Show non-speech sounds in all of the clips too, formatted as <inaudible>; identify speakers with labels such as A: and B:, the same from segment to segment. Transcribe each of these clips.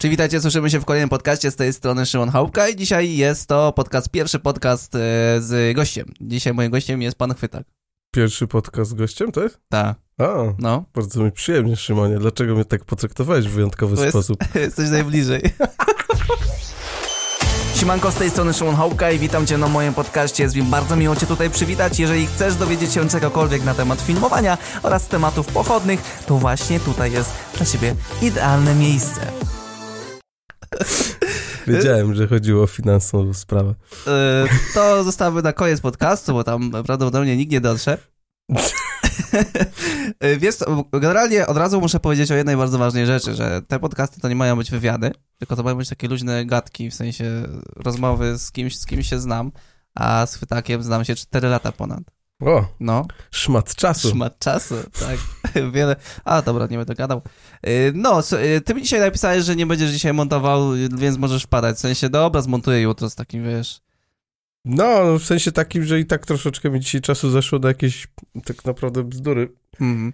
A: Czy witajcie, słyszymy się w kolejnym podcaście z tej strony Szymon Chałupka i dzisiaj jest to podcast, pierwszy podcast e, z gościem. Dzisiaj moim gościem jest pan Chwytak.
B: Pierwszy podcast z gościem, jest?
A: Tak,
B: A,
A: no.
B: bardzo mi przyjemnie, Szymonie. Dlaczego mnie tak potraktowałeś w wyjątkowy
A: jest-
B: sposób? <laughs>
A: Jesteś najbliżej. <laughs> Siemanko, z tej strony Szymon Chałupka i witam Cię na moim podcaście. Jest mi bardzo miło Cię tutaj przywitać. Jeżeli chcesz dowiedzieć się czegokolwiek na temat filmowania oraz tematów pochodnych, to właśnie tutaj jest dla Ciebie idealne miejsce.
B: Wiedziałem, że chodziło o finansową sprawę.
A: E, to zostawimy na koniec podcastu, bo tam prawdopodobnie nikt nie dotrze. E, Wiesz generalnie od razu muszę powiedzieć o jednej bardzo ważnej rzeczy, że te podcasty to nie mają być wywiady, tylko to mają być takie luźne gadki, w sensie rozmowy z kimś, z kim się znam, a z Chwytakiem znam się 4 lata ponad.
B: O,
A: No,
B: szmat czasu.
A: szmat czasu, tak. <laughs> Wiele. A dobra, nie będę gadał. Y, No, y, ty mi dzisiaj napisałeś, że nie będziesz dzisiaj montował, więc możesz wpadać. W sensie, dobra, zmontuję jutro z takim, wiesz.
B: No, w sensie takim, że i tak troszeczkę mi dzisiaj czasu zeszło na jakieś tak naprawdę bzdury.
A: Mhm.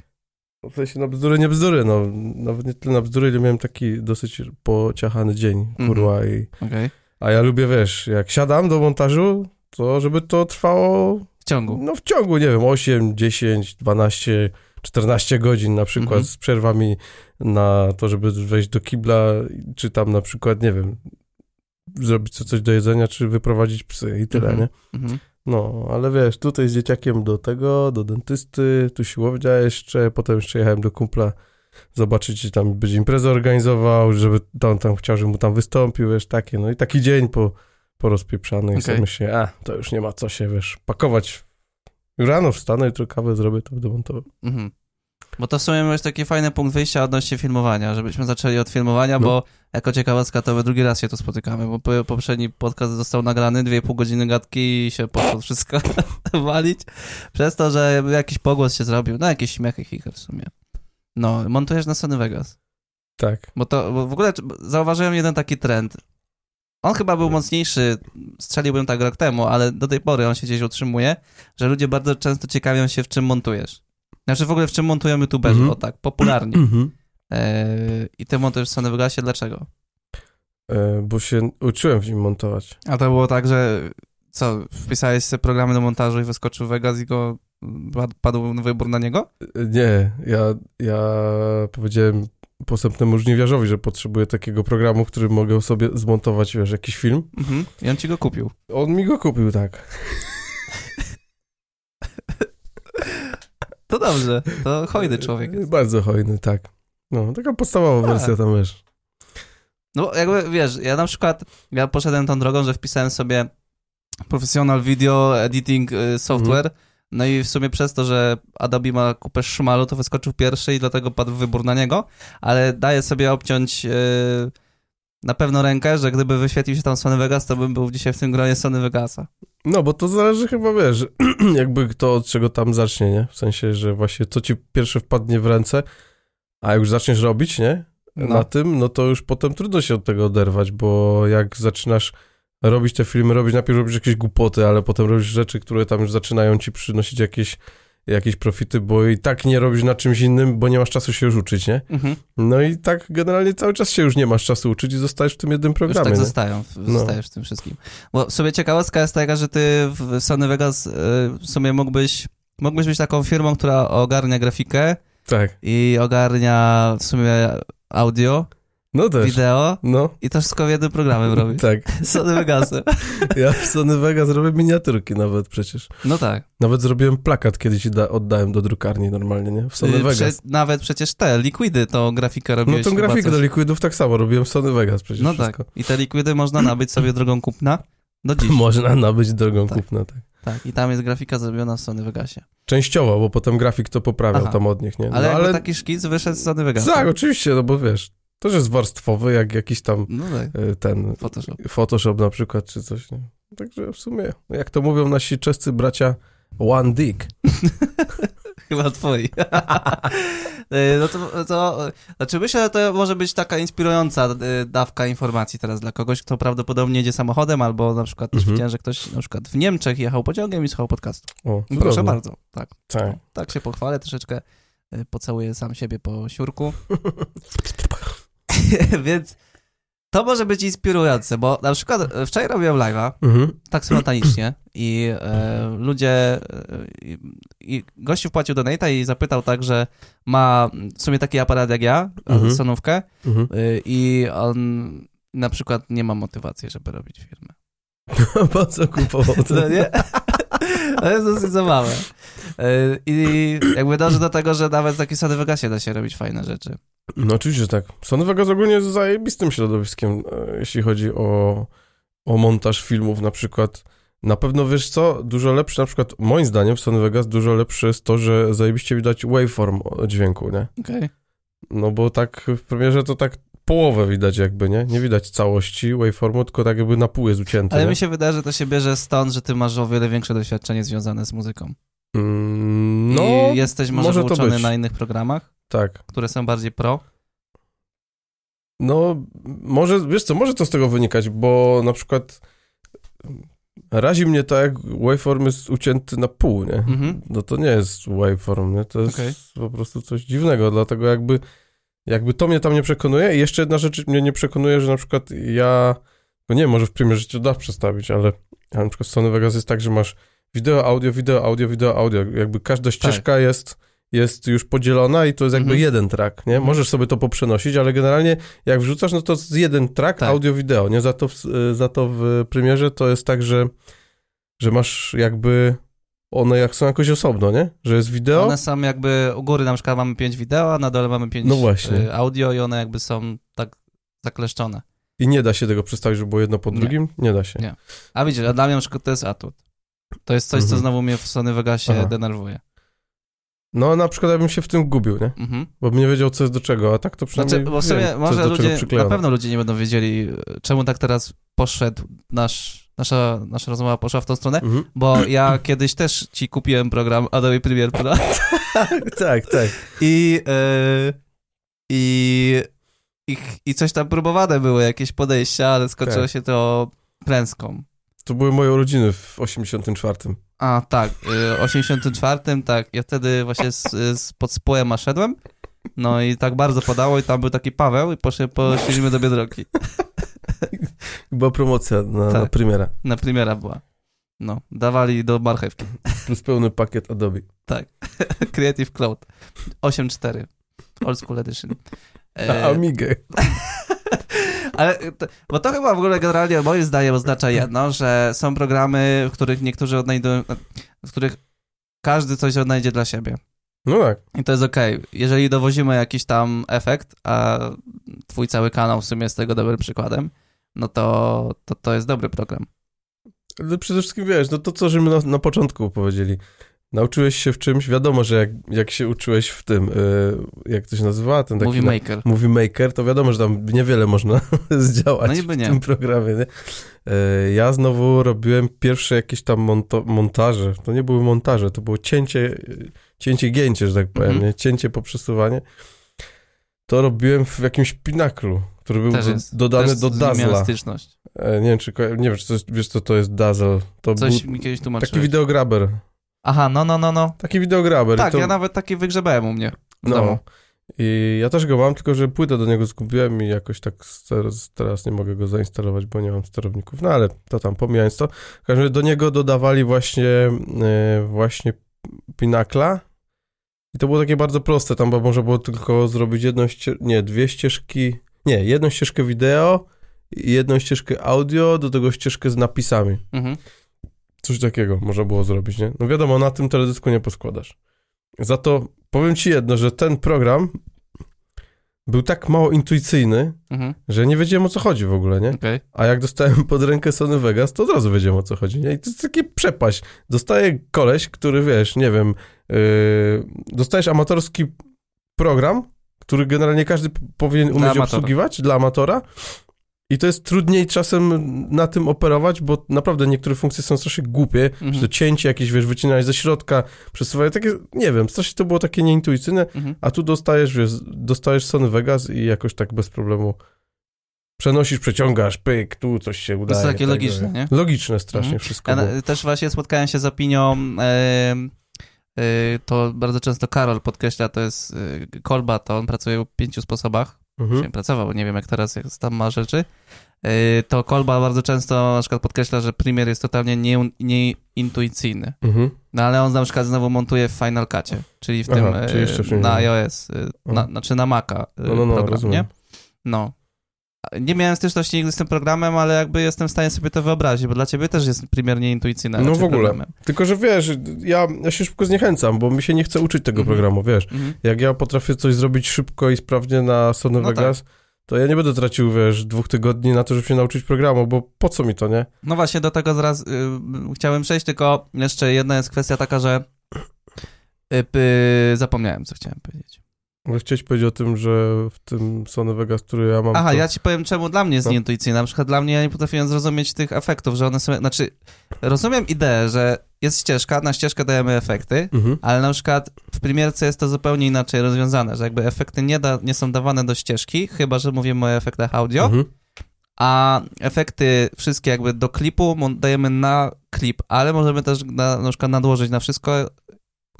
B: W sensie, no bzdury, nie bzdury, no. Nawet nie tyle na bzdury, ile miałem taki dosyć pociachany dzień, kurwa, i...
A: Okej.
B: A ja lubię, wiesz, jak siadam do montażu, to żeby to trwało
A: W ciągu.
B: No w ciągu, nie wiem, 8, 10, 12, 14 godzin na przykład
A: Mhm.
B: z przerwami na to, żeby wejść do kibla, czy tam na przykład, nie wiem, zrobić co- coś do jedzenia, czy wyprowadzić psy i tyle,
A: Mhm.
B: nie?
A: Mhm.
B: No, ale wiesz, tutaj z dzieciakiem do tego, do dentysty, tu siłownia jeszcze, potem jeszcze jechałem do kumpla zobaczyć, czy tam będzie imprezę organizował, żeby tam, tam chciał, żeby mu tam wystąpił, wiesz, takie, no i taki dzień po, po rozpieprzany i sobie myślę, a, to już nie ma co się, wiesz, pakować. Rano wstanę, jutro kawę zrobię, to będę montował.
A: Mhm. Bo to w sumie jest taki fajny punkt wyjścia odnośnie filmowania, żebyśmy zaczęli od filmowania,
B: No.
A: bo jako ciekawostka to my drugi raz się tu spotykamy, bo po- poprzedni podcast został nagrany, dwie pół godziny gadki i się poszło wszystko <laughs> walić, przez to, że jakiś pogłos się zrobił, no jakieś śmiechy, chichy w sumie. No, montujesz na Sony Vegas.
B: Tak.
A: Bo to bo w ogóle zauważyłem jeden taki trend. On chyba był mocniejszy, strzeliłbym tak rok temu, ale do tej pory on się gdzieś utrzymuje, że ludzie bardzo często ciekawią się, w czym montujesz. Znaczy w ogóle w czym montują youtuberzy,
B: Mhm.
A: o tak, popularnie. <clears throat>
B: Mhm.
A: Eee, I ty montujesz w Sony Vegasie, dlaczego?
B: E, bo się uczyłem w nim montować.
A: A to było tak, że co, wpisałeś sobie programy do montażu i wyskoczył Vegas i go pad- padł wybór na niego?
B: E, Nie, ja, ja powiedziałem posępnemu żniwiarzowi, że potrzebuję takiego programu, w którym mogę sobie zmontować, wiesz, jakiś film.
A: Mhm. I on ci go kupił.
B: On mi go kupił, tak. <laughs>
A: To dobrze, to hojny człowiek jest.
B: Bardzo hojny, tak. No, taka podstawowa
A: A.
B: wersja tam, wiesz.
A: No jakby, wiesz, ja na przykład, ja poszedłem tą drogą, że wpisałem sobie Professional Video Editing y, Software, no i w sumie przez to, że Adobe ma kupę szmalu, to wyskoczył pierwszy i dlatego padł wybór na niego, ale daję sobie obciąć y, na pewno rękę, że gdyby wyświetlił się tam Sony Vegas, to bym był dzisiaj w tym gronie Sony Vegasa.
B: No, bo to zależy chyba, wiesz, <clears throat> jakby kto od czego tam zacznie, nie? W sensie, że właśnie co ci pierwsze wpadnie w ręce, a jak już zaczniesz robić, nie?
A: No.
B: Na tym, no to już potem trudno się od tego oderwać, bo jak zaczynasz robić te filmy, robić, najpierw robisz jakieś głupoty, ale potem robisz rzeczy, które tam już zaczynają ci przynosić jakieś, jakieś profity, bo i tak nie robisz na czymś innym, bo nie masz czasu się już uczyć, nie?
A: Mhm.
B: No i tak generalnie cały czas się już nie masz czasu uczyć i zostajesz w tym jednym
A: Już
B: programie,
A: tak
B: nie?
A: zostają,
B: No.
A: zostajesz w tym wszystkim. Bo sobie ciekawostka jest taka, że ty w Sony Vegas y, w sumie mógłbyś, mógłbyś być taką firmą, która ogarnia grafikę
B: Tak,
A: i ogarnia w sumie audio,
B: no też.
A: wideo
B: No,
A: i to wszystko w jednym programie <laughs> robić.
B: tak. <laughs>
A: Sony Vegasem. <laughs>
B: Ja w Sony Vegas robię miniaturki nawet przecież.
A: No tak.
B: Nawet zrobiłem plakat kiedyś i da, oddałem do drukarni normalnie, nie? W Sony
A: Y,
B: Vegas.
A: prze- nawet przecież te liquidy, to grafikę
B: No
A: robiłeś
B: tą
A: chyba
B: grafikę do liquidów tak samo robiłem w Sony Vegas przecież
A: No
B: wszystko.
A: tak. I te liquidy można nabyć sobie drogą kupna do dziś.
B: Można nabyć drogą
A: Tak.
B: kupna, tak.
A: Tak. I tam jest grafika zrobiona w Sony Vegasie.
B: Częściowo, bo potem grafik to poprawiał
A: Aha.
B: tam od nich, nie? No,
A: Ale,
B: ale
A: taki szkic wyszedł z Sony Vegasa.
B: tak, oczywiście, no bo wiesz, też jest warstwowy, jak jakiś tam
A: No tak.
B: e, ten
A: Photoshop.
B: Photoshop na przykład, czy coś, nie? Także w sumie, jak to mówią nasi czescy bracia, one dick. <laughs>
A: Chyba twoi. E, <laughs> no to, to, znaczy myślę, że to może być taka inspirująca e, dawka informacji teraz dla kogoś, kto prawdopodobnie jedzie samochodem, albo na przykład też
B: Mhm.
A: widziałem, że ktoś na przykład w Niemczech jechał pociągiem i słuchał podcastu.
B: O,
A: Proszę bardzo, tak.
B: Tak.
A: Tak się pochwalę, troszeczkę pocałuję sam siebie po siurku. <laughs> <laughs> Więc to może być inspirujące, bo na przykład e, wczoraj robiłem live'a,
B: Mhm.
A: tak spontanicznie <clears throat> i e, ludzie, e, i, i gościu wpłacił donata i zapytał tak, że ma w sumie taki aparat jak ja,
B: Mhm.
A: sonówkę
B: Mhm.
A: y, i on na przykład nie ma motywacji, żeby robić firmę.
B: Po co kupował to?
A: No nie? <laughs> To jest dosyć zabawne. I jakby dąży do tego, że nawet w takiej Sony Vegasie da się robić fajne rzeczy.
B: No oczywiście, że tak. Sony Vegas ogólnie jest zajebistym środowiskiem, e, jeśli chodzi o, o montaż filmów na przykład. Na pewno, wiesz co, dużo lepsze, na przykład moim zdaniem w Sony Vegas dużo lepsze jest to, że zajebiście widać waveform dźwięku, nie?
A: Okej.
B: No bo tak w premierze to tak połowę widać jakby, nie? Nie widać całości waveformu, tylko tak jakby na pół jest ucięty,
A: Ale
B: nie?
A: mi się wydaje, że to się bierze stąd, że ty masz o wiele większe doświadczenie związane z muzyką.
B: Mm, no,
A: I jesteś może,
B: może
A: na innych programach,
B: tak.
A: które są bardziej pro.
B: No, może, wiesz co, może to z tego wynikać, bo na przykład razi mnie tak, jak waveform jest ucięty na pół, nie?
A: Mhm.
B: No to nie jest waveform, nie? To jest po prostu coś dziwnego, dlatego jakby, jakby to mnie tam nie przekonuje i jeszcze jedna rzecz mnie nie przekonuje, że na przykład ja, no nie może w premierze cię da przestawić, ale, ale na przykład w Sony Vegas jest tak, że masz wideo, audio, wideo, audio, wideo, audio, jakby każda ścieżka jest, jest już podzielona i to jest jakby
A: Mhm.
B: jeden track, nie?
A: Mhm.
B: Możesz sobie to poprzenosić, ale generalnie jak wrzucasz, no to jest jeden track,
A: Tak.
B: audio, wideo, nie? Za to, w, za to w premierze to jest tak, że, że masz jakby one jak są jakoś osobno, nie? Że jest wideo,
A: One są jakby, u góry na przykład mamy pięć wideo, a na dole mamy pięć
B: No właśnie.
A: y, audio i one jakby są tak zakleszczone.
B: I nie da się tego przestawić, żeby było jedno po
A: Nie.
B: drugim? Nie da się.
A: Nie. A widzisz, a dla mnie na przykład to jest atut. To jest coś, co
B: Mhm.
A: znowu mnie w Sony Vegasie
B: Aha.
A: denerwuje.
B: No na przykład ja bym się w tym gubił, nie?
A: Mhm.
B: Bo bym nie wiedział, co jest do czego, a tak to przynajmniej
A: Znaczy, bo w
B: wiem,
A: sumie może ludzie, na pewno ludzie nie będą wiedzieli, czemu tak teraz poszedł nasz, nasza, nasza rozmowa poszła w tą stronę,
B: Mhm.
A: bo ja <clears throat> kiedyś też ci kupiłem program Adobe Premiere Pro <laughs>
B: tak, tak.
A: i, yy, i, i, i coś tam próbowane były, jakieś podejścia, ale skończyło
B: Tak.
A: się to klęską.
B: To były moje urodziny w 84.
A: A, tak, y, 84, tak, ja wtedy właśnie z, z pod spółem szedłem, no i tak bardzo podało i tam był taki Paweł i poszli, poszliśmy do Biedronki. <laughs>
B: Była promocja na,
A: Tak.
B: na premiera.
A: Na premiera była. No, dawali do marchewki.
B: Plus pełny pakiet Adobe. <laughs>
A: Creative Cloud 8.4 Old School Edition.
B: A
A: E,
B: Amigę. <laughs>
A: ale, to, bo to chyba w ogóle generalnie moim zdaniem oznacza jedno, że są programy, w których niektórzy odnajdują, w których każdy coś odnajdzie dla siebie.
B: No tak.
A: I to jest okej. Jeżeli dowozimy jakiś tam efekt, a twój cały kanał w sumie jest tego dobrym przykładem, no to, to, to jest dobry program.
B: Ale przede wszystkim wiesz, no to co, żeśmy na, na początku powiedzieli. Nauczyłeś się w czymś, wiadomo, że jak, jak się uczyłeś w tym, y, jak to się nazywa? Ten taki
A: Movie
B: na-
A: Maker.
B: Movie Maker, to wiadomo, że tam niewiele można <laughs> zdziałać
A: No
B: w
A: nie.
B: tym programie, nie? E, Ja znowu robiłem pierwsze jakieś tam monto- montaże. To nie były montaże, to było cięcie, cięcie gięcie, że tak powiem,
A: Mhm.
B: nie? Cięcie, poprzestanie. To robiłem w jakimś pinaklu, który był
A: jest.
B: dodany do Dazzla. E, Nie wiem, czy, nie wiem, czy to jest, wiesz, co to jest Dazzle. To
A: Coś
B: był
A: mi kiedyś
B: taki
A: tłumaczyłeś.
B: wideograber.
A: Aha, no, no, no, no.
B: Taki wideograber.
A: Tak,
B: to...
A: ja nawet taki wygrzebałem u mnie w
B: No.
A: domu.
B: I ja też go mam, tylko że płytę do niego zgubiłem i jakoś tak teraz, teraz nie mogę go zainstalować, bo nie mam sterowników. No ale to tam, pomijając to. W każdym razie do niego dodawali właśnie, e, właśnie Pinakla i to było takie bardzo proste. Tam bo można było tylko zrobić jedną ścieżkę, nie, dwie ścieżki, nie, jedną ścieżkę wideo i jedną ścieżkę audio, do tego ścieżkę z napisami.
A: Mhm.
B: Coś takiego można było zrobić, nie? No wiadomo, na tym teledysku nie poskładasz. Za to powiem ci jedno, że ten program był tak mało intuicyjny,
A: Mhm.
B: że nie wiedziałem o co chodzi w ogóle, nie?
A: Okej.
B: A jak dostałem pod rękę Sony Vegas, to od razu wiedziałem o co chodzi, nie? I to jest takie przepaść. Dostaje koleś, który wiesz, nie wiem, yy, dostajesz amatorski program, który generalnie każdy powinien
A: Dla
B: umieć
A: amatora.
B: obsługiwać dla amatora. I to jest trudniej czasem na tym operować, bo naprawdę niektóre funkcje są strasznie głupie. Czy to
A: Mhm.
B: cięcie jakieś, wiesz, wycinanie ze środka, przesuwanie, takie, nie wiem, strasznie to było takie nieintuicyjne,
A: Mhm.
B: a tu dostajesz, wiesz, dostajesz Sony Vegas i jakoś tak bez problemu przenosisz, przeciągasz, pyk, tu coś się udaje.
A: takie
B: tego,
A: logiczne, nie?
B: Logiczne strasznie
A: Mhm.
B: wszystko
A: Ja
B: było.
A: też właśnie spotkałem się z opinią, e, e, to bardzo często Karol podkreśla, to jest e, Kolba, to on pracuje w pięciu sposobach
B: Mhm.
A: mhm. pracował, nie wiem jak teraz, jak tam ma rzeczy, yy, to Kolba bardzo często na przykład podkreśla, że Premiere jest totalnie nie- nieintuicyjny.
B: Mhm.
A: No ale on na przykład znowu montuje w Final Cutie, czyli w
B: Aha,
A: tym
B: czyli
A: yy, na iOS, yy, na,
B: Aha.
A: znaczy na Maca
B: No, no, no,
A: program,
B: rozumiem.
A: nie? No. Nie miałem styczności nigdy z tym programem, ale jakby jestem w stanie sobie to wyobrazić, bo dla ciebie też jest Premiere nieintuicyjny.
B: No w ogóle.
A: programem.
B: Tylko, że wiesz, ja, ja się szybko zniechęcam, bo mi się nie chce uczyć tego
A: Mhm.
B: programu, wiesz.
A: Mhm.
B: Jak ja potrafię coś zrobić szybko i sprawnie na Sony
A: No
B: Vegas, to ja nie będę tracił, wiesz, dwóch tygodni na to, żeby się nauczyć programu, bo po co mi to, nie?
A: No właśnie, do tego zaraz y, chciałem przejść, tylko jeszcze jedna jest kwestia taka, że y, y, zapomniałem, co chciałem powiedzieć.
B: Ale chciałeś powiedzieć o tym, że w tym Sony Vegas, który ja mam...
A: Aha,
B: to...
A: ja ci powiem, czemu dla mnie jest
B: No.
A: nieintuicyjne. Na przykład dla mnie ja nie potrafiłem zrozumieć tych efektów, że one są, znaczy, rozumiem ideę, że jest ścieżka, na ścieżkę dajemy efekty,
B: Mhm.
A: ale na przykład w premierce jest to zupełnie inaczej rozwiązane, że jakby efekty nie, da, nie są dawane do ścieżki, chyba, że mówimy o efektach audio,
B: Mhm.
A: a efekty wszystkie jakby do klipu dajemy na klip, ale możemy też na, na przykład nadłożyć na wszystko,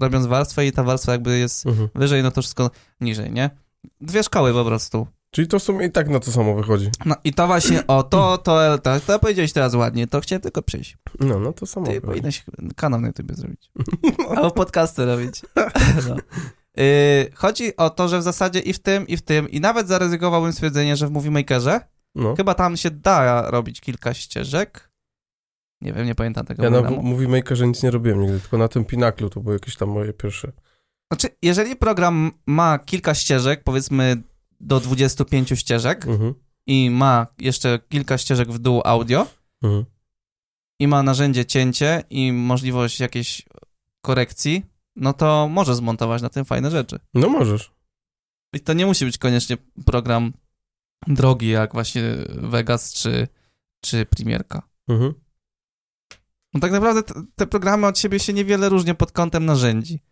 A: robiąc warstwę i ta warstwa jakby jest
B: Mhm.
A: wyżej, no to wszystko niżej, nie? Dwie szkoły po prostu.
B: Czyli to w sumie i tak na to samo wychodzi.
A: No i to właśnie, o, to, to, to, to powiedziałeś teraz ładnie, to chciałem tylko przyjść.
B: No, no to samo
A: Ty powinieneś kanał na YouTube zrobić. <laughs> Albo podcasty robić. <laughs> No. Yy, chodzi o to, że w zasadzie i w tym, i w tym, i nawet zaryzykowałbym stwierdzenie, że w Movie Makerze
B: No.
A: chyba tam się da robić kilka ścieżek. Nie wiem, nie pamiętam tego
B: Ja na
A: programu.
B: Movie Makerze nic nie robiłem nigdy, tylko na tym Pinaklu to były jakieś tam moje pierwsze.
A: Znaczy, jeżeli program ma kilka ścieżek, powiedzmy do 25 ścieżek
B: Mhm.
A: i ma jeszcze kilka ścieżek w dół audio
B: Mhm.
A: i ma narzędzie cięcie i możliwość jakiejś korekcji, no to może zmontować na tym fajne rzeczy.
B: No możesz.
A: I to nie musi być koniecznie program drogi, jak właśnie Vegas czy, czy Premierka.
B: Mhm.
A: No tak naprawdę te, programy od siebie się niewiele różnią pod kątem narzędzi.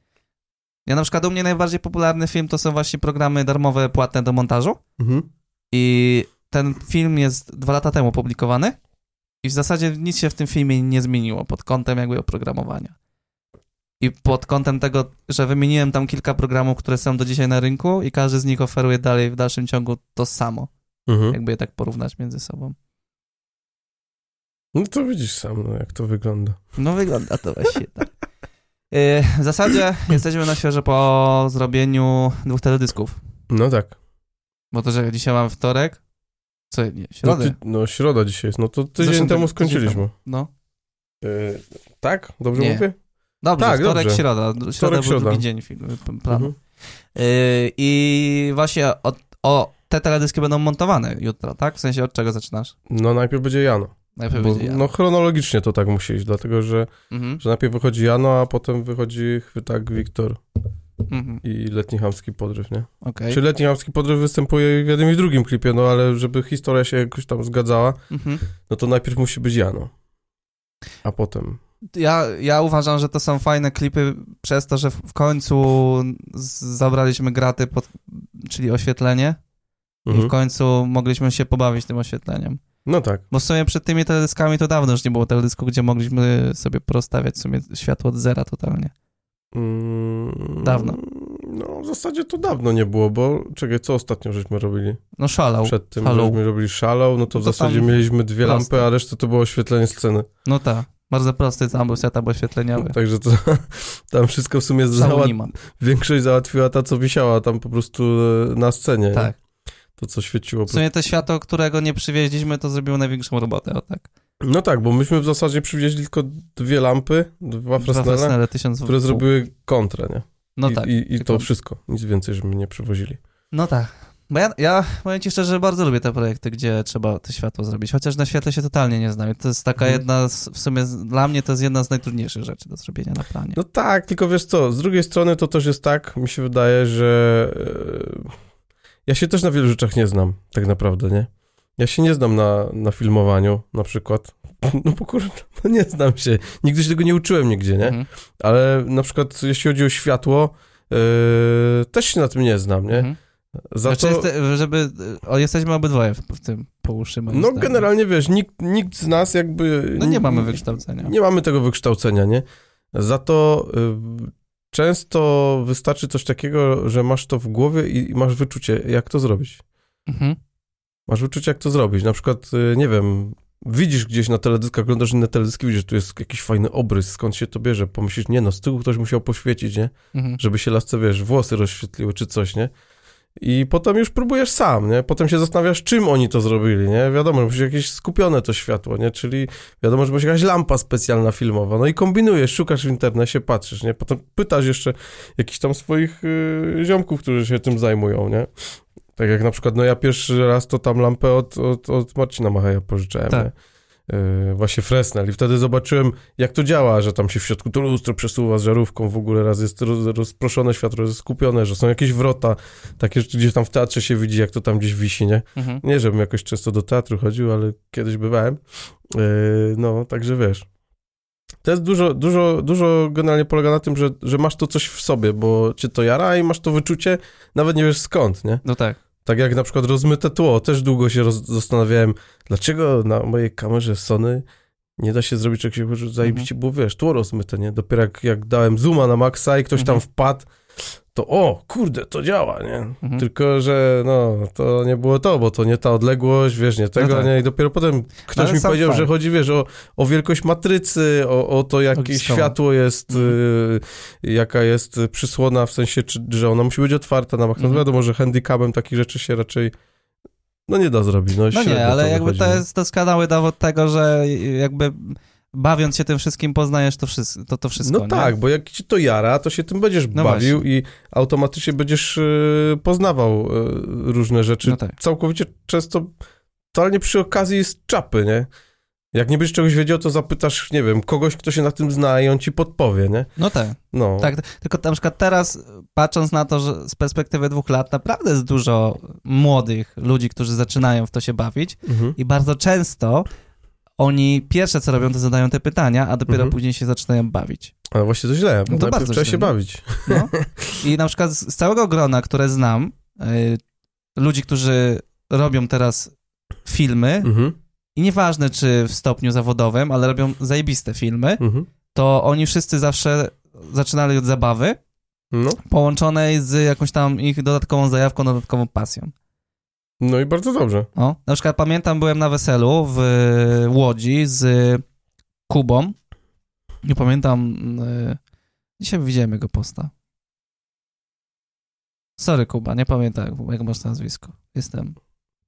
A: Ja na przykład u mnie najbardziej popularny film to są właśnie programy darmowe, płatne do montażu
B: Mhm.
A: i ten film jest dwa lata temu publikowany i w zasadzie nic się w tym filmie nie zmieniło pod kątem jakby oprogramowania. I pod kątem tego, że wymieniłem tam kilka programów, które są do dzisiaj na rynku i każdy z nich oferuje dalej w dalszym ciągu to samo.
B: Mhm.
A: Jakby je tak porównać między sobą.
B: No to widzisz sam, no, jak to wygląda.
A: No wygląda to właśnie tak. Yy, W zasadzie jesteśmy na świeżo po zrobieniu dwóch teledysków.
B: No tak.
A: Bo to, że dzisiaj mam wtorek, co, nie,
B: No,
A: środę.
B: ty, no środa dzisiaj jest, no to tydzień
A: Zresztą
B: temu skończyliśmy.
A: No.
B: Yy, tak? Dobrze
A: Nie.
B: mówię?
A: Dobrze,
B: Tak,
A: wtorek,
B: dobrze.
A: środa. Środa
B: Wtorek,
A: był
B: środa.
A: drugi dzień planu.
B: Mhm.
A: Yy, I właśnie o, o, te teledyski będą montowane jutro, tak? W sensie od czego zaczynasz?
B: No najpierw będzie Jano.
A: Najpierw
B: Bo, no chronologicznie to tak musi iść, dlatego że,
A: Mhm,
B: że najpierw wychodzi Jano, a potem wychodzi Chwytak Wiktor
A: mhm,
B: i Letni Chamski Podryw, nie?
A: okej.
B: Czy Letni Chamski Podryw występuje w jednym i w drugim klipie, no ale żeby historia się jakoś tam zgadzała,
A: Mhm.
B: no to najpierw musi być Jano. A potem...
A: Ja, ja uważam, że to są fajne klipy przez to, że w końcu zabraliśmy graty, pod, czyli oświetlenie i
B: Mhm.
A: w końcu mogliśmy się pobawić tym oświetleniem.
B: No tak.
A: Bo w sumie przed tymi teledyskami to dawno już nie było teledysku, gdzie mogliśmy sobie porozstawiać w sumie światło od zera totalnie.
B: Mm,
A: Dawno.
B: No w zasadzie to dawno nie było, bo czekaj, co ostatnio żeśmy robili?
A: No szalał.
B: Przed tym
A: Shallow.
B: żeśmy robili Shallow, no to w
A: To
B: zasadzie
A: tam
B: mieliśmy dwie
A: proste.
B: lampy, a reszta to było oświetlenie sceny.
A: No tak. Bardzo prosty tam był setup oświetleniowy.
B: Także to <laughs> tam wszystko w sumie załat... większość załatwiła ta, co wisiała tam po prostu e, na scenie. nie?
A: Tak.
B: To, co świeciło.
A: W sumie to światło, którego nie przywieźliśmy, to zrobiło największą robotę, o tak.
B: No tak, bo myśmy w zasadzie przywieźli tylko dwie lampy, dwa Fresnele, które zrobiły kontrę, nie?
A: No
B: I,
A: tak.
B: I, i to wszystko. Nic więcej, żeśmy nie przywozili.
A: No tak. Bo ja, ja powiem ci szczerze, bardzo lubię te projekty, gdzie trzeba to światło zrobić, chociaż na świetle się totalnie nie znam. To jest taka
B: Mhm.
A: jedna, z, w sumie dla mnie to jest jedna z najtrudniejszych rzeczy do zrobienia na planie.
B: No tak, tylko wiesz co, z drugiej strony to też jest tak, mi się wydaje, że e, ja się też na wielu rzeczach nie znam, tak naprawdę, nie? Ja się nie znam na, na filmowaniu, na przykład. <laughs> No bo kurde, <laughs> no nie znam się. Nigdy się tego nie uczyłem nigdzie, nie?
A: Mhm.
B: Ale na przykład jeśli chodzi o światło, e, też się na tym nie znam, nie?
A: Mhm.
B: Za
A: Znaczy,
B: to...
A: jest, żeby, o, jesteśmy obydwoje w, w tym po uszy, moim
B: No
A: zdaniem.
B: generalnie wiesz, nikt, nikt z nas jakby...
A: No nie mamy wykształcenia.
B: Nie mamy tego wykształcenia, nie? Za to y, często wystarczy coś takiego, że masz to w głowie i, masz wyczucie, jak to zrobić.
A: Mhm.
B: Masz wyczucie, jak to zrobić. Na przykład, y, nie wiem, widzisz gdzieś na teledyskach, oglądasz inne teledyski, widzisz, tu jest jakiś fajny obrys, skąd się to bierze. Pomyślisz, nie no, z tyłu ktoś musiał poświecić, nie?
A: Mhm.
B: Żeby się lasce, wiesz, włosy rozświetliły czy coś, nie? I potem już próbujesz sam, nie? Potem się zastanawiasz, czym oni to zrobili, nie? Wiadomo, że musi jakieś skupione to światło, nie? Czyli wiadomo, że musi jakaś lampa specjalna filmowa. No i kombinujesz, szukasz w internecie, patrzysz, nie? Potem pytasz jeszcze jakichś tam swoich yy, ziomków, którzy się tym zajmują, nie? Tak jak na przykład, no ja pierwszy raz to tam lampę od, od, od Marcina Machaja pożyczałem,
A: Tak.
B: nie? Yy, właśnie Fresnel i wtedy zobaczyłem, jak to działa, że tam się w środku to lustro przesuwa z żarówką, w ogóle raz jest roz, rozproszone światło, jest skupione, że są jakieś wrota, takie, że gdzieś tam w teatrze się widzi, jak to tam gdzieś wisi, nie?
A: Mhm.
B: Nie, żebym jakoś często do teatru chodził, ale kiedyś bywałem. Yy, no, także wiesz. To jest dużo, dużo, dużo generalnie polega na tym, że, że masz to coś w sobie, bo cię to jara i masz to wyczucie, nawet nie wiesz skąd, nie?
A: No tak.
B: Tak jak na przykład rozmyte tło, też długo się zastanawiałem, dlaczego na mojej kamerze Sony nie da się zrobić czegoś, zajebiście było, wiesz, tło rozmyte, nie? Dopiero jak, jak dałem zooma na maksa i ktoś tam
A: Mhm.
B: wpadł, to o, kurde, to działa, nie?
A: Mhm.
B: Tylko, że no, to nie było to, bo to nie ta odległość, wiesz, nie tego,
A: No tak.
B: nie? I dopiero potem ktoś
A: ale
B: mi powiedział,
A: fakt.
B: że chodzi, wiesz, o, o wielkość matrycy, o, o to, jakie światło jest,
A: Mhm.
B: y, jaka jest przysłona, w sensie, czy, że ona musi być otwarta na maksa. No
A: Mhm.
B: wiadomo, że handicapem takich rzeczy się raczej no nie da zrobić. No,
A: No nie, ale jakby
B: wychodzi,
A: to jest doskonały dowód tego, że jakby bawiąc się tym wszystkim poznajesz to, wszystko, to, to wszystko,
B: No
A: nie?
B: tak, bo jak ci to jara, to się tym będziesz
A: No
B: bawił i automatycznie będziesz y, poznawał y, różne rzeczy.
A: No tak.
B: Całkowicie często, totalnie przy okazji z czapy, nie? Jak nie będziesz czegoś wiedział, to zapytasz, nie wiem, kogoś, kto się na tym zna i on ci podpowie, nie?
A: No tak,
B: No.
A: tak. Tylko na przykład teraz, patrząc na to, że z perspektywy dwóch lat naprawdę jest dużo młodych ludzi, którzy zaczynają w to się bawić
B: Mhm.
A: i bardzo często oni pierwsze co robią, to zadają te pytania, a dopiero
B: Mhm.
A: później się zaczynają bawić.
B: Ale właśnie to źle, bo
A: No to bardzo
B: trzeba
A: źle,
B: się
A: nie?
B: bawić.
A: No. I na przykład z z całego grona, które znam, y, ludzi, którzy robią teraz filmy,
B: Mhm.
A: i nieważne czy w stopniu zawodowym, ale robią zajebiste filmy,
B: Mhm.
A: to oni wszyscy zawsze zaczynali od zabawy,
B: No.
A: połączonej z jakąś tam ich dodatkową zajawką, dodatkową pasją.
B: No i bardzo dobrze.
A: O, na przykład pamiętam, byłem na weselu w Łodzi z Kubą. Nie pamiętam. y, Dzisiaj widziałem jego posta. Sorry, Kuba, nie pamiętam, jak masz nazwisko. Jestem.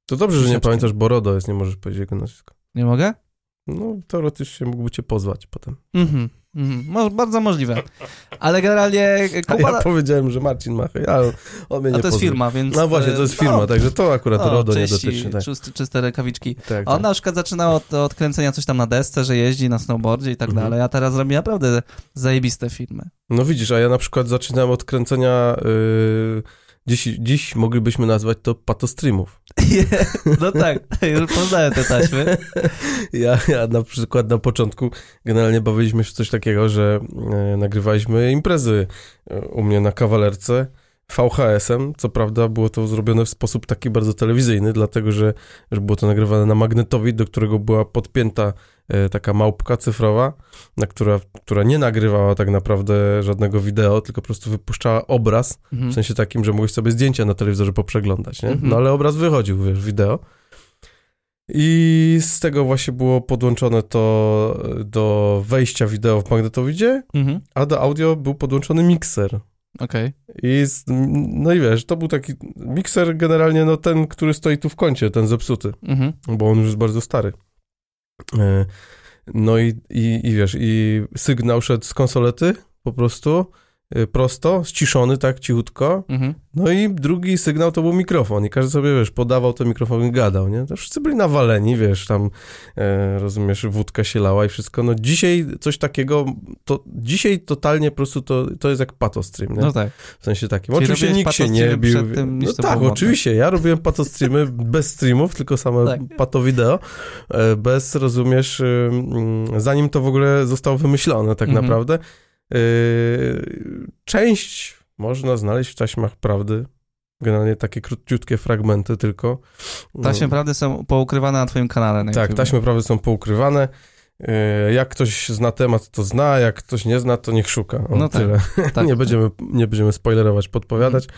B: To dobrze, że nie pamiętasz, bo RODO jest, nie możesz powiedzieć jego nazwiska.
A: Nie mogę?
B: No, teoretycznie mógłby cię pozwać potem.
A: Mhm. Mhm. Bardzo możliwe. Ale generalnie Kuba.
B: ja powiedziałem, że Marcin Machaj, ale on mnie
A: A
B: nie
A: to jest firma, więc.
B: No właśnie, to jest
A: e,
B: firma,
A: no,
B: także to akurat
A: no,
B: RODO nie
A: czyści,
B: dotyczy. Tak,
A: czyste, czyste rękawiczki.
B: tak,
A: On
B: tak.
A: na przykład zaczynał od, od kręcenia coś tam na desce, że jeździ na snowboardzie i tak
B: Mhm.
A: dalej, a teraz robi naprawdę zajebiste filmy.
B: No widzisz, a ja na przykład zaczynałem od kręcenia, yy, dziś, dziś moglibyśmy nazwać to patostreamów. <laughs>
A: no tak, już poznałem te taśmy. <laughs>
B: Ja, ja na przykład na początku generalnie bawiliśmy się w coś takiego, że e, nagrywaliśmy imprezy e, u mnie na kawalerce VHS-em. Co prawda było to zrobione w sposób taki bardzo telewizyjny, dlatego że, że było to nagrywane na magnetowid, do którego była podpięta taka małpka cyfrowa, na która, która nie nagrywała tak naprawdę żadnego wideo, tylko po prostu wypuszczała obraz
A: Mhm.
B: w sensie takim, że mogłeś sobie zdjęcia na telewizorze poprzeglądać, nie?
A: Mhm.
B: No ale obraz wychodził, wiesz, wideo. I z tego właśnie było podłączone to do wejścia wideo w magnetowidzie,
A: Mhm.
B: a do audio był podłączony mikser.
A: Okej.
B: I z, no i wiesz, to był taki mikser generalnie, no ten, który stoi tu w kącie, ten zepsuty,
A: Mhm.
B: bo on już jest bardzo stary. E, No i, i, i wiesz, i sygnał szedł z konsolety po prostu, prosto, ściszony tak cichutko,
A: Mhm.
B: no i drugi sygnał to był mikrofon i każdy sobie, wiesz, podawał ten mikrofon i gadał, nie? To wszyscy byli nawaleni, wiesz, tam, e, rozumiesz, wódka się lała i wszystko. No dzisiaj coś takiego, to dzisiaj totalnie po prostu to, to jest jak patostream, nie?
A: No tak.
B: W sensie takim.
A: Czyli
B: oczywiście nikt się nie bił.
A: tym,
B: no tak,
A: było
B: oczywiście. Ja robiłem patostreamy bez streamów, tylko same
A: Tak.
B: pato wideo. e, Bez, rozumiesz, y, zanim to w ogóle zostało wymyślone tak
A: Mhm.
B: naprawdę. Y, Część można znaleźć w taśmach prawdy. Generalnie takie króciutkie fragmenty tylko.
A: Taśmy prawdy są poukrywane na twoim kanale na
B: Tak, taśmy prawdy są poukrywane. Y, Jak ktoś zna temat, to zna, jak ktoś nie zna, to niech szuka. O,
A: No tak,
B: tyle.
A: tak. <laughs>
B: nie, będziemy, nie będziemy spoilerować, podpowiadać. E,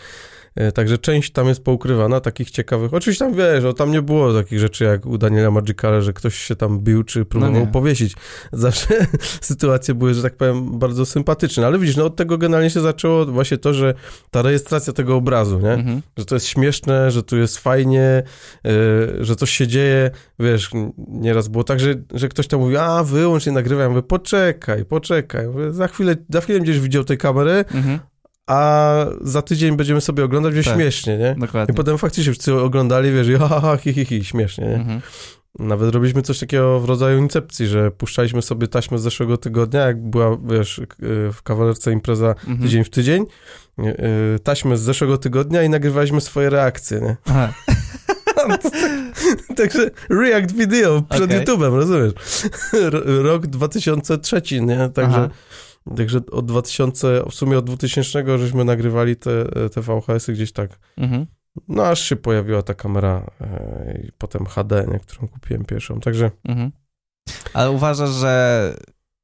B: Także część tam jest poukrywana, takich ciekawych. Oczywiście tam wiesz, o, tam nie było takich rzeczy jak u Daniela Magicala, że ktoś się tam bił czy próbował
A: nie.
B: powiesić. <laughs> Zawsze sytuacje były, że tak powiem, bardzo sympatyczne. Ale widzisz, no od tego generalnie się zaczęło właśnie to, że ta rejestracja tego obrazu, nie?
A: Mhm.
B: Że to jest śmieszne, że tu jest fajnie, yy, że coś się dzieje. Wiesz, nieraz było tak, że, że ktoś tam mówi, a wyłącz nie nagrywaj. Ja mówię, poczekaj, poczekaj. Mówię, za chwilę, za chwilę będziesz widział tej kamery,
A: Mhm.
B: A za tydzień będziemy sobie oglądać, będzie
A: Tak.
B: śmiesznie, nie? I
A: Dokładnie.
B: potem faktycznie wszyscy oglądali, wiesz, i ha, ha, ha, hi, hi, hi, śmiesznie, nie?
A: Mhm.
B: Nawet robiliśmy coś takiego w rodzaju incepcji, że puszczaliśmy sobie taśmę z zeszłego tygodnia, jak była, wiesz, y, w kawalerce impreza
A: Mhm.
B: tydzień w tydzień, y, y, taśmę z zeszłego tygodnia i nagrywaliśmy swoje reakcje, nie? <laughs>
A: Aha. <laughs>
B: Także react video przed
A: Okej.
B: YouTube'em, rozumiesz? <laughs> Rok 2003, nie? Także,
A: Aha.
B: Także od 2000, w sumie od 2000 żeśmy nagrywali te, te VHS-y gdzieś tak.
A: Mhm.
B: No aż się pojawiła ta kamera e, i potem HD, nie? którą kupiłem pierwszą. Także
A: Mhm. Ale uważasz, że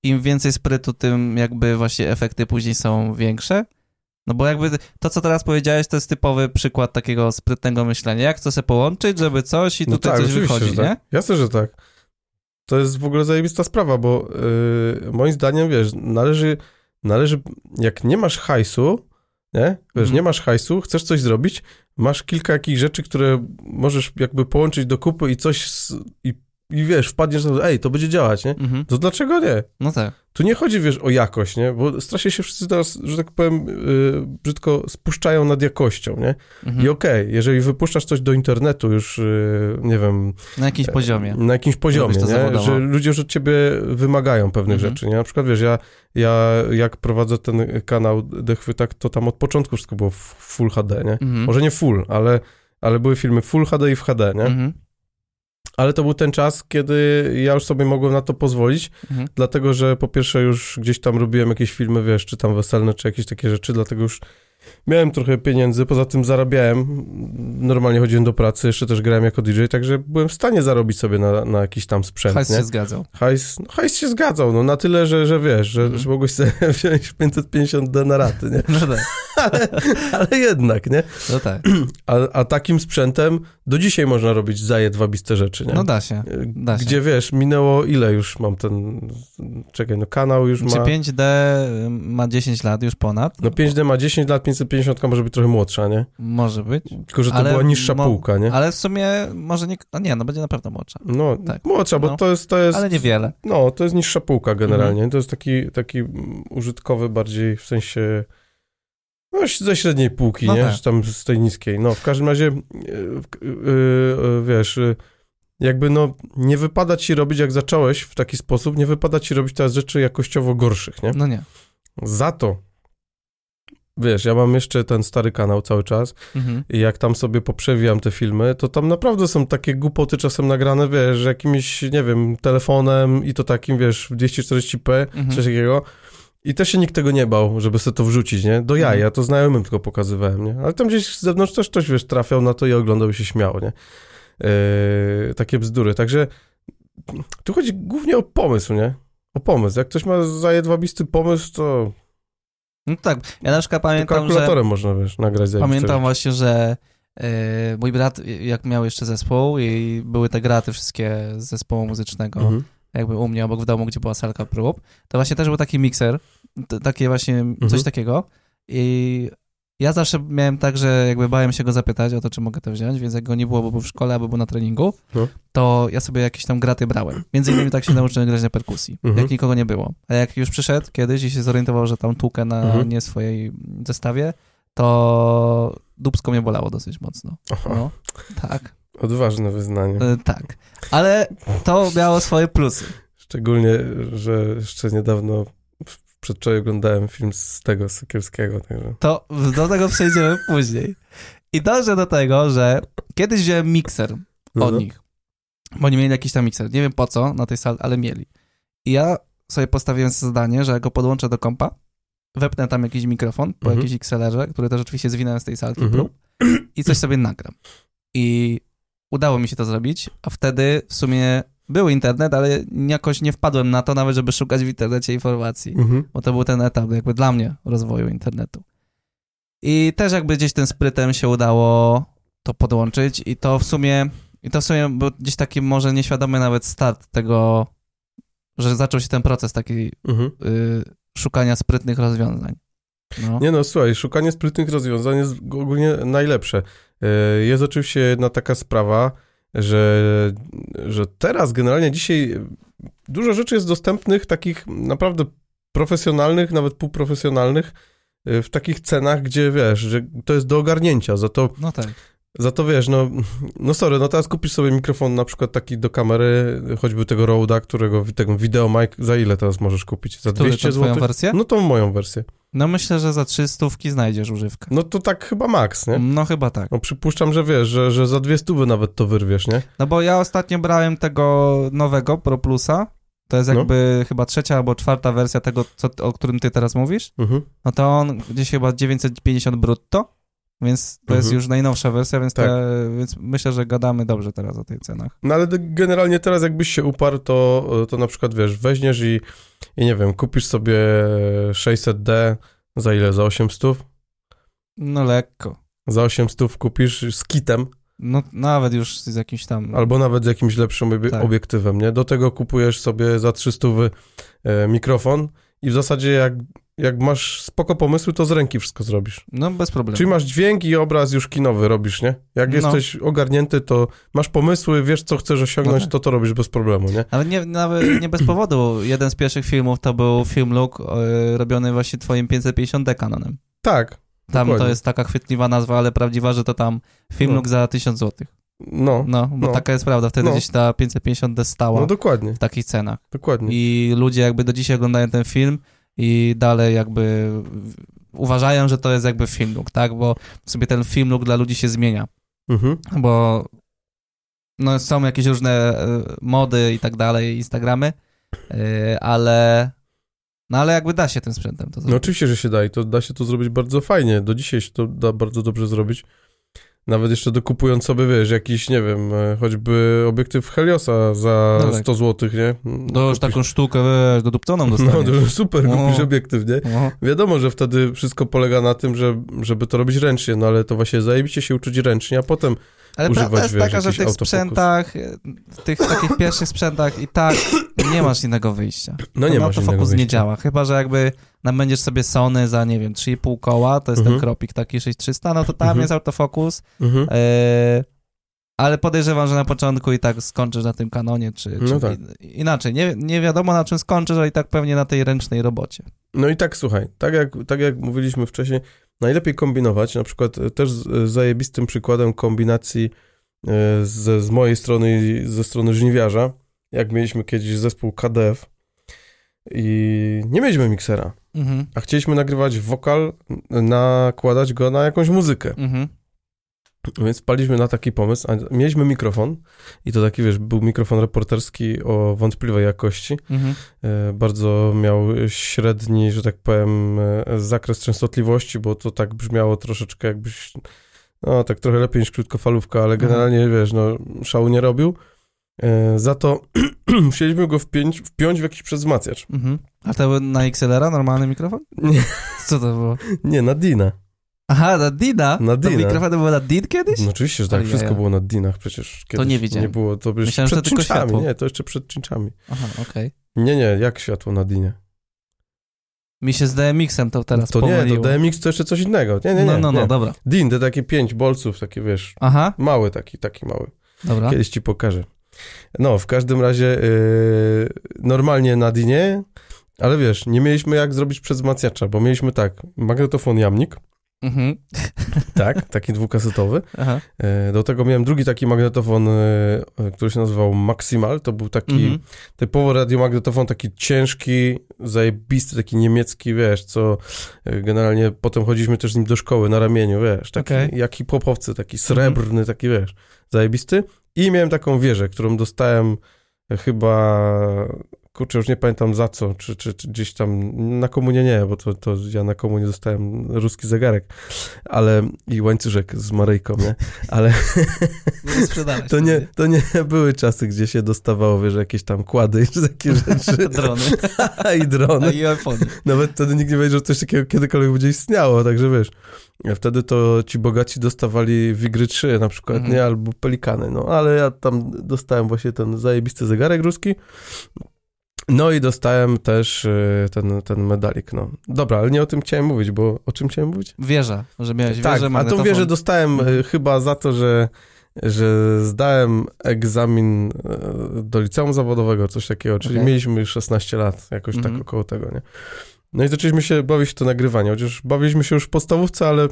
A: im więcej sprytu, tym jakby właśnie efekty później są większe? No bo jakby to, co teraz powiedziałeś, to jest typowy przykład takiego sprytnego myślenia. Jak to sobie połączyć, żeby coś i
B: no
A: tutaj
B: tak,
A: coś wychodzi,
B: że
A: nie?
B: tak. Jasne, że tak. To jest w ogóle zajebista sprawa, bo yy, moim zdaniem, wiesz, należy, należy, jak nie masz hajsu, nie? Wiesz,
A: Mhm.
B: nie masz hajsu, chcesz coś zrobić, masz kilka jakichś rzeczy, które możesz jakby połączyć do kupy i coś, z, i, i wiesz, wpadniesz na to, ej, to będzie działać, nie?
A: Mhm.
B: To dlaczego nie?
A: No tak.
B: Tu nie chodzi, wiesz, o jakość, nie? Bo strasznie się wszyscy teraz, że tak powiem, yy, brzydko spuszczają nad jakością, nie?
A: Mhm.
B: I okej, jeżeli wypuszczasz coś do internetu już, yy, nie wiem,
A: Na jakimś poziomie.
B: na jakimś poziomie, nie?
A: zawodowo.
B: że ludzie już od ciebie wymagają pewnych
A: Mhm.
B: rzeczy, nie? Na przykład, wiesz, ja, ja jak prowadzę ten kanał Dechwytak, to tam od początku wszystko było w Full HD, nie?
A: Mhm.
B: Może nie full, ale, ale były filmy Full HD i w HD, nie? Ale to był ten czas, kiedy ja już sobie mogłem na to pozwolić,
A: Mhm.
B: dlatego, że po pierwsze już gdzieś tam robiłem jakieś filmy, wiesz, czy tam weselne, czy jakieś takie rzeczy, dlatego już miałem trochę pieniędzy, poza tym zarabiałem, normalnie chodziłem do pracy, jeszcze też grałem jako DJ, także byłem w stanie zarobić sobie na, na jakiś tam sprzęt,
A: Hajs
B: nie?
A: się zgadzał.
B: Hajs, no, hajs się zgadzał, no na tyle, że, że wiesz, że,
A: Mhm.
B: że mogłeś sobie <laughs> wziąć 550 D na raty, nie? <laughs>
A: No tak. <laughs>
B: Ale, ale jednak, nie?
A: No tak. <clears throat>
B: A, a takim sprzętem do dzisiaj można robić zajedwabiste rzeczy, nie?
A: No da się. Da się.
B: Gdzie wiesz, minęło ile już mam ten, czekaj, no kanał już
A: Czy
B: ma,
A: 5D ma 10 lat już ponad?
B: no 5D ma 10 lat, 550 może być trochę młodsza, nie?
A: Może być.
B: Tylko, że to
A: Ale
B: była niższa półka, nie?
A: Ale w sumie może nie... A nie, no będzie na pewno młodsza.
B: No,
A: tak.
B: młodsza, bo
A: No.
B: to jest, to jest,
A: Ale niewiele.
B: no, to jest niższa półka generalnie,
A: Mhm.
B: to jest taki, taki użytkowy bardziej, w sensie, no, ze średniej półki,
A: No
B: nie?
A: tak.
B: Tam z tej niskiej. No, w każdym razie, yy, yy, wiesz, yy, jakby no, nie wypada ci robić, jak zacząłeś w taki sposób, nie wypada ci robić teraz rzeczy jakościowo gorszych, nie?
A: No nie.
B: Za to, wiesz, ja mam jeszcze ten stary kanał cały czas
A: Mhm.
B: i jak tam sobie poprzewijam te filmy, to tam naprawdę są takie głupoty czasem nagrane, wiesz, jakimś, nie wiem, telefonem i to takim, wiesz, w 240p,
A: Mhm.
B: coś takiego. I też się nikt tego nie bał, żeby sobie to wrzucić, nie? Do jaj,
A: Mhm.
B: ja to znajomym tylko pokazywałem, nie? Ale tam gdzieś z zewnątrz też ktoś, wiesz, trafiał na to i oglądał i się śmiało, nie? Yy, takie bzdury. Także tu chodzi głównie o pomysł, nie? O pomysł. Jak ktoś ma zajedwabisty pomysł, to,
A: No tak. Ja na przykład pamiętam, że...
B: kalkulatorem można, wiesz, nagrać
A: Pamiętam właśnie, że e, mój brat, jak miał jeszcze zespół i były te graty wszystkie z zespołu muzycznego,
B: Mhm.
A: jakby u mnie obok w domu, gdzie była salka prób, to właśnie też był taki mikser, t- takie właśnie coś
B: Mhm.
A: takiego i ja zawsze miałem tak, że jakby bałem się go zapytać o to, czy mogę to wziąć, więc jak go nie było, bo był w szkole, albo był na treningu,
B: No.
A: to ja sobie jakieś tam graty brałem. Między innymi tak się <clears throat> nauczyłem grać na perkusji,
B: Mhm.
A: jak nikogo nie było. A jak już przyszedł kiedyś i się zorientował, że tam tłukę na
B: Mhm.
A: nie swojej zestawie, to dubsko mnie bolało dosyć mocno.
B: Aha,
A: No, tak,
B: odważne wyznanie.
A: e, tak. Ale to miało swoje plusy.
B: Szczególnie, że jeszcze niedawno przedwczoraj oglądałem film z tego Sykielskiego, także...
A: To do tego przejdziemy <laughs> później. I dążę do tego, że kiedyś wziąłem mikser od
B: No, no.
A: nich. Bo oni mieli jakiś tam mikser. Nie wiem po co na tej sali, ale mieli. I ja sobie postawiłem zadanie, że go podłączę do kompa, wepnę tam jakiś mikrofon po
B: Mhm.
A: jakiejś XLR-ze, który też oczywiście zwinąłem z tej salki
B: Mhm.
A: i coś sobie nagram. I udało mi się to zrobić, a wtedy w sumie był internet, ale jakoś nie wpadłem na to nawet, żeby szukać w internecie informacji
B: Mhm.
A: bo to był ten etap jakby dla mnie rozwoju internetu. I też jakby gdzieś tym sprytem się udało to podłączyć i to w sumie, i to w sumie był gdzieś taki może nieświadomy nawet start tego, że zaczął się ten proces taki
B: Mhm.
A: y, szukania sprytnych rozwiązań. No.
B: Nie no, słuchaj, szukanie sprytnych rozwiązań jest ogólnie najlepsze. E, Jest oczywiście jedna taka sprawa, że, że teraz generalnie dzisiaj dużo rzeczy jest dostępnych takich naprawdę profesjonalnych, nawet półprofesjonalnych e, w takich cenach, gdzie wiesz, że to jest do ogarnięcia, za to
A: no tak.
B: Za to wiesz, no, no sorry, no teraz kupisz sobie mikrofon na przykład taki do kamery, choćby tego Rode'a, którego, tego Video Mic, za ile teraz możesz kupić? Za
A: Który
B: 200
A: to twoją
B: zł?
A: wersję?
B: No to moją wersję.
A: No myślę, że za trzy stówki znajdziesz używkę.
B: No to tak chyba max, nie?
A: No chyba tak.
B: No przypuszczam, że wiesz, że, że za dwie stówy nawet to wyrwiesz, nie?
A: No bo ja ostatnio brałem tego nowego Pro Plusa. To jest
B: No.
A: jakby chyba trzecia albo czwarta wersja tego, co, o którym ty teraz mówisz.
B: Mhm.
A: No to on gdzieś chyba 950 brutto, więc to jest
B: Mhm.
A: już najnowsza wersja, więc,
B: Tak.
A: te, więc myślę, że gadamy dobrze teraz o tych cenach.
B: No ale generalnie teraz jakbyś się uparł, to, to na przykład wiesz, weźmiesz i, i nie wiem, kupisz sobie 600D za ile? Za 800?
A: No lekko.
B: Za 800 kupisz z kitem,
A: No nawet już z jakimś tam...
B: Albo nawet z jakimś lepszym obie-
A: Tak.
B: obiektywem, nie? Do tego kupujesz sobie za 300 e, mikrofon i w zasadzie jak, jak masz spoko pomysły, to z ręki wszystko zrobisz.
A: No bez problemu.
B: Czyli masz dźwięk i obraz już kinowy robisz, nie? Jak
A: No.
B: jesteś ogarnięty, to masz pomysły, wiesz co chcesz osiągnąć,
A: No tak.
B: to to robisz bez problemu, nie?
A: Ale nie, nawet nie bez powodu. Jeden z pierwszych filmów to był film Look e, robiony właśnie twoim 550D Canonem.
B: Tak,
A: Tam to
B: Dokładnie.
A: jest taka chwytliwa nazwa, ale prawdziwa, że to tam film
B: No.
A: Look za 1000 zł.
B: no,
A: No, bo
B: No.
A: taka jest prawda. Wtedy
B: No.
A: gdzieś ta 550D stała
B: no dokładnie,
A: w takich cenach.
B: dokładnie.
A: I ludzie jakby do dzisiaj oglądają ten film i dalej jakby uważają, że to jest jakby film look, tak? Bo sobie ten film look dla ludzi się zmienia,
B: Mhm.
A: bo no są jakieś różne e, mody i tak dalej, Instagramy, e, ale no ale jakby da się tym sprzętem to
B: No
A: zrobić.
B: oczywiście, że się da i to da się to zrobić bardzo fajnie. Do dzisiaj się to da bardzo dobrze zrobić. Nawet jeszcze dokupując sobie, wiesz, jakiś, nie wiem, e, choćby obiektyw Heliosa za
A: No tak.
B: 100 zł, nie?
A: To już taką sztukę, wiesz, dodupconą <laughs>
B: No,
A: dostaniesz.
B: to super, kupisz obiektyw, nie?
A: No.
B: Wiadomo, że wtedy wszystko polega na tym, że, żeby to robić ręcznie, no ale to właśnie zajebiście się uczyć ręcznie, a potem
A: Ale
B: używać,
A: prawda jest
B: wiesz,
A: taka, że w tych
B: autofokus.
A: sprzętach, w tych takich pierwszych sprzętach i tak nie masz innego wyjścia.
B: no nie
A: Ten
B: masz innego
A: autofokus nie
B: wyjścia.
A: działa, chyba że jakby nabędziesz sobie Sony za, nie wiem, 3,5 koła, to jest
B: Mhm.
A: ten kropik taki 6300, no to tam
B: Mhm.
A: jest autofokus,
B: Mhm.
A: e, ale podejrzewam, że na początku i tak skończysz na tym kanonie, czy, czy
B: No tak.
A: i- inaczej, nie, nie wiadomo na czym skończysz, ale i tak pewnie na tej ręcznej robocie.
B: No i tak, słuchaj, tak jak, tak jak mówiliśmy wcześniej, najlepiej kombinować, na przykład e, też z- zajebistym przykładem kombinacji e, ze, z mojej strony i ze strony żniwiarza, jak mieliśmy kiedyś zespół KDF i nie mieliśmy miksera,
A: Mhm,
B: a chcieliśmy nagrywać wokal, nakładać go na jakąś muzykę.
A: mhm,
B: Więc wpaliśmy na taki pomysł, a mieliśmy mikrofon i to taki, wiesz, był mikrofon reporterski o wątpliwej jakości.
A: mhm.
B: E, Bardzo miał średni, że tak powiem, e, zakres częstotliwości, bo to tak brzmiało troszeczkę jakbyś, no tak trochę lepiej niż krótkofalówka, ale
A: Mhm.
B: generalnie, wiesz, no szału nie robił. E, Za to <clears throat> musieliśmy go wpiąć, wpiąć w jakiś przezmacniacz.
A: Mhm. A to był na XLR-a normalny mikrofon?
B: Nie,
A: Co to było?
B: nie, na Dina.
A: Aha, na Dina?
B: Na
A: To
B: Dina.
A: mikrofony były na Din kiedyś?
B: No oczywiście, że tak, wszystko było na Dinach przecież. Kiedyś
A: nie wiedziałem.
B: Nie było, to już
A: Myślałem,
B: przed
A: to
B: czynczami, nie, to jeszcze przed czynczami.
A: Aha, okej.
B: Nie, nie, jak światło na Dinie?
A: Mi się z DMX-em to teraz
B: to nie,
A: pomyliło.
B: to DMX to jeszcze coś innego. Nie, nie, nie.
A: No, no, no,
B: nie.
A: dobra.
B: Din, te takie pięć bolców, takie wiesz,
A: Aha,
B: mały taki, taki mały.
A: dobra.
B: Kiedyś ci pokażę. No, w każdym razie yy, normalnie na Dinie, ale wiesz, nie mieliśmy jak zrobić przezmacniacza, bo mieliśmy tak, magnetofon jamnik,
A: Mhm.
B: tak, taki dwukasetowy. <laughs>
A: Aha.
B: Yy, do tego miałem drugi taki magnetofon, yy, który się nazywał Maximal, to był taki
A: Mhm.
B: typowo radiomagnetofon, taki ciężki, zajebisty, taki niemiecki, wiesz, co y, generalnie potem chodziliśmy też z nim do szkoły na ramieniu, wiesz, taki.
A: Mhm.
B: jak hip-hopowcy, taki srebrny, taki, wiesz, zajebisty. I miałem taką wieżę, którą dostałem chyba kurczę, już nie pamiętam za co, czy, czy, czy gdzieś tam, na komunie nie, bo to, to ja na komunie dostałem ruski zegarek, ale i łańcuszek z Maryjką, nie? Ale
A: Nie
B: to nie, to nie <laughs> były czasy, gdzie się dostawało, wiesz, jakieś tam kłady i takie rzeczy. <laughs>
A: Drony. <laughs>
B: I drony.
A: I iPhone.
B: Nawet wtedy nikt nie wiedział, że coś takiego kiedykolwiek będzie istniało, także wiesz, wtedy to ci bogaci dostawali Wigry 3 na przykład,
A: Mhm.
B: nie, albo Pelikany, no, ale ja tam dostałem właśnie ten zajebisty zegarek ruski, no i dostałem też y, ten, ten medalik, no. Dobra, ale nie o tym chciałem mówić, bo o czym chciałem mówić?
A: Wieża, że miałeś
B: tak,
A: wieżę,
B: a tą
A: magnetofon.
B: wieżę dostałem y, chyba za to, że że zdałem egzamin y, do liceum zawodowego, coś takiego, czyli
A: Okej.
B: mieliśmy już 16 lat, jakoś
A: Mhm.
B: tak około tego, nie? No i zaczęliśmy się bawić w to nagrywanie, chociaż bawiliśmy się już w podstawówce, ale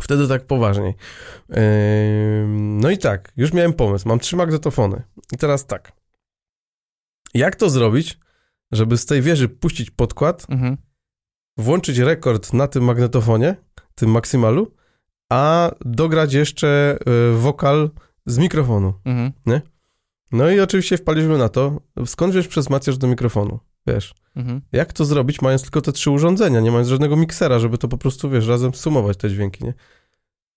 B: wtedy tak poważniej. No i tak, już miałem pomysł, mam trzy magnetofony i teraz tak. Jak to zrobić, żeby z tej wieży puścić podkład,
A: Mhm.
B: włączyć rekord na tym magnetofonie, tym maksymalu, a dograć jeszcze y, wokal z mikrofonu.
A: Mhm.
B: No i oczywiście wpaliśmy na to, skąd wiesz przez macierz do mikrofonu, wiesz.
A: Mhm.
B: Jak to zrobić, mając tylko te trzy urządzenia, nie mając żadnego miksera, żeby to po prostu, wiesz, razem sumować te dźwięki, nie?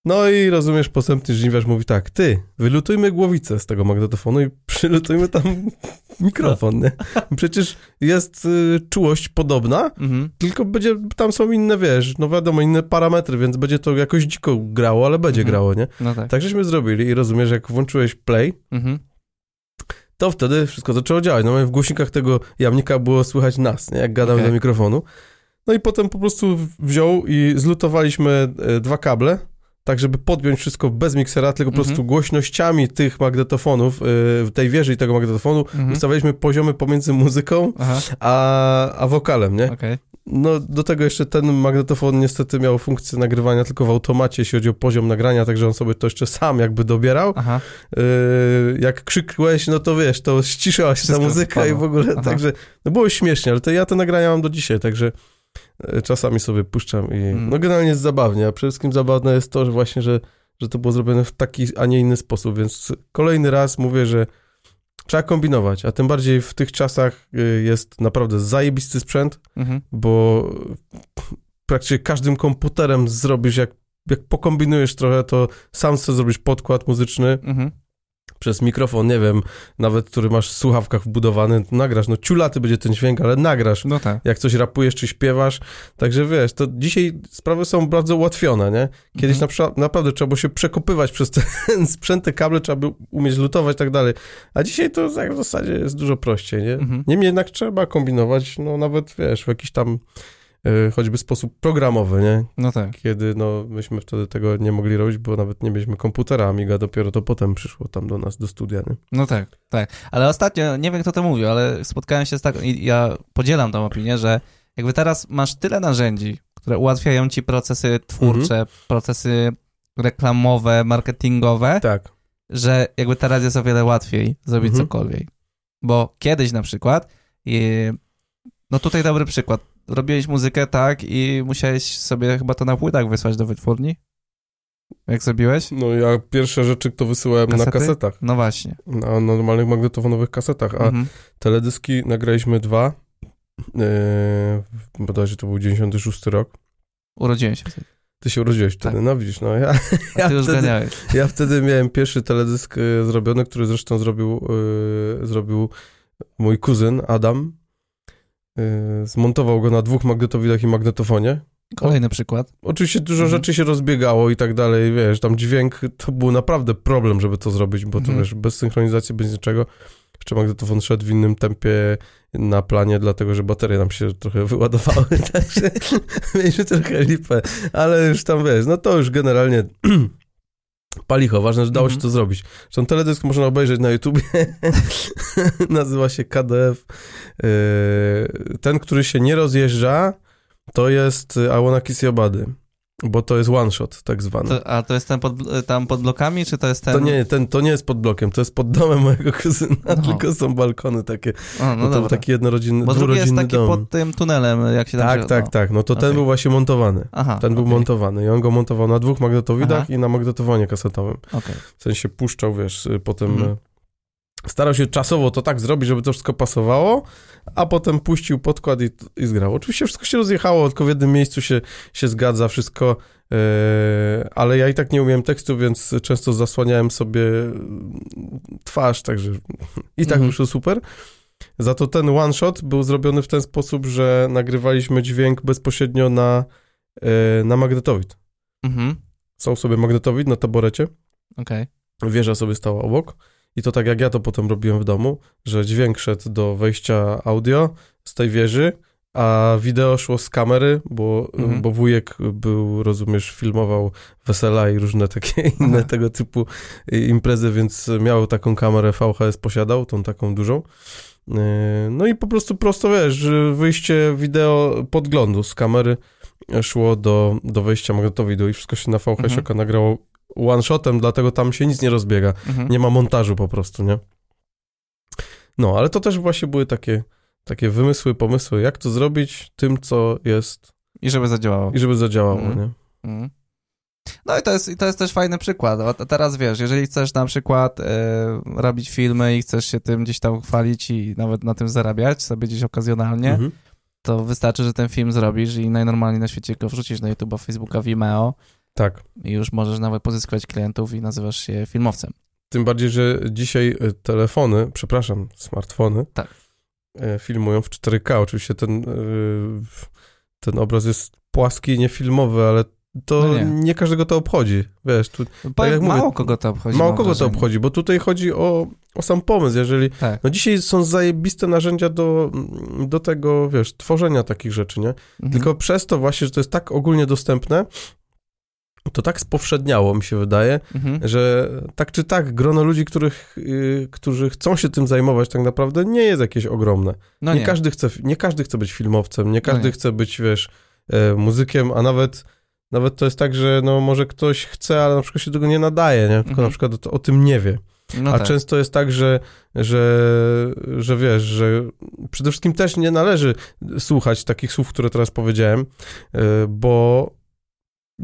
B: No i rozumiesz, posępny żniwiarz mówi tak, ty, wylutujmy głowicę z tego magnetofonu i <laughs> przylutujmy tam <laughs> mikrofon, nie? Przecież jest y, czułość podobna,
A: Mhm.
B: tylko będzie, tam są inne, wiesz, no wiadomo, inne parametry, więc będzie to jakoś dziko grało, ale będzie
A: Mhm.
B: grało, nie?
A: No tak.
B: Tak żeśmy zrobili i rozumiesz, jak włączyłeś play,
A: Mhm.
B: to wtedy wszystko zaczęło działać. No w głośnikach tego jamnika było słychać nas, nie? jak gadamy
A: Okej.
B: do mikrofonu. No i potem po prostu wziął i zlutowaliśmy e, dwa kable, tak żeby podpiąć wszystko bez miksera, tylko po
A: Mhm.
B: prostu głośnościami tych magnetofonów, e, tej wieży i tego magnetofonu,
A: Mhm.
B: ustawialiśmy poziomy pomiędzy muzyką
A: Aha,
B: a, a wokalem, nie?
A: okej.
B: No do tego jeszcze ten magnetofon niestety miał funkcję nagrywania tylko w automacie, jeśli chodzi o poziom nagrania, także on sobie to jeszcze sam jakby dobierał. Yy, jak krzykłeś, no to wiesz, to ściszyła się ta
A: Wszystko
B: muzyka i w
A: spadło.
B: ogóle,
A: Aha.
B: także no było śmiesznie, ale to ja te nagrania mam do dzisiaj, także czasami sobie puszczam i
A: Mm.
B: no generalnie jest zabawnie, a przede wszystkim zabawne jest to, że właśnie, że, że to było zrobione w taki, a nie inny sposób, więc kolejny raz mówię, że trzeba kombinować, a tym bardziej w tych czasach y, jest naprawdę zajebisty sprzęt,
A: mhm.
B: bo praktycznie każdym komputerem zrobisz, jak, jak pokombinujesz trochę, to sam sobie zrobisz podkład muzyczny,
A: Mhm.
B: Przez mikrofon, nie wiem, nawet który masz w słuchawkach wbudowany, nagrasz, no ciulaty będzie ten dźwięk, ale nagrasz,
A: No tak.
B: jak coś rapujesz czy śpiewasz, także wiesz, to dzisiaj sprawy są bardzo ułatwione, nie? Kiedyś
A: Mhm.
B: naprawdę trzeba było się przekopywać przez ten sprzęt, te <laughs> kable, trzeba by umieć lutować i tak dalej, a dzisiaj to tak w zasadzie jest dużo prościej, nie?
A: Mhm.
B: Niemniej jednak trzeba kombinować, no nawet, wiesz, w jakiś tam choćby sposób programowy, nie?
A: No tak.
B: Kiedy, no, myśmy wtedy tego nie mogli robić, bo nawet nie mieliśmy komputera Amiga, dopiero to potem przyszło tam do nas, do studia, nie?
A: No tak, tak. Ale ostatnio, nie wiem kto to mówił, ale spotkałem się z taką, i ja podzielam tą opinię, że jakby teraz masz tyle narzędzi, które ułatwiają ci procesy twórcze,
B: Mhm.
A: procesy reklamowe, marketingowe,
B: Tak.
A: że jakby teraz jest o wiele łatwiej zrobić
B: Mhm.
A: cokolwiek. Bo kiedyś na przykład, no tutaj dobry przykład, robiłeś muzykę tak i musiałeś sobie chyba to na płytach wysłać do wytwórni? Jak zrobiłeś?
B: No ja pierwsze rzeczy to wysyłałem na
A: Kasety?
B: kasetach,
A: No właśnie.
B: na normalnych magnetofonowych kasetach, a
A: Mhm.
B: teledyski nagraliśmy dwa, yy, bodajże to był 96 rok.
A: Urodziłem się wtedy.
B: Ty się urodziłeś wtedy,
A: Tak.
B: no widzisz, no ja,
A: A
B: ja,
A: ty już
B: wtedy,
A: ganiałeś.
B: ja wtedy miałem pierwszy teledysk y, zrobiony, który zresztą zrobił, y, zrobił mój kuzyn Adam. Y, zmontował go na dwóch magnetowidach i magnetofonie.
A: Kolejny przykład.
B: Oczywiście dużo
A: Mhm.
B: rzeczy się rozbiegało i tak dalej, wiesz, tam dźwięk to był naprawdę problem, żeby to zrobić, bo to
A: Mhm.
B: wiesz, bez synchronizacji, bez niczego. Jeszcze magnetofon szedł w innym tempie na planie, dlatego że baterie nam się trochę <laughs> wyładowały, także <laughs> mieliśmy trochę lipę, ale już tam wiesz, no to już generalnie <clears throat> palicho, ważne, że dało się
A: Mhm.
B: to zrobić. Zresztą teledysk można obejrzeć na YouTubie, <laughs> nazywa się KDF. Yy, Ten, który się nie rozjeżdża, to jest y, I Bo to jest one shot tak zwany.
A: To, a to jest ten pod, tam pod blokami, czy to jest ten...
B: To nie, ten, to nie jest pod blokiem, to jest pod domem mojego kuzyna,
A: No.
B: tylko są balkony takie.
A: O, no
B: No to był taki jednorodzinny,
A: Bo drugi jest taki
B: dom.
A: pod tym tunelem, jak się tam...
B: Tak,
A: się-
B: tak,
A: no.
B: tak, no to ten
A: Okej.
B: był właśnie montowany.
A: Aha,
B: Ten był
A: okej,
B: montowany i on go montował na dwóch magnetowidach
A: Aha.
B: i na magnetofonie kasetowym.
A: okej.
B: W sensie puszczał, wiesz, y, potem
A: Mhm.
B: y, starał się czasowo to tak zrobić, żeby to wszystko pasowało, a potem puścił podkład i, i zgrał. Oczywiście wszystko się rozjechało, tylko w jednym miejscu się, się zgadza wszystko, yy, ale ja i tak nie umiem tekstu, więc często zasłaniałem sobie twarz, także i tak
A: Mhm.
B: wyszło super. Za to ten one shot był zrobiony w ten sposób, że nagrywaliśmy dźwięk bezpośrednio na, yy, na magnetowid.
A: Mhm,
B: Są sobie magnetowid na taborecie,
A: okej.
B: wieża sobie stała obok i to tak jak ja to potem robiłem w domu, że dźwięk szedł do wejścia audio z tej wieży, a wideo szło z kamery, bo,
A: Mhm.
B: bo wujek był, rozumiesz, filmował wesela i różne takie <laughs> inne
A: Aha.
B: tego typu imprezy, więc miał taką kamerę VHS, posiadał, tą taką dużą. Yy, No i po prostu prosto, wiesz, wyjście wideo podglądu z kamery szło do, do wejścia magnetowidu i wszystko się na VHS
A: Mhm.
B: nagrało one-shotem, dlatego tam się nic nie rozbiega.
A: Mhm.
B: Nie ma montażu po prostu, nie? No, ale to też właśnie były takie, takie wymysły, pomysły, jak to zrobić tym, co jest
A: I żeby zadziałało.
B: i żeby zadziałało,
A: Mhm.
B: nie?
A: Mhm. No i to jest, to jest też fajny przykład. A teraz wiesz, jeżeli chcesz na przykład e, robić filmy i chcesz się tym gdzieś tam chwalić i nawet na tym zarabiać sobie gdzieś okazjonalnie,
B: Mhm.
A: to wystarczy, że ten film zrobisz i najnormalniej na świecie go wrzucisz na YouTube'a, Facebooka, Vimeo
B: Tak.
A: i już możesz nawet pozyskiwać klientów i nazywasz się filmowcem.
B: Tym bardziej, że dzisiaj y, telefony, przepraszam, smartfony,
A: Tak.
B: y, filmują w 4K. Oczywiście ten, y, ten obraz jest płaski, niefilmowy, ale to
A: No
B: nie.
A: nie.
B: każdego to obchodzi. Wiesz, tu
A: Powiem,
B: jak mówię,
A: mało kogo to obchodzi.
B: mało kogo to
A: wrażenie.
B: obchodzi, bo tutaj chodzi o, o sam pomysł. Jeżeli
A: Tak.
B: No dzisiaj są zajebiste narzędzia do, do tego, wiesz, tworzenia takich rzeczy, nie?
A: Mhm.
B: Tylko przez to właśnie, że to jest tak ogólnie dostępne, to tak spowszedniało, mi się wydaje,
A: Mhm.
B: że tak czy tak grono ludzi, których, y, którzy chcą się tym zajmować tak naprawdę nie jest jakieś ogromne.
A: No
B: nie,
A: nie.
B: Każdy chce, nie każdy chce być filmowcem, nie każdy
A: nie.
B: chce być, wiesz, e, muzykiem, a nawet nawet to jest tak, że no może ktoś chce, ale na przykład się tego nie nadaje, nie? Tylko
A: Mhm.
B: na przykład o, o tym nie wie.
A: No
B: A
A: tak.
B: często jest tak, że, że, że wiesz, że przede wszystkim też nie należy słuchać takich słów, które teraz powiedziałem, yy, bo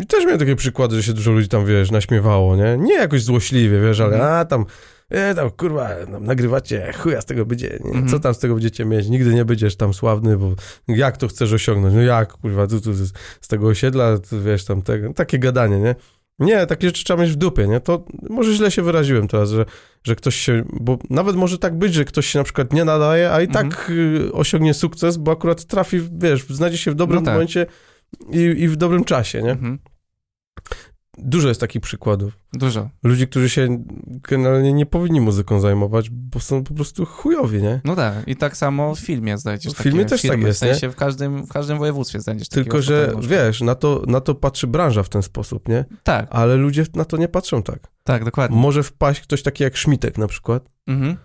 B: i też miałem takie przykłady, że się dużo ludzi tam, wiesz, naśmiewało, nie? Nie jakoś złośliwie, wiesz, ale
A: Mhm.
B: a tam, e, tam kurwa, no, nagrywacie, chuja z tego będzie, nie?
A: Mhm.
B: co tam z tego będziecie mieć? Nigdy nie będziesz tam sławny, bo jak to chcesz osiągnąć? No jak, kurwa, tu, tu z, z tego osiedla, tu, wiesz, tam tego, takie gadanie, nie? Nie, takie rzeczy trzeba mieć w dupie, nie? To może źle się wyraziłem teraz, że, że ktoś się, bo nawet może tak być, że ktoś się na przykład nie nadaje, a i
A: Mhm.
B: tak y, osiągnie sukces, bo akurat trafi, wiesz, znajdzie się w dobrym
A: No tak.
B: momencie i, i w dobrym czasie, nie?
A: Mhm.
B: Dużo jest takich przykładów.
A: Dużo.
B: Ludzi, którzy się generalnie nie powinni muzyką zajmować, bo są po prostu chujowi, nie?
A: No tak. I tak samo w filmie znajdziesz
B: W filmie też tak jest,
A: w sensie w każdym, w każdym województwie znajdziesz
B: Tylko, że wiesz, na to, na to patrzy branża w ten sposób, nie?
A: Tak,
B: Ale ludzie na to nie patrzą tak.
A: tak, dokładnie.
B: Może wpaść ktoś taki jak Szmitek na przykład,
A: Mhm.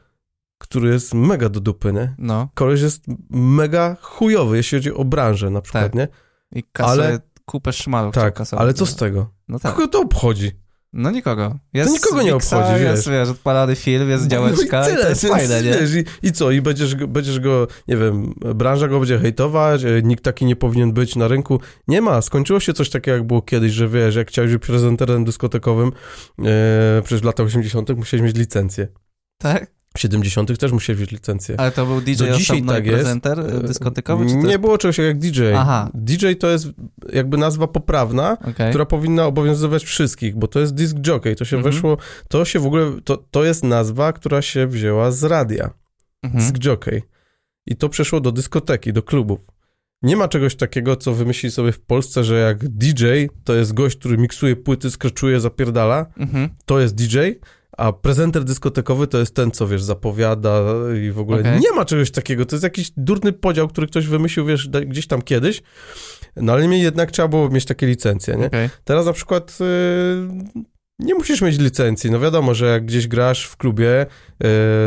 B: który jest mega do dupy, nie?
A: No.
B: Koleś jest mega chujowy, jeśli chodzi o branżę na przykład,
A: Tak.
B: nie?
A: I kasę,
B: Ale-
A: kupę szmalu chciał
B: Tak, ale co z tego?
A: No tak.
B: Kogo to obchodzi?
A: No nikogo. Jest
B: nikogo nie obchodzi,
A: Jest,
B: wiesz.
A: wiesz, odpalany film, jest
B: No
A: działeczka i, to jest fajne, nie?
B: Wiesz, i, I co? I będziesz, go- będziesz go, nie wiem, branża go będzie hejtować, e, nikt taki nie powinien być na rynku. Nie ma. Skończyło się coś takiego, jak było kiedyś, że wiesz, jak chciałeś być prezenterem dyskotekowym, e, przecież w latach 80. musiałeś mieć licencję.
A: Tak?
B: W 70. też musiałeś mieć licencję.
A: Ale to był DJ
B: Do dzisiaj tak jest.
A: prezenter y, dyskotekowy, czy
B: Nie było czegoś jak DJ.
A: Aha.
B: DJ to jest jakby nazwa poprawna,
A: Okej.
B: która powinna obowiązywać wszystkich, bo to jest disc jockey, to się
A: Mhm.
B: weszło, to się w ogóle, to, to jest nazwa, która się wzięła z radia,
A: Mhm.
B: disc jockey. I to przeszło do dyskoteki, do klubów. Nie ma czegoś takiego, co wymyślili sobie w Polsce, że jak DJ to jest gość, który miksuje płyty, skreczuje, zapierdala,
A: Mhm.
B: to jest DJ, a prezenter dyskotekowy to jest ten, co wiesz, zapowiada i w ogóle
A: Okej.
B: nie ma czegoś takiego. To jest jakiś durny podział, który ktoś wymyślił, wiesz, gdzieś tam kiedyś, no ale jednak trzeba było mieć takie licencje, nie?
A: Okej.
B: Teraz na przykład y, nie musisz mieć licencji. No wiadomo, że jak gdzieś grasz w klubie,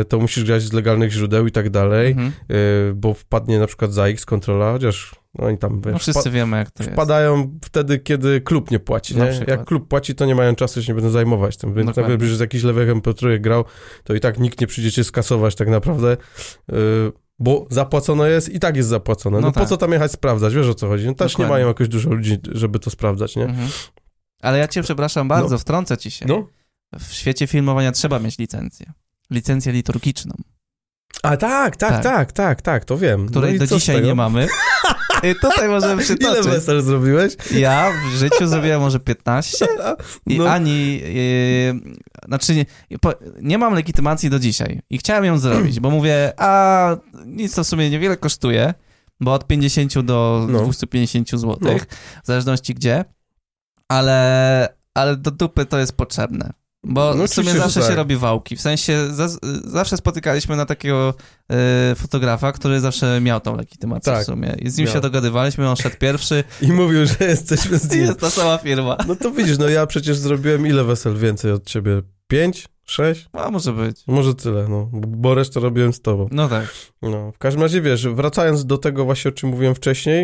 B: y, to musisz grać z legalnych źródeł i tak dalej,
A: Mhm.
B: y, bo wpadnie na przykład za X kontrola, chociaż no oni tam wiesz,
A: No wszyscy wiemy, jak to jest.
B: wpadają wtedy, kiedy klub nie płaci. Nie? Jak klub płaci, to nie mają czasu, się nie będą zajmować tym. Więc
A: Dokładnie.
B: nawet, że z jakiś lewy MP3 grał, to i tak nikt nie przyjdzie cię skasować tak naprawdę. y, bo zapłacone jest i tak jest zapłacone. No,
A: No
B: po
A: tak.
B: co tam jechać sprawdzać? Wiesz o co chodzi? No, też
A: Dokładnie.
B: nie mają jakoś dużo ludzi, żeby to sprawdzać, nie?
A: Mhm. Ale ja cię przepraszam bardzo, wtrącę ci się.
B: No.
A: W świecie filmowania trzeba mieć licencję. licencję liturgiczną,
B: A tak, tak,
A: Tak.
B: tak, tak, tak, to wiem.
A: której
B: no
A: do dzisiaj nie mamy. I tutaj możemy <laughs>
B: Ile
A: przytoczyć.
B: wesel zrobiłeś?
A: Ja w życiu zrobiłem może 15 <laughs> i
B: No.
A: ani, yy, znaczy nie, nie mam legitymacji do dzisiaj i chciałem ją zrobić, bo mówię, a nic to w sumie niewiele kosztuje, bo od 50 do
B: No.
A: 250 zł, w zależności gdzie, ale, ale do dupy to jest potrzebne. Bo
B: No
A: w sumie zawsze
B: tak.
A: się robi wałki. W sensie za, zawsze spotykaliśmy na takiego y, fotografa, który zawsze miał tą legitymację
B: Tak,
A: w sumie. I z nim
B: miał.
A: się dogadywaliśmy, on szedł pierwszy <laughs>
B: I mówił, że jesteśmy z <laughs> nim.
A: jest ta sama firma.
B: No to widzisz, no ja przecież zrobiłem ile wesel więcej od ciebie? Pięć? Sześć?
A: A może być.
B: Może tyle, no. Bo resztę robiłem z tobą.
A: No tak.
B: No, w każdym razie wiesz, wracając do tego właśnie, o czym mówiłem wcześniej,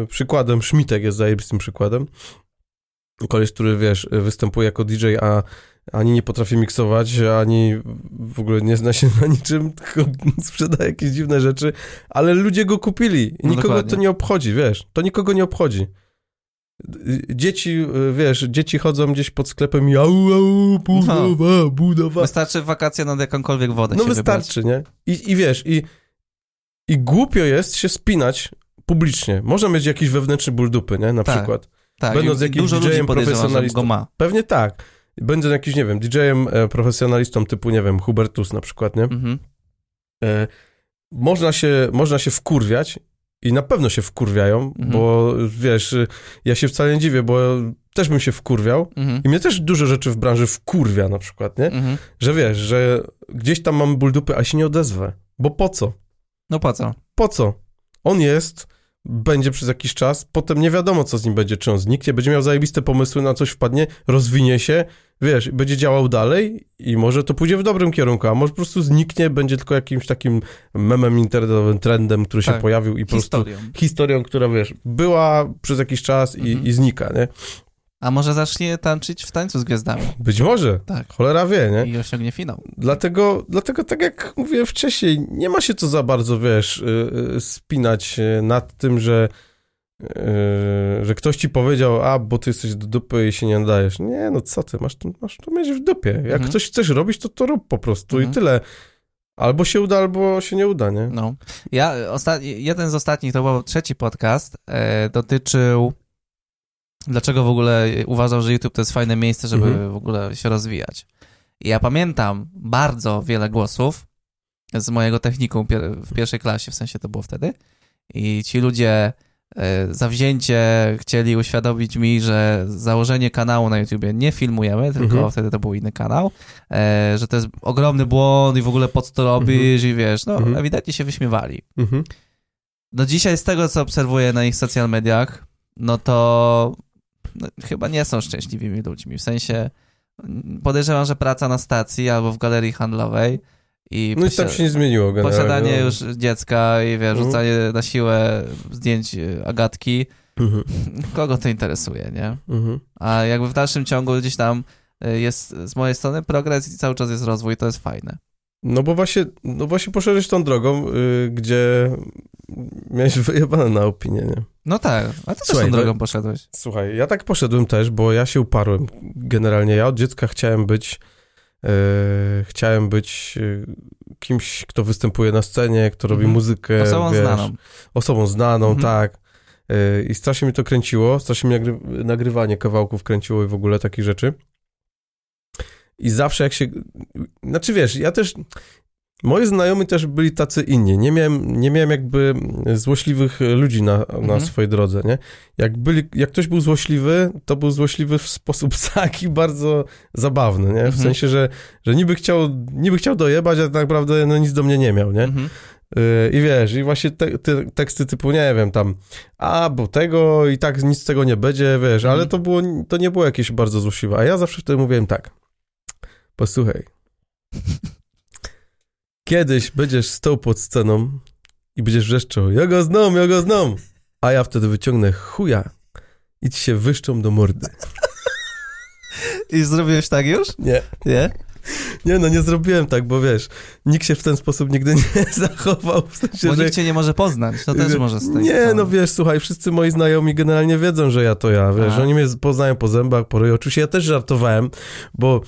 B: yy, przykładem, Szmitek jest zajebistym przykładem. Koleś, który wiesz, występuje jako DJ, a ani nie potrafi miksować, ani w ogóle nie zna się <laughs> na niczym, tylko sprzeda jakieś dziwne rzeczy, ale ludzie go kupili. I
A: No
B: nikogo
A: dokładnie.
B: to nie obchodzi, wiesz, to nikogo nie obchodzi. Dzieci, wiesz, dzieci chodzą gdzieś pod sklepem i au, au, budowa, budowa.
A: Wystarczy wakacje nad jakąkolwiek wodę
B: No wystarczy, nie? I, I wiesz, i, i głupio jest się spinać publicznie. Może mieć jakiś wewnętrzny ból dupy, nie? Na
A: Tak.
B: przykład.
A: Tak,
B: Będąc jakimś DJ-em profesjonalistą.
A: go ma.
B: Pewnie tak. Będąc jakimś, nie wiem, DJ-em e, profesjonalistą typu, nie wiem, Hubertus na przykład, nie?
A: Mhm.
B: E, można, się, można się wkurwiać i na pewno się wkurwiają,
A: Mhm.
B: bo wiesz, y, ja się wcale nie dziwię, bo też bym się wkurwiał
A: Mhm.
B: i mnie też dużo rzeczy w branży wkurwia na przykład, nie?
A: Mhm.
B: Że wiesz, że gdzieś tam mam ból dupy, a się nie odezwę. Bo po co?
A: No po co?
B: Po co? On jest, będzie przez jakiś czas, potem nie wiadomo, co z nim będzie, czy on zniknie, będzie miał zajebiste pomysły, na coś wpadnie, rozwinie się, wiesz, będzie działał dalej i może to pójdzie w dobrym kierunku, a może po prostu zniknie, będzie tylko jakimś takim memem internetowym, trendem, który się
A: Tak.
B: pojawił i po prostu
A: Historią.
B: historią, która, wiesz, była przez jakiś czas i,
A: Mhm.
B: i znika, nie?
A: A może zacznie tańczyć w tańcu z gwiazdami
B: Być może,
A: Tak.
B: cholera wie, nie?
A: i osiągnie finał.
B: Dlatego, dlatego, tak jak mówiłem wcześniej, nie ma się co za bardzo, wiesz, y, y, spinać y, nad tym, że, że ktoś ci powiedział, a, bo ty jesteś do dupy i się nie nadajesz. Nie, no co ty, masz to, masz to mieć w dupie. Jak
A: Mhm.
B: coś chcesz robić, to to rób po prostu
A: Mhm.
B: i tyle. Albo się uda, albo się nie uda, nie?
A: No. Ja, osta- jeden z ostatnich, to był trzeci podcast, e, dotyczył dlaczego w ogóle uważam, że YouTube to jest fajne miejsce, żeby
B: Mhm.
A: w ogóle się rozwijać. I ja pamiętam bardzo wiele głosów z mojego technikum w pierwszej klasie, w sensie to było wtedy, i ci ludzie e, zawzięcie chcieli uświadomić mi, że założenie kanału na YouTubie nie filmujemy, tylko
B: Mhm.
A: wtedy to był inny kanał, e, że to jest ogromny błąd i w ogóle po co to robisz i wiesz, no
B: Mhm.
A: ewidentnie się wyśmiewali.
B: Mhm.
A: No dzisiaj z tego, co obserwuję na ich social mediach, no to no, chyba nie są szczęśliwymi ludźmi. W sensie podejrzewam, że praca na stacji albo w galerii handlowej i,
B: No i tam się nie zmieniło generalnie.
A: posiadanie
B: no.
A: już dziecka i wiesz,
B: Mhm.
A: rzucanie na siłę zdjęć y, Agatki,
B: Mhm. <laughs>
A: kogo to interesuje, nie?
B: Mhm.
A: A jakby w dalszym ciągu gdzieś tam y, jest z mojej strony progres i cały czas jest rozwój, to jest fajne.
B: No bo właśnie, no właśnie poszedłeś tą drogą, y, gdzie miałeś wyjebane na opinię, nie?
A: No tak, a ty też
B: Słuchaj,
A: tą
B: no-
A: drogą poszedłeś.
B: Słuchaj, ja tak poszedłem też, bo ja się uparłem. Generalnie ja od dziecka chciałem być e, chciałem być e, kimś, kto występuje na scenie, kto robi
A: Mhm.
B: muzykę.
A: Osobą
B: wiesz,
A: znaną.
B: Osobą znaną,
A: Mhm.
B: tak. E, I strasznie mnie to kręciło, strasznie mnie nagry- nagrywanie kawałków kręciło i w ogóle takich rzeczy. I zawsze jak się... Znaczy wiesz, ja też... Moi znajomi też byli tacy inni. Nie miałem, nie miałem jakby złośliwych ludzi na, na
A: Mhm.
B: swojej drodze, nie? Jak, byli, jak ktoś był złośliwy, to był złośliwy w sposób <laughs> taki bardzo zabawny, nie? W
A: Mhm.
B: sensie, że, że niby, chciał, niby chciał dojebać, a tak naprawdę no, nic do mnie nie miał, nie?
A: Mhm.
B: Yy, I wiesz, i właśnie te, te teksty typu, nie wiem, tam, a, bo tego i tak nic z tego nie będzie, wiesz, ale
A: Mhm.
B: to było, to nie było jakieś bardzo złośliwe. A ja zawsze wtedy mówiłem tak, posłuchaj, kiedyś będziesz stał pod sceną i będziesz wrzeszczał, ja go znam, ja go znam, a ja wtedy wyciągnę chuja i ci się wyszczą do mordy.
A: I zrobiłeś tak już?
B: Nie,
A: Nie?
B: nie, no nie zrobiłem tak, bo wiesz, nikt się w ten sposób nigdy nie <laughs> zachował, w sensie,
A: Bo
B: że...
A: nikt cię nie może poznać, to też może tej
B: Nie, no wiesz, słuchaj, wszyscy moi znajomi generalnie wiedzą, że ja to ja, wiesz,
A: Aha.
B: oni mnie poznają po zębach, po ryju. Oczywiście ja też żartowałem, bo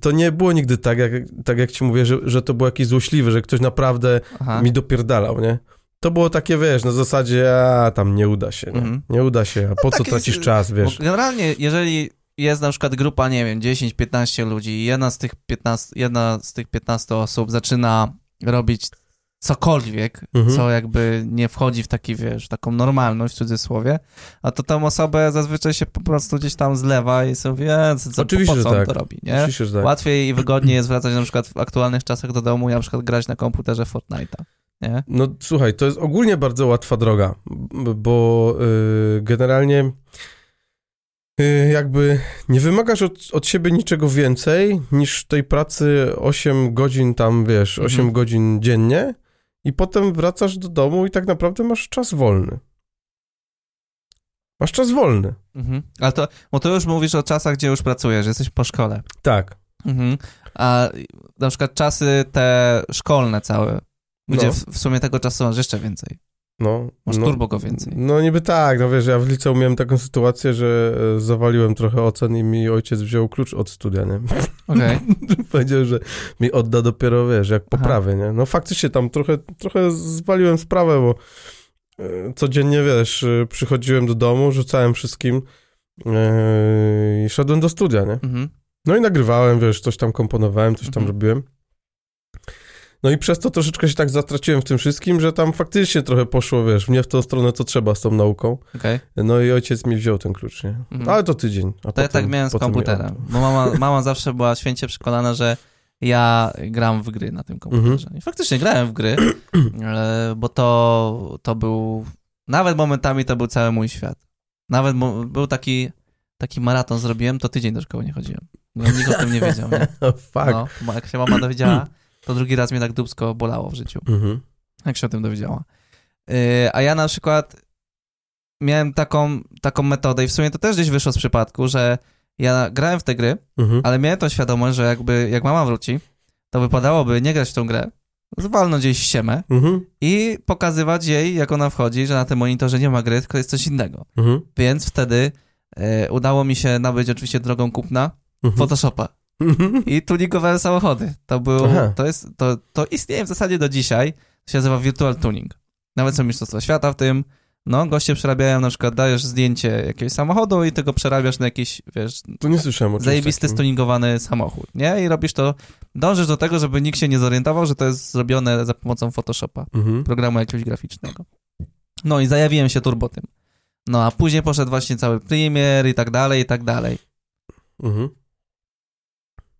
B: to nie było nigdy tak, jak, tak jak ci mówię, że, że to było jakieś złośliwe, że ktoś naprawdę
A: Aha.
B: mi dopierdalał, nie? To było takie, wiesz, na zasadzie, a tam nie uda się, nie?
A: Mhm.
B: Nie uda się, a po co
A: takie
B: tracisz
A: jest-
B: czas,
A: Bo
B: wiesz?
A: generalnie, jeżeli jest na przykład grupa, nie wiem, 10-15 ludzi i jedna z tych 15, jedna z tych 15 osób zaczyna robić cokolwiek,
B: Mhm.
A: co jakby nie wchodzi w taki, wiesz, taką normalność w cudzysłowie, a to tą osobę zazwyczaj się po prostu gdzieś tam zlewa i sobie, wie, co, co,
B: Oczywiście,
A: po co on
B: tak.
A: to robi, nie?
B: Oczywiście, że tak.
A: Łatwiej i wygodniej jest wracać na przykład w aktualnych czasach do domu i na przykład grać na komputerze Fortnite'a, nie?
B: No słuchaj, to jest ogólnie bardzo łatwa droga, bo y, generalnie y, jakby nie wymagasz od, od siebie niczego więcej niż tej pracy 8 godzin tam, wiesz, 8
A: Mhm.
B: godzin dziennie i potem wracasz do domu i tak naprawdę masz czas wolny. Masz czas wolny.
A: Mhm. Ale to, bo to już mówisz o czasach, gdzie już pracujesz, jesteś po szkole.
B: Tak.
A: Mhm. A na przykład czasy te szkolne całe, gdzie
B: No.
A: w, w sumie tego czasu masz jeszcze więcej.
B: No,
A: Masz
B: no,
A: turbo go więcej.
B: No niby tak, no wiesz, ja w liceum miałem taką sytuację, że e, zawaliłem trochę ocen i mi ojciec wziął klucz od studia, nie? <laughs>
A: Okej. <laughs>
B: Powiedział, że mi odda dopiero, wiesz, jak
A: Aha.
B: poprawię, nie? No faktycznie tam trochę, trochę zwaliłem sprawę, bo e, codziennie, wiesz, e, przychodziłem do domu, rzucałem wszystkim i szedłem do studia, nie?
A: Mhm.
B: No i nagrywałem, wiesz, coś tam komponowałem, coś tam
A: Mhm.
B: robiłem. No i przez to troszeczkę się tak zatraciłem w tym wszystkim, że tam faktycznie trochę poszło, wiesz, nie w tą stronę, co trzeba z tą nauką.
A: Okej.
B: No i ojciec mi wziął ten klucz, nie?
A: Mhm.
B: Ale to tydzień. A
A: To ja
B: potem,
A: tak miałem z komputerem, bo mama, <laughs> mama zawsze była święcie przekonana, że ja gram w gry na tym komputerze.
B: Mhm.
A: I faktycznie grałem w gry, e, bo to, to był, nawet momentami to był cały mój świat. Nawet był taki, taki maraton zrobiłem, to tydzień do szkoły nie chodziłem. No, nikt o tym nie wiedział, nie? <laughs>
B: Fuck.
A: No, jak się mama dowiedziała, to drugi raz mnie tak dubsko bolało w życiu,
B: Mhm.
A: jak się o tym dowiedziała. Yy, a ja na przykład miałem taką, taką metodę i w sumie to też gdzieś wyszło z przypadku, że ja grałem w te gry,
B: Mhm.
A: ale miałem tą świadomość, że jakby jak mama wróci, to wypadałoby nie grać w tą grę, zwalnąć gdzieś ściemę
B: Mhm.
A: i pokazywać jej, jak ona wchodzi, że na tym monitorze nie ma gry, tylko jest coś innego.
B: Mhm.
A: Więc wtedy e, udało mi się nabyć oczywiście drogą kupna
B: Mhm.
A: Photoshopa. I tuningowe samochody. To był,
B: Aha.
A: to jest, to, to istnieje w zasadzie do dzisiaj, to się nazywa virtual tuning. Nawet są mistrzostwa świata w tym, no, goście przerabiają, na przykład dajesz zdjęcie jakiegoś samochodu i tego przerabiasz na jakiś, wiesz,
B: To nie słyszałem o
A: zajebisty
B: takim.
A: stuningowany samochód, nie? I robisz to, dążysz do tego, żeby nikt się nie zorientował, że to jest zrobione za pomocą Photoshopa,
B: Mhm.
A: programu jakiegoś graficznego. No i zajawiłem się turbo tym. No a później poszedł właśnie cały Premiere i tak dalej, i tak dalej.
B: Mhm.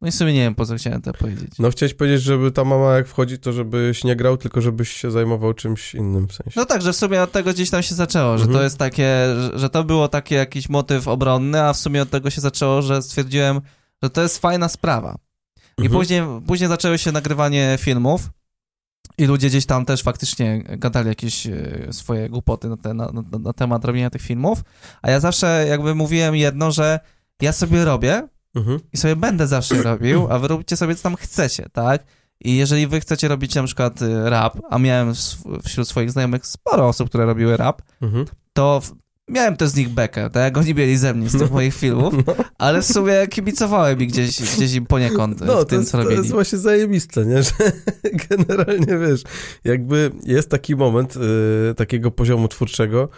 A: No i w sumie nie wiem, po co chciałem to powiedzieć.
B: No chciałeś powiedzieć, żeby ta mama jak wchodzi, to żebyś nie grał, tylko żebyś się zajmował czymś innym w sensie.
A: No tak, że w sumie od tego gdzieś tam się zaczęło, że
B: Mhm.
A: to jest takie, że, że to było taki jakiś motyw obronny, a w sumie od tego się zaczęło, że stwierdziłem, że to jest fajna sprawa. I
B: Mhm.
A: później, później zaczęło się nagrywanie filmów i ludzie gdzieś tam też faktycznie gadali jakieś e, swoje głupoty na, te, na, na, na temat robienia tych filmów, a ja zawsze jakby mówiłem jedno, że ja sobie robię
B: Mhm.
A: i sobie będę zawsze <clears throat> robił, a wy róbcie sobie co tam chcecie, tak? I jeżeli wy chcecie robić na przykład y, rap, a miałem wśród swoich znajomych sporo osób, które robiły rap,
B: Mhm.
A: to miałem też z nich bekę, tak jak oni mieli ze mnie z tych moich filmów, ale w sumie kibicowałem mi gdzieś, gdzieś im poniekąd
B: No,
A: w
B: to
A: tym,
B: jest,
A: co
B: to
A: robili.
B: jest właśnie zajebiste, nie? <laughs> Że generalnie, wiesz, jakby jest taki moment y, takiego poziomu twórczego,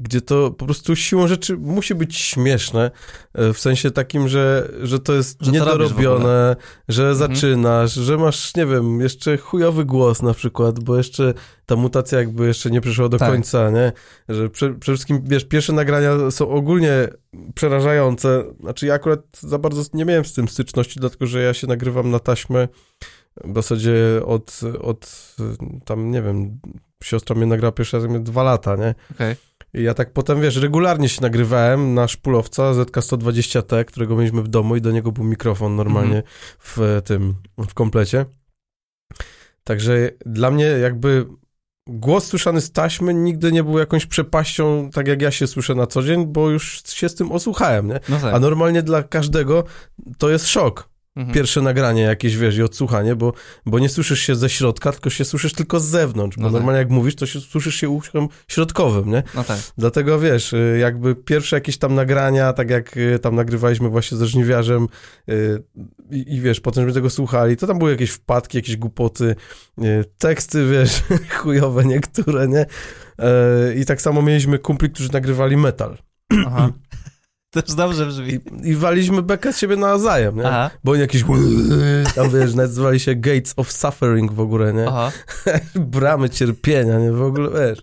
B: gdzie to po prostu siłą rzeczy musi być śmieszne, y, w sensie takim, że, że to jest
A: Że to
B: niedorobione, że
A: Mhm.
B: zaczynasz, że masz, nie wiem, jeszcze chujowy głos na przykład, bo jeszcze ta mutacja jakby jeszcze nie przyszła do
A: Tak.
B: końca, nie? Że prze, przede wszystkim, wiesz, pierwsze nagrania są ogólnie przerażające. Znaczy ja akurat za bardzo nie miałem z tym styczności, dlatego że ja się nagrywam na taśmę w zasadzie od, od tam, nie wiem, siostra mnie nagrała pierwszy raz miałem dwa lata, nie?
A: Okej.
B: I ja tak potem, wiesz, regularnie się nagrywałem na szpulowca ZK-120T, którego mieliśmy w domu i do niego był mikrofon normalnie w tym, w komplecie. Także dla mnie jakby głos słyszany z taśmy nigdy nie był jakąś przepaścią, tak jak ja się słyszę na co dzień, bo już się z tym osłuchałem, nie?
A: No tak.
B: A normalnie dla każdego to jest szok.
A: Mhm.
B: pierwsze nagranie jakieś, wiesz, i odsłuchanie, bo, bo nie słyszysz się ze środka, tylko się słyszysz tylko z zewnątrz, bo
A: No tak.
B: normalnie jak mówisz, to się słyszysz się uchem środkowym, nie?
A: No tak.
B: Dlatego wiesz, y, jakby pierwsze jakieś tam nagrania, tak jak y, tam nagrywaliśmy właśnie ze żniwiarzem y, i, i wiesz, potem żeśmy tego słuchali, to tam były jakieś wpadki, jakieś głupoty, teksty, <laughs> wiesz, chujowe niektóre, nie? I tak samo mieliśmy kumpli, którzy nagrywali metal.
A: Aha. <clears throat> Też dobrze brzmi.
B: I, i waliśmy bekę z siebie nawzajem, nie?
A: Aha.
B: Bo oni jakieś <laughs> tam wiesz, nazywali się Gates of Suffering w ogóle, nie?
A: Aha. <laughs>
B: Bramy cierpienia, nie? W ogóle, wiesz,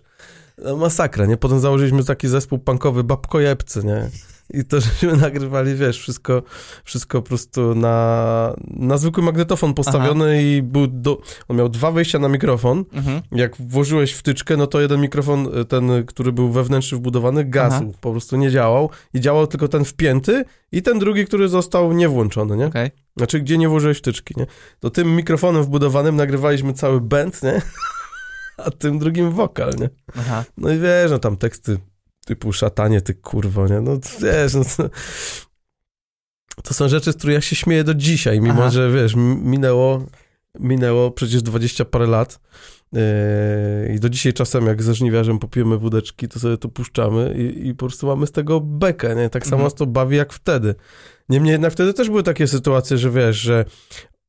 B: no, masakra, nie? Potem założyliśmy taki zespół punkowy Babkojebcy, nie? I to, <laughs> żeśmy nagrywali, wiesz, wszystko, wszystko po prostu na, na zwykły magnetofon postawiony i był do, on miał dwa wejścia na mikrofon.
A: Mhm.
B: Jak włożyłeś wtyczkę, no to jeden mikrofon, ten, który był wewnętrzny wbudowany, gasł,
A: Aha.
B: po prostu nie działał i działał tylko ten wpięty i ten drugi, który został niewłączony, nie?
A: Okej.
B: Znaczy, gdzie nie włożyłeś wtyczki, nie? To tym mikrofonem wbudowanym nagrywaliśmy cały band, nie? <laughs> A tym drugim wokal, nie?
A: Aha.
B: No i wiesz, no tam teksty typu szatanie, ty kurwo, nie? No wiesz, no to... To są rzeczy, z których ja się śmieję do dzisiaj, mimo
A: Aha.
B: że, wiesz, minęło, minęło przecież 20 parę lat yy, i do dzisiaj czasem jak ze żniwiarzem popijemy wódeczki, to sobie to puszczamy i, i po prostu mamy z tego bekę, nie? Tak samo
A: Mhm.
B: nas to bawi jak wtedy. Niemniej jednak wtedy też były takie sytuacje, że wiesz, że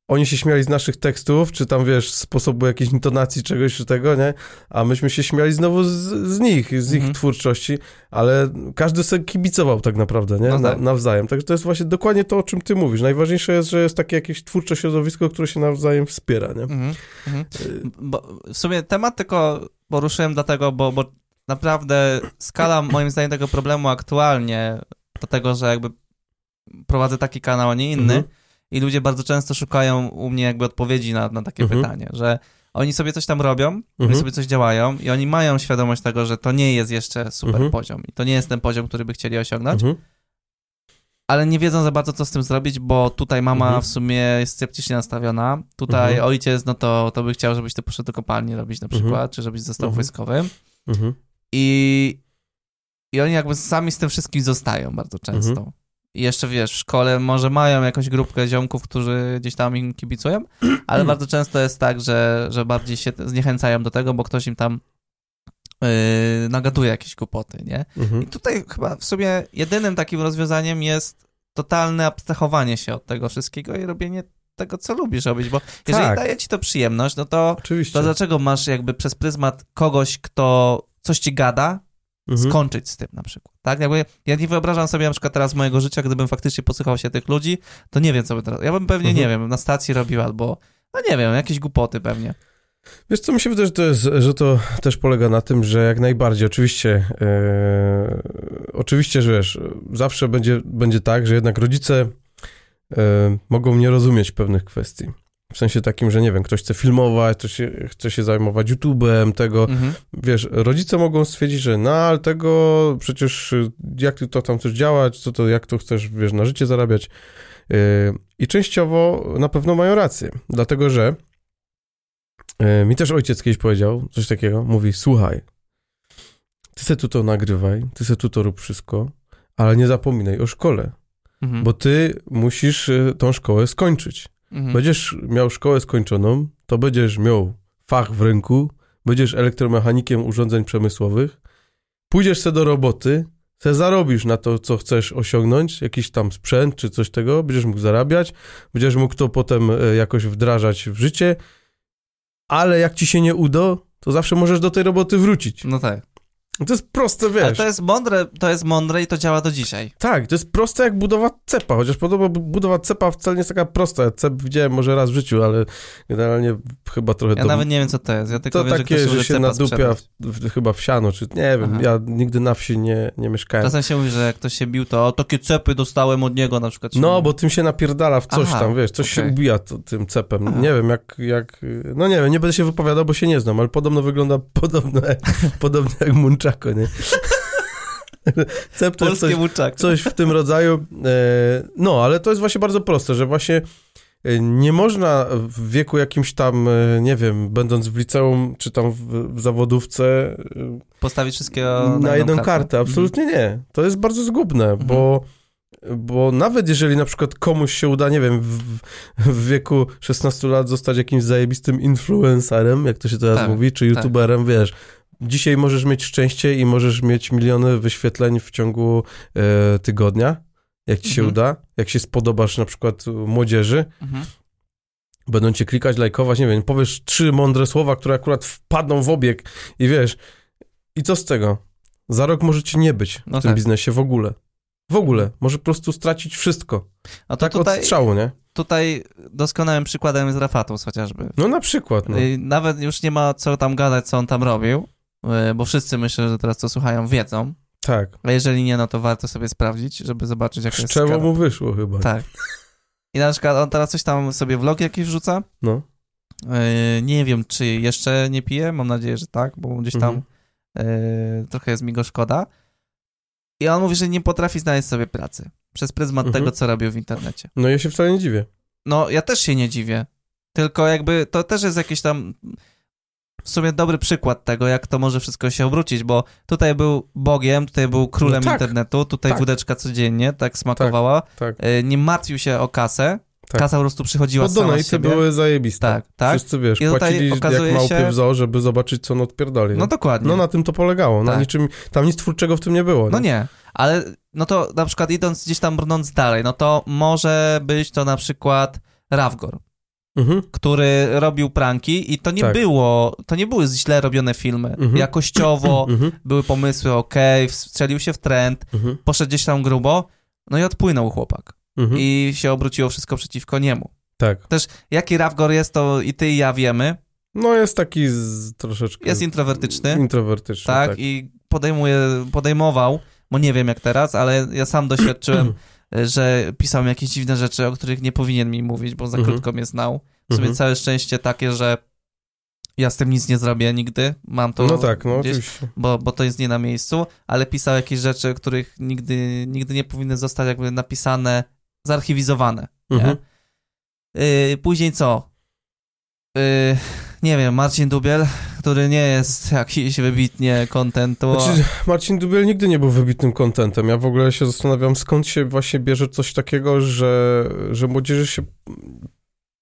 B: oni się śmiali z naszych tekstów, czy tam, wiesz, sposobu jakiejś intonacji czegoś czy tego, nie? A myśmy się śmiali znowu z, z nich, z ich
A: Mhm.
B: twórczości, ale każdy sobie kibicował tak naprawdę, nie?
A: No
B: Na,
A: tak.
B: nawzajem. Także to jest właśnie dokładnie to, o czym ty mówisz. Najważniejsze jest, że jest takie jakieś twórcze środowisko, które się nawzajem wspiera, nie?
A: Mhm. Mhm.
B: Y,
A: Bo w sumie temat tylko poruszyłem dlatego, bo, bo naprawdę skala moim zdaniem tego problemu aktualnie do tego, że jakby prowadzę taki kanał, a nie inny
B: Mhm.
A: I ludzie bardzo często szukają u mnie jakby odpowiedzi na, na takie
B: Mhm.
A: pytanie, że oni sobie coś tam robią, oni
B: Mhm.
A: sobie coś działają i oni mają świadomość tego, że to nie jest jeszcze super
B: Mhm.
A: poziom i to nie jest ten poziom, który by chcieli osiągnąć,
B: Mhm.
A: ale nie wiedzą za bardzo, co z tym zrobić, bo tutaj mama
B: Mhm.
A: w sumie jest sceptycznie nastawiona. Tutaj
B: Mhm.
A: ojciec, no to, to by chciał, żebyś ty poszedł do kopalni robić na przykład, czy żebyś został wojskowym. I, I oni jakby sami z tym wszystkim zostają bardzo często. I jeszcze wiesz, w szkole może mają jakąś grupkę ziomków, którzy gdzieś tam im kibicują, <clears throat> ale bardzo często jest tak, że, że bardziej się zniechęcają do tego, bo ktoś im tam yy, nagaduje jakieś głupoty, nie?
B: Mhm.
A: I tutaj chyba w sumie jedynym takim rozwiązaniem jest totalne abstrahowanie się od tego wszystkiego i robienie tego, co lubisz robić, bo jeżeli
B: Tak.
A: daje ci to przyjemność, no to,
B: Oczywiście.
A: to dlaczego masz jakby przez pryzmat kogoś, kto coś ci gada,
B: Mhm.
A: skończyć z tym na przykład, tak? Jakby ja nie wyobrażam sobie na przykład teraz mojego życia, gdybym faktycznie posłuchał się tych ludzi, to nie wiem, co by teraz... Ja bym pewnie,
B: Mhm.
A: nie wiem, na stacji robił albo, no nie wiem, jakieś głupoty pewnie.
B: Wiesz co, mi się wydaje, że to, jest, że to też polega na tym, że jak najbardziej, oczywiście, e, oczywiście, że wiesz, zawsze będzie, będzie tak, że jednak rodzice e, mogą nie rozumieć pewnych kwestii. W sensie takim, że nie wiem, ktoś chce filmować, ktoś się, chce się zajmować YouTube'em, tego,
A: Mhm.
B: wiesz, rodzice mogą stwierdzić, że no, ale tego przecież jak ty to tam chcesz działać, co to, jak to chcesz, wiesz, na życie zarabiać. Yy, I częściowo na pewno mają rację, dlatego że yy, mi też ojciec kiedyś powiedział coś takiego, mówi, słuchaj, ty se tu to nagrywaj, ty se tu to rób wszystko, ale nie zapominaj o szkole,
A: Mhm.
B: bo ty musisz y, tą szkołę skończyć.
A: Mhm.
B: Będziesz miał szkołę skończoną, to będziesz miał fach w ręku, będziesz elektromechanikiem urządzeń przemysłowych, pójdziesz se do roboty, se zarobisz na to, co chcesz osiągnąć, jakiś tam sprzęt czy coś tego, będziesz mógł zarabiać, będziesz mógł to potem e, jakoś wdrażać w życie, ale jak ci się nie uda, to zawsze możesz do tej roboty wrócić.
A: No tak.
B: To jest proste,
A: Ale
B: wiesz.
A: to jest mądre, to jest mądre i to działa do dzisiaj.
B: Tak, to jest proste jak budowa cepa, chociaż podobno budowa cepa wcale nie jest taka prosta. Cep widziałem może raz w życiu, ale generalnie chyba trochę
A: Ja
B: to...
A: nawet nie wiem, co to jest. Ja tylko
B: To
A: wiem, że
B: takie, że
A: może
B: się nadupia w, w, chyba w siano, czy nie wiem,
A: Aha.
B: ja nigdy na wsi nie, nie mieszkałem.
A: Czasem się mówi, że jak ktoś się bił, to o, takie cepy dostałem od niego na przykład.
B: No, bo tym się napierdala w coś
A: Aha,
B: tam, wiesz, coś się
A: okej.
B: ubija to, tym cepem.
A: Aha.
B: Nie wiem, jak, jak, no nie wiem, nie będę się wypowiadał, bo się nie znam, ale podobno wygląda <laughs> podobno, jak- podobnie jak Munchako, nie? <laughs>
A: Polskie
B: coś, coś w tym rodzaju. E, no, ale to jest właśnie bardzo proste, że właśnie e, nie można w wieku jakimś tam, e, nie wiem, będąc w liceum czy tam w, w zawodówce
A: Postawić wszystkiego
B: na, jedną kartę. Absolutnie nie. To jest bardzo zgubne,
A: Mhm.
B: bo bo nawet jeżeli na przykład komuś się uda, nie wiem, w, w wieku 16 lat zostać jakimś zajebistym influencerem, jak to się teraz
A: Tak,
B: mówi, czy youtuberem, wiesz, dzisiaj możesz mieć szczęście i możesz mieć miliony wyświetleń w ciągu e, tygodnia, jak ci się
A: Mhm.
B: uda, jak się spodobasz na przykład młodzieży,
A: Mhm.
B: będą cię klikać, lajkować, nie wiem, powiesz trzy mądre słowa, które akurat wpadną w obieg i wiesz, i co z tego? Za rok może cię nie być w
A: No
B: tym
A: tak.
B: biznesie w ogóle. W ogóle. Może po prostu stracić wszystko.
A: No to
B: Tak
A: tutaj,
B: od strzału, nie?
A: tutaj doskonałym przykładem jest Rafatus chociażby.
B: No na przykład, no.
A: Nawet już nie ma co tam gadać, co on tam robił, bo wszyscy myślę, że teraz co słuchają wiedzą.
B: Tak.
A: A jeżeli nie, no to warto sobie sprawdzić, żeby zobaczyć, jak jest
B: Szczewo
A: skala.
B: mu wyszło chyba.
A: Tak. I na przykład on teraz coś tam sobie vlog jakiś wrzuca.
B: No.
A: Yy, nie wiem, czy jeszcze nie pije, mam nadzieję, że tak, bo gdzieś tam
B: Mhm.
A: yy, trochę jest mi go szkoda. I on mówi, że nie potrafi znaleźć sobie pracy przez pryzmat
B: Mhm.
A: tego, co robił w internecie.
B: No ja się wcale nie dziwię.
A: No, ja też się nie dziwię, tylko jakby to też jest jakiś tam w sumie dobry przykład tego, jak to może wszystko się obrócić, bo tutaj był Bogiem, tutaj był królem
B: No tak.
A: internetu, tutaj
B: Tak.
A: wódeczka codziennie, tak smakowała,
B: Tak.
A: Yy, nie martwił się o kasę,
B: Tak.
A: kasa po prostu przychodziła
B: Bo
A: sama z siebie.
B: były zajebiste.
A: Tak, tak.
B: Wszyscy, wiesz,
A: I
B: płacili jak małpy
A: się-
B: żeby zobaczyć, co on odpierdoli.
A: No
B: No,
A: dokładnie.
B: no na tym to polegało. Na
A: Tak.
B: niczym, tam nic twórczego w tym nie było.
A: No nie, ale no to na przykład idąc gdzieś tam brnąc dalej, no to może być to na przykład Rawgor,
B: Mhm.
A: który robił pranki i to nie
B: Tak.
A: było, to nie były źle robione filmy.
B: Mhm.
A: Jakościowo <clears throat>
B: Mhm.
A: były pomysły okej, strzelił się w trend,
B: Mhm.
A: poszedł gdzieś tam grubo, no i odpłynął chłopak.
B: Mhm.
A: I się obróciło wszystko przeciwko niemu.
B: Tak.
A: Też jaki Rawgor jest, to i ty i ja wiemy.
B: No jest taki z, troszeczkę...
A: Jest introwertyczny,
B: Introwertyczny,
A: tak,
B: tak.
A: i podejmuje, podejmował, bo nie wiem jak teraz, ale ja sam doświadczyłem <clears throat> że pisał mi jakieś dziwne rzeczy, o których nie powinien mi mówić, bo za
B: Mhm.
A: krótko mnie znał. W sumie
B: Mhm.
A: całe szczęście takie, że ja z tym nic nie zrobię nigdy. Mam to
B: No tak, no
A: gdzieś, bo, bo to jest nie na miejscu, ale pisał jakieś rzeczy, których nigdy, nigdy nie powinny zostać jakby napisane, zarchiwizowane. Nie?
B: Mhm.
A: Yy, później co? Yy, nie wiem, Marcin Dubiel, który nie jest jakiś wybitnie kontentu.
B: Znaczy, Marcin Dubiel nigdy nie był wybitnym kontentem. Ja w ogóle się zastanawiam, skąd się właśnie bierze coś takiego, że, że młodzieży się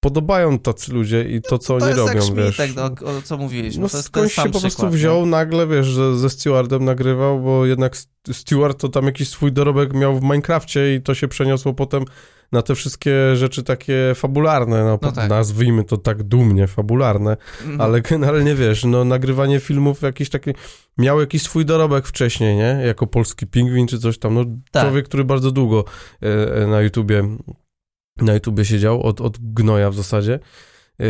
B: podobają tacy ludzie i to, co
A: to
B: oni
A: jest
B: robią,
A: jak
B: wiesz.
A: Szmitek, no, o, co mówiliśmy.
B: No
A: to jest
B: skądś się po prostu
A: przykład,
B: wziął
A: nie?
B: nagle, wiesz, że ze Stewardem nagrywał, bo jednak St- Steward to tam jakiś swój dorobek miał w Minecrafcie i to się przeniosło potem na te wszystkie rzeczy takie fabularne, no,
A: No tak.
B: nazwijmy to tak dumnie, fabularne,
A: Mhm.
B: ale generalnie wiesz, no nagrywanie filmów jakiś taki, miał jakiś swój dorobek wcześniej, nie? Jako polski pingwin czy coś tam, no
A: Tak.
B: człowiek, który bardzo długo e, e, na YouTubie, na YouTubie siedział, od, od gnoja w zasadzie. Yy,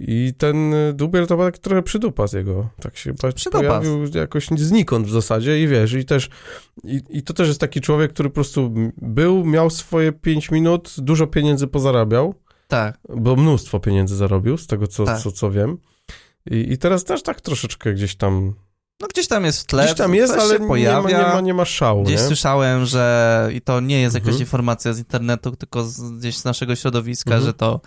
B: I ten dubiel to był taki trochę przydupas jego. Tak się pa-
A: Przydupas.
B: pojawił jakoś znikąd w zasadzie i wiesz, i też i, i to też jest taki człowiek, który po prostu był, miał swoje 5 minut, dużo pieniędzy pozarabiał,
A: Tak.
B: bo mnóstwo pieniędzy zarobił, z tego co,
A: Tak.
B: co, co wiem. I, I teraz też tak troszeczkę gdzieś tam,
A: No gdzieś tam jest w tle,
B: gdzieś tam jest, ale
A: się
B: nie ma,
A: pojawia.
B: nie, ma, nie ma szału,
A: Gdzieś
B: nie?
A: słyszałem, że i to nie jest jakaś
B: Mhm.
A: informacja z internetu, tylko z, gdzieś z naszego środowiska,
B: Mhm.
A: że to,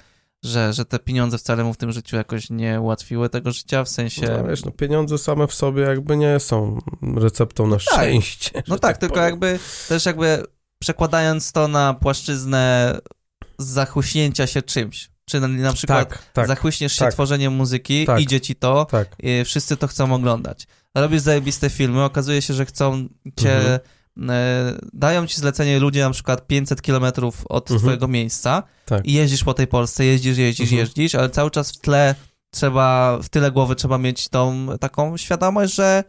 A: że, że te pieniądze wcale mu w tym życiu jakoś nie ułatwiły tego życia, w sensie...
B: No, wiesz, no, pieniądze same w sobie jakby nie są receptą na szczęście.
A: No
B: że
A: tak, tylko
B: powiem.
A: jakby też jakby przekładając to na płaszczyznę zachłyśnięcia się czymś, czy na, na przykład
B: Tak, tak,
A: zachłyśniesz się
B: tak.
A: tworzeniem muzyki,
B: Tak.
A: idzie ci to,
B: tak.
A: wszyscy to chcą oglądać. Robisz zajebiste filmy, okazuje się, że chcą cię,
B: Mhm.
A: e, dają ci zlecenie ludzie na przykład 500 kilometrów od
B: Mhm.
A: twojego miejsca
B: Tak.
A: i jeździsz po tej Polsce, jeździsz, jeździsz,
B: Mhm.
A: jeździsz, ale cały czas w tle trzeba, w tyle głowy trzeba mieć tą taką świadomość, że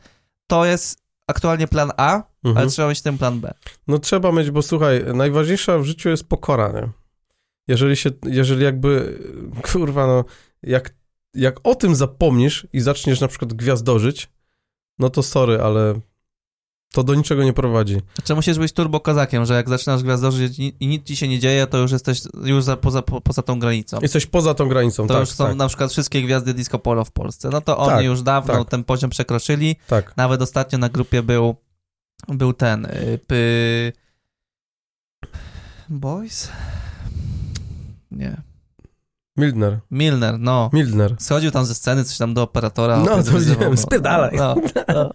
A: to jest aktualnie plan A,
B: Mhm.
A: ale trzeba mieć ten plan B.
B: No trzeba mieć, bo słuchaj, najważniejsza w życiu jest pokora, nie? Jeżeli się, jeżeli jakby, kurwa, no, jak, jak o tym zapomnisz i zaczniesz na przykład gwiazdożyć, no to sorry, ale to do niczego nie prowadzi.
A: Znaczy musisz być turbo kozakiem, że jak zaczynasz gwiazdożyć i i nic ci się nie dzieje, to już jesteś już za, poza, po, poza tą granicą.
B: Jesteś poza tą granicą,
A: To
B: tak,
A: już są
B: tak,
A: na przykład wszystkie gwiazdy disco polo w Polsce. No to oni
B: Tak,
A: już dawno
B: tak.
A: ten poziom przekroczyli.
B: tak.
A: Nawet ostatnio na grupie był był ten y. Boys? Nie.
B: Milner.
A: Milner, no.
B: Milner.
A: Schodził tam ze sceny, coś tam do operatora.
B: No, to widziałem, spierdalaj.
A: No, no.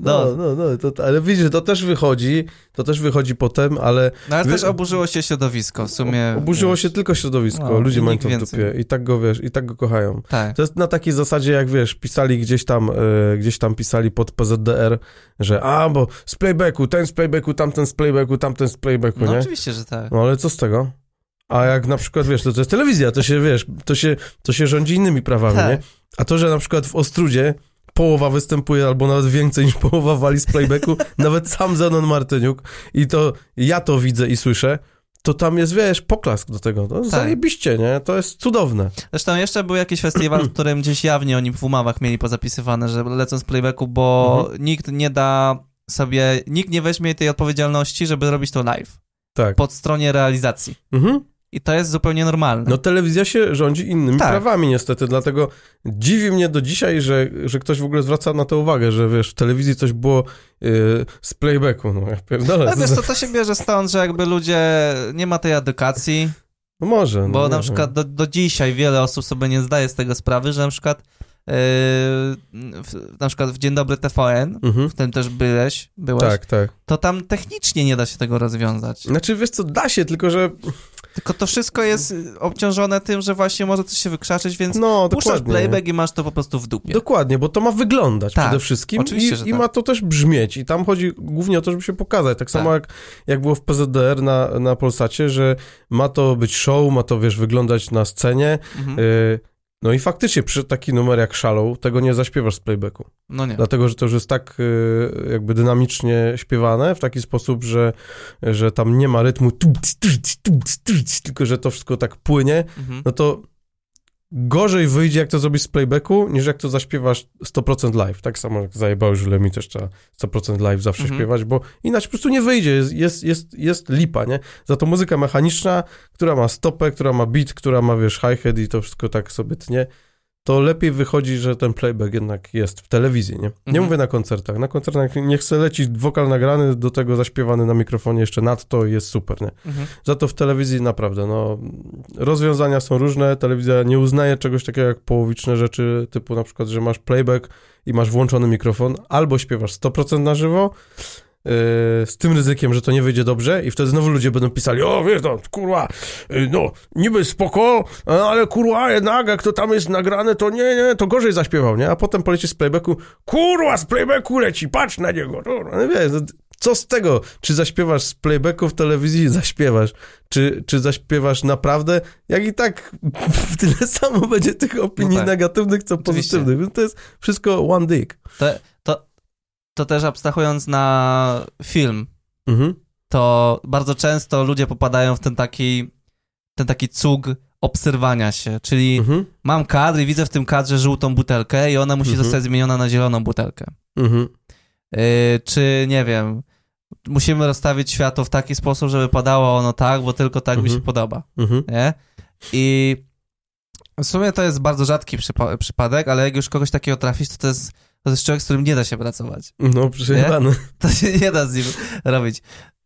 B: No, no, no, to, ale widzisz, to też wychodzi, to też wychodzi potem, ale
A: No ale też oburzyło się środowisko, w sumie.
B: oburzyło
A: wiesz,
B: się tylko środowisko,
A: No,
B: ludzie mają to w dupie i tak go, wiesz, i tak go kochają.
A: Tak.
B: To jest na takiej zasadzie, jak wiesz, pisali gdzieś tam, e, gdzieś tam pisali pod PZDR, że a, bo z playbacku, ten z playbacku, tamten z playbacku, tamten z playbacku,
A: No
B: nie?
A: oczywiście, że tak.
B: No ale co z tego? A jak na przykład, wiesz, to, to jest telewizja, to się, wiesz, to się, to się rządzi innymi prawami,
A: Tak.
B: nie? A to, że na przykład w Ostrudzie połowa występuje, albo nawet więcej niż połowa wali z playbacku, <laughs> nawet sam Zenon Martyniuk i to ja to widzę i słyszę, to tam jest, wiesz, poklask do tego. To
A: Tak.
B: zajebiście, nie? To jest cudowne.
A: Zresztą jeszcze był jakiś festiwal, w którym gdzieś jawnie oni w umowach mieli pozapisywane, że lecą z playbacku, bo
B: Mhm.
A: nikt nie da sobie, nikt nie weźmie tej odpowiedzialności, żeby robić to live,
B: Tak.
A: pod stronie realizacji.
B: Mhm.
A: I to jest zupełnie normalne.
B: No telewizja się rządzi innymi
A: Tak.
B: prawami niestety, dlatego dziwi mnie do dzisiaj, że, że ktoś w ogóle zwraca na to uwagę, że wiesz, w telewizji coś było yy, z playbacku, no ja pierdolę.
A: Ale wiesz co, to się bierze stąd, że jakby ludzie, nie ma tej edukacji,
B: No może.
A: bo
B: no,
A: na
B: nie
A: przykład do, do dzisiaj wiele osób sobie nie zdaje z tego sprawy, że na przykład yy, w, na przykład w Dzień Dobry TVN.
B: Mhm.
A: w tym też byłeś, byłeś,
B: Tak, tak.
A: to tam technicznie nie da się tego rozwiązać.
B: Znaczy, wiesz co, da się, tylko że,
A: Tylko to wszystko jest y, obciążone tym, że właśnie może coś się wykrzaczyć, więc
B: no,
A: puszczasz playback i masz to po prostu w dupie.
B: Dokładnie, bo to ma wyglądać
A: Tak,
B: przede wszystkim
A: oczywiście,
B: i, i
A: tak.
B: ma to też brzmieć i tam chodzi głównie o to, żeby się pokazać. Tak samo
A: Tak.
B: jak, jak było w PZDR na, na Polsacie, że ma to być show, ma to, wiesz, wyglądać na scenie,
A: Mhm.
B: y, no i faktycznie przy taki numer jak Shallow, tego nie zaśpiewasz z playbacku.
A: No nie.
B: Dlatego, że to już jest tak y, jakby dynamicznie śpiewane w taki sposób, że, że tam nie ma rytmu, tylko że to wszystko tak płynie,
A: Mhm.
B: no to gorzej wyjdzie, jak to zrobisz z playbacku, niż jak to zaśpiewasz 100% live. Tak samo jak zajebałeś żule mi też trzeba 100% live zawsze
A: Mhm.
B: śpiewać, bo inaczej po prostu nie wyjdzie, jest, jest, jest, jest lipa, nie? Za to muzyka mechaniczna, która ma stopę, która ma beat, która ma, wiesz, hi-hat i to wszystko tak sobie tnie, to lepiej wychodzi, że ten playback jednak jest w telewizji, nie? Nie
A: Mhm.
B: mówię na koncertach. Na koncertach niech se leci wokal nagrany, do tego zaśpiewany na mikrofonie jeszcze nadto i jest super, nie?
A: Mhm.
B: Za to w telewizji naprawdę, no, rozwiązania są różne, telewizja nie uznaje czegoś takiego jak połowiczne rzeczy, typu na przykład, że masz playback i masz włączony mikrofon, albo śpiewasz 100% na żywo, z tym ryzykiem, że to nie wyjdzie dobrze i wtedy znowu ludzie będą pisali, o wiesz, no, kurwa, yy, no, niby spoko, ale kurwa, jednak jak to tam jest nagrane, to nie, nie, to gorzej zaśpiewał, nie? A potem poleci z playbacku, kurwa, z playbacku leci, patrz na niego, no, no wiesz, no, co z tego? Czy zaśpiewasz z playbacku w telewizji? <laughs> Zaśpiewasz. Czy, czy zaśpiewasz naprawdę? Jak i tak <laughs> tyle samo będzie tych opinii
A: tak.
B: negatywnych, co
A: Oczywiście.
B: pozytywnych. Więc to jest wszystko one dick.
A: To, to, to też abstrahując na film,
B: Mhm.
A: to bardzo często ludzie popadają w ten taki, ten taki cug obserwowania się, czyli
B: Mhm.
A: mam kadr i widzę w tym kadrze żółtą butelkę i ona musi
B: Mhm.
A: zostać zmieniona na zieloną butelkę.
B: Mhm.
A: Yy, czy, nie wiem, musimy rozstawić światło w taki sposób, żeby padało ono tak, bo tylko tak mi
B: Mhm.
A: się podoba,
B: Mhm.
A: nie? I w sumie to jest bardzo rzadki przypa- przypadek, ale jak już kogoś takiego trafisz, to to jest, to jest człowiek, z którym nie da się pracować.
B: No, przejebane. <laughs>
A: To się nie da z nim robić.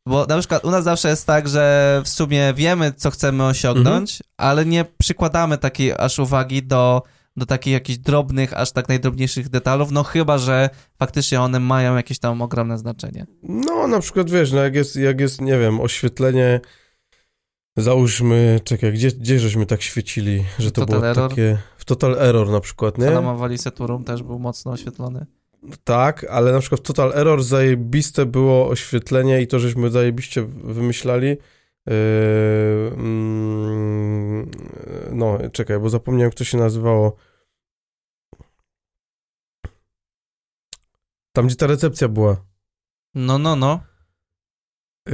A: Bo na przykład u nas zawsze jest tak, że w sumie wiemy, co chcemy osiągnąć,
B: Mhm.
A: ale nie przykładamy takiej aż uwagi do, do takich jakichś drobnych, aż tak najdrobniejszych detalów, no chyba, że faktycznie one mają jakieś tam ogromne znaczenie.
B: No, na przykład, wiesz, no jak jest, jak jest nie wiem, oświetlenie, załóżmy, czekaj, gdzie, gdzie żeśmy tak świecili, że to
A: Total
B: było
A: Error.
B: takie... W Total Error na przykład, nie?
A: Panama Valley Seturum też był mocno oświetlony.
B: Tak, ale na przykład w Total Error zajebiste było oświetlenie i to, żeśmy zajebiście wymyślali. Yy, mm, no, czekaj, bo zapomniałem, jak to się nazywało. Tam, gdzie ta recepcja była.
A: No, no, no,
B: Yy,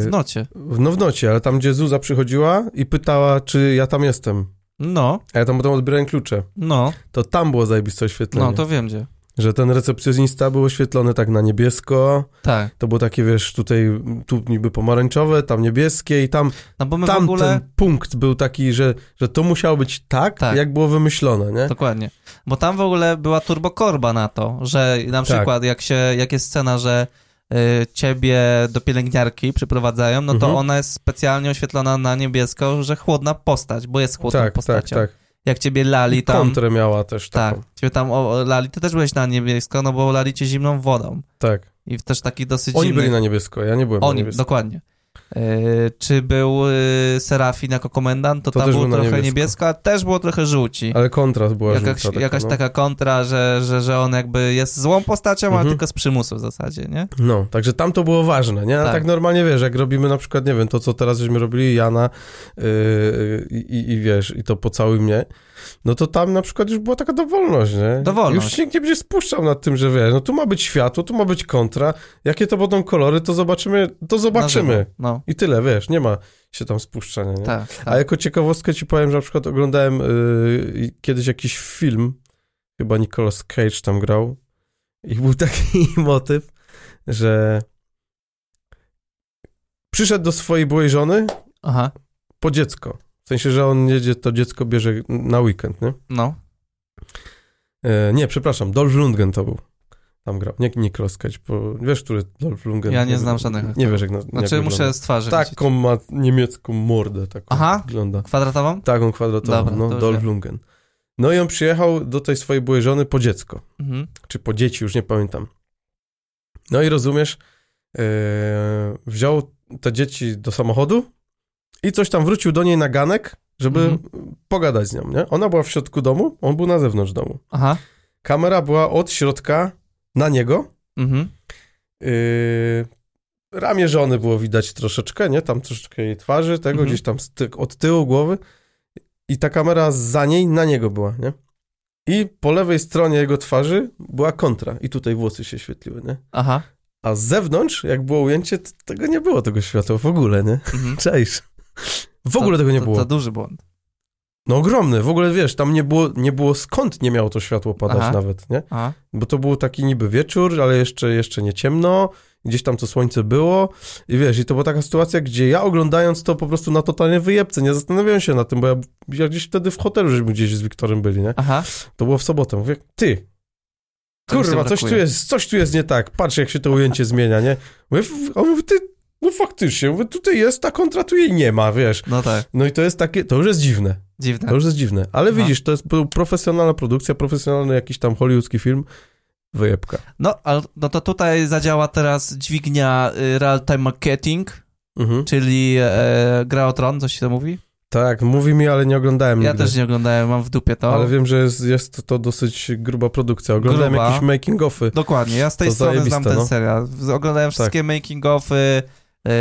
A: w nocie.
B: no w nocie, ale tam, gdzie Zuza przychodziła i pytała, czy ja tam jestem.
A: No,
B: A ja tam potem odbierałem klucze.
A: no,
B: To tam było zajebiste oświetlenie.
A: no, to wiem gdzie.
B: Że ten recepcjonista był oświetlony tak na niebiesko.
A: Tak,
B: To było takie, wiesz, tutaj tu niby pomarańczowe, tam niebieskie i tam,
A: no bo my
B: tam
A: w ogóle...
B: ten punkt był taki, że, że to musiało być tak,
A: Tak.
B: jak było wymyślone, nie?
A: Dokładnie. Bo tam w ogóle była turbokorba na to, że na przykład jak się, jak jest scena, że ciebie do pielęgniarki przyprowadzają, no to
B: Mhm.
A: ona jest specjalnie oświetlona na niebiesko, że chłodna postać, bo jest chłodną
B: Tak, tak,
A: postacią.
B: tak.
A: Jak ciebie lali tam...
B: kontrę miała też
A: Tak,
B: taką.
A: ciebie tam o, lali, ty też byłeś na niebiesko, no bo lali cię zimną wodą.
B: Tak.
A: I też taki dosyć
B: Oni byli na niebiesko, ja nie byłem na
A: Oni,
B: niebiesko.
A: dokładnie. E, czy był e, Serafin jako komendant, to,
B: To
A: tam było trochę
B: niebiesko.
A: niebiesko, a też było trochę żółci.
B: Ale kontrast była
A: Jakaś,
B: żółta taka,
A: jakaś
B: no.
A: taka kontra, że, że, że on jakby jest złą postacią, ale
B: Mhm.
A: tylko z przymusu w zasadzie, nie?
B: No, także tam to było ważne, nie? A
A: Tak.
B: tak. normalnie, wiesz, jak robimy na przykład, nie wiem, to co teraz żeśmy robili, Jana yy, i, i wiesz, i to po całym mnie, no to tam na przykład już była taka dowolność, nie?
A: Dowolność.
B: Już się nikt nie będzie spuszczał nad tym, że wiesz, no tu ma być światło, tu ma być kontra, jakie to będą kolory, to zobaczymy, to zobaczymy.
A: No,
B: I tyle, wiesz, nie ma się tam spuszczania, nie?
A: tak,
B: A
A: tak.
B: jako ciekawostkę ci powiem, że na przykład oglądałem yy, kiedyś jakiś film, chyba Nicolas Cage tam grał i był taki <laughs> motyw, że przyszedł do swojej byłej żony
A: Aha,
B: po dziecko. W sensie, że on jedzie, to dziecko bierze na weekend, nie?
A: no.
B: E, nie, przepraszam, Dolph Lundgren to był. Tam grał, nie Nicolas Cage, bo wiesz, który Dolph Lundgren...
A: Ja nie znam żadnych
B: Nie wiesz, jak, na, jak
A: Znaczy
B: wygląda.
A: muszę z twarzy.
B: Taką ma niemiecką mordę, taką
A: Aha.
B: wygląda.
A: Kwadratową?
B: Taką kwadratową,
A: Dobra,
B: no, Dolph. Lundgren. No i on przyjechał do tej swojej byłej żony po dziecko,
A: Mhm.
B: czy po dzieci, już nie pamiętam. No i rozumiesz, e, wziął te dzieci do samochodu i coś tam wrócił do niej na ganek, żeby
A: Mhm.
B: pogadać z nią, nie? Ona była w środku domu, on był na zewnątrz domu.
A: Aha.
B: Kamera była od środka na niego,
A: Mhm.
B: Yy, ramię żony było widać troszeczkę, nie? Tam troszeczkę jej twarzy, tego
A: Mhm.
B: gdzieś tam ty- od tyłu głowy. I ta kamera za niej na niego była, nie? I po lewej stronie jego twarzy była kontra. I tutaj włosy się świetliły, nie?
A: Aha.
B: A z zewnątrz, jak było ujęcie, tego nie było, tego światła w ogóle, nie?
A: Mhm. <laughs>
B: Cześć. W ogóle
A: to,
B: tego nie
A: to,
B: było.
A: To duży błąd.
B: No ogromny. W ogóle, wiesz, tam nie było, nie było skąd nie miało to światło padać
A: Aha.
B: nawet, nie?
A: Aha.
B: Bo to był taki niby wieczór, ale jeszcze, jeszcze nie ciemno, gdzieś tam to słońce było i wiesz, i to była taka sytuacja, gdzie ja oglądając to po prostu na totalnie wyjebce, nie zastanawiałem się na tym, bo ja, ja gdzieś wtedy w hotelu, żeśmy gdzieś z Wiktorem byli, nie?
A: Aha.
B: To było w sobotę, mówię, ty, kurwa, coś tu jest, coś tu jest nie tak, patrz jak się to ujęcie zmienia, nie? Mówię, on mówi, ty, no faktycznie, mówię, tutaj jest ta kontra, tu jej nie ma, wiesz?
A: No tak.
B: No i to jest takie, to już jest dziwne.
A: Dziwne.
B: To już jest dziwne. Ale
A: Aha.
B: widzisz, to jest pro- profesjonalna produkcja, profesjonalny jakiś tam hollywoodzki film. Wyjebka.
A: No, ale, no to tutaj zadziała teraz dźwignia y, Real Time Marketing,
B: Mhm.
A: czyli e, Gra o Tron, coś się to mówi?
B: Tak, mówi mi, ale nie oglądałem
A: Ja
B: nigdy.
A: też nie oglądałem, mam w dupie to.
B: Ale wiem, że jest, jest to dosyć gruba produkcja. Oglądałem
A: Gruba.
B: jakieś making-offy.
A: Dokładnie, ja z tej
B: To
A: strony znam ten
B: no.
A: serial. Oglądałem wszystkie making-offy, yy,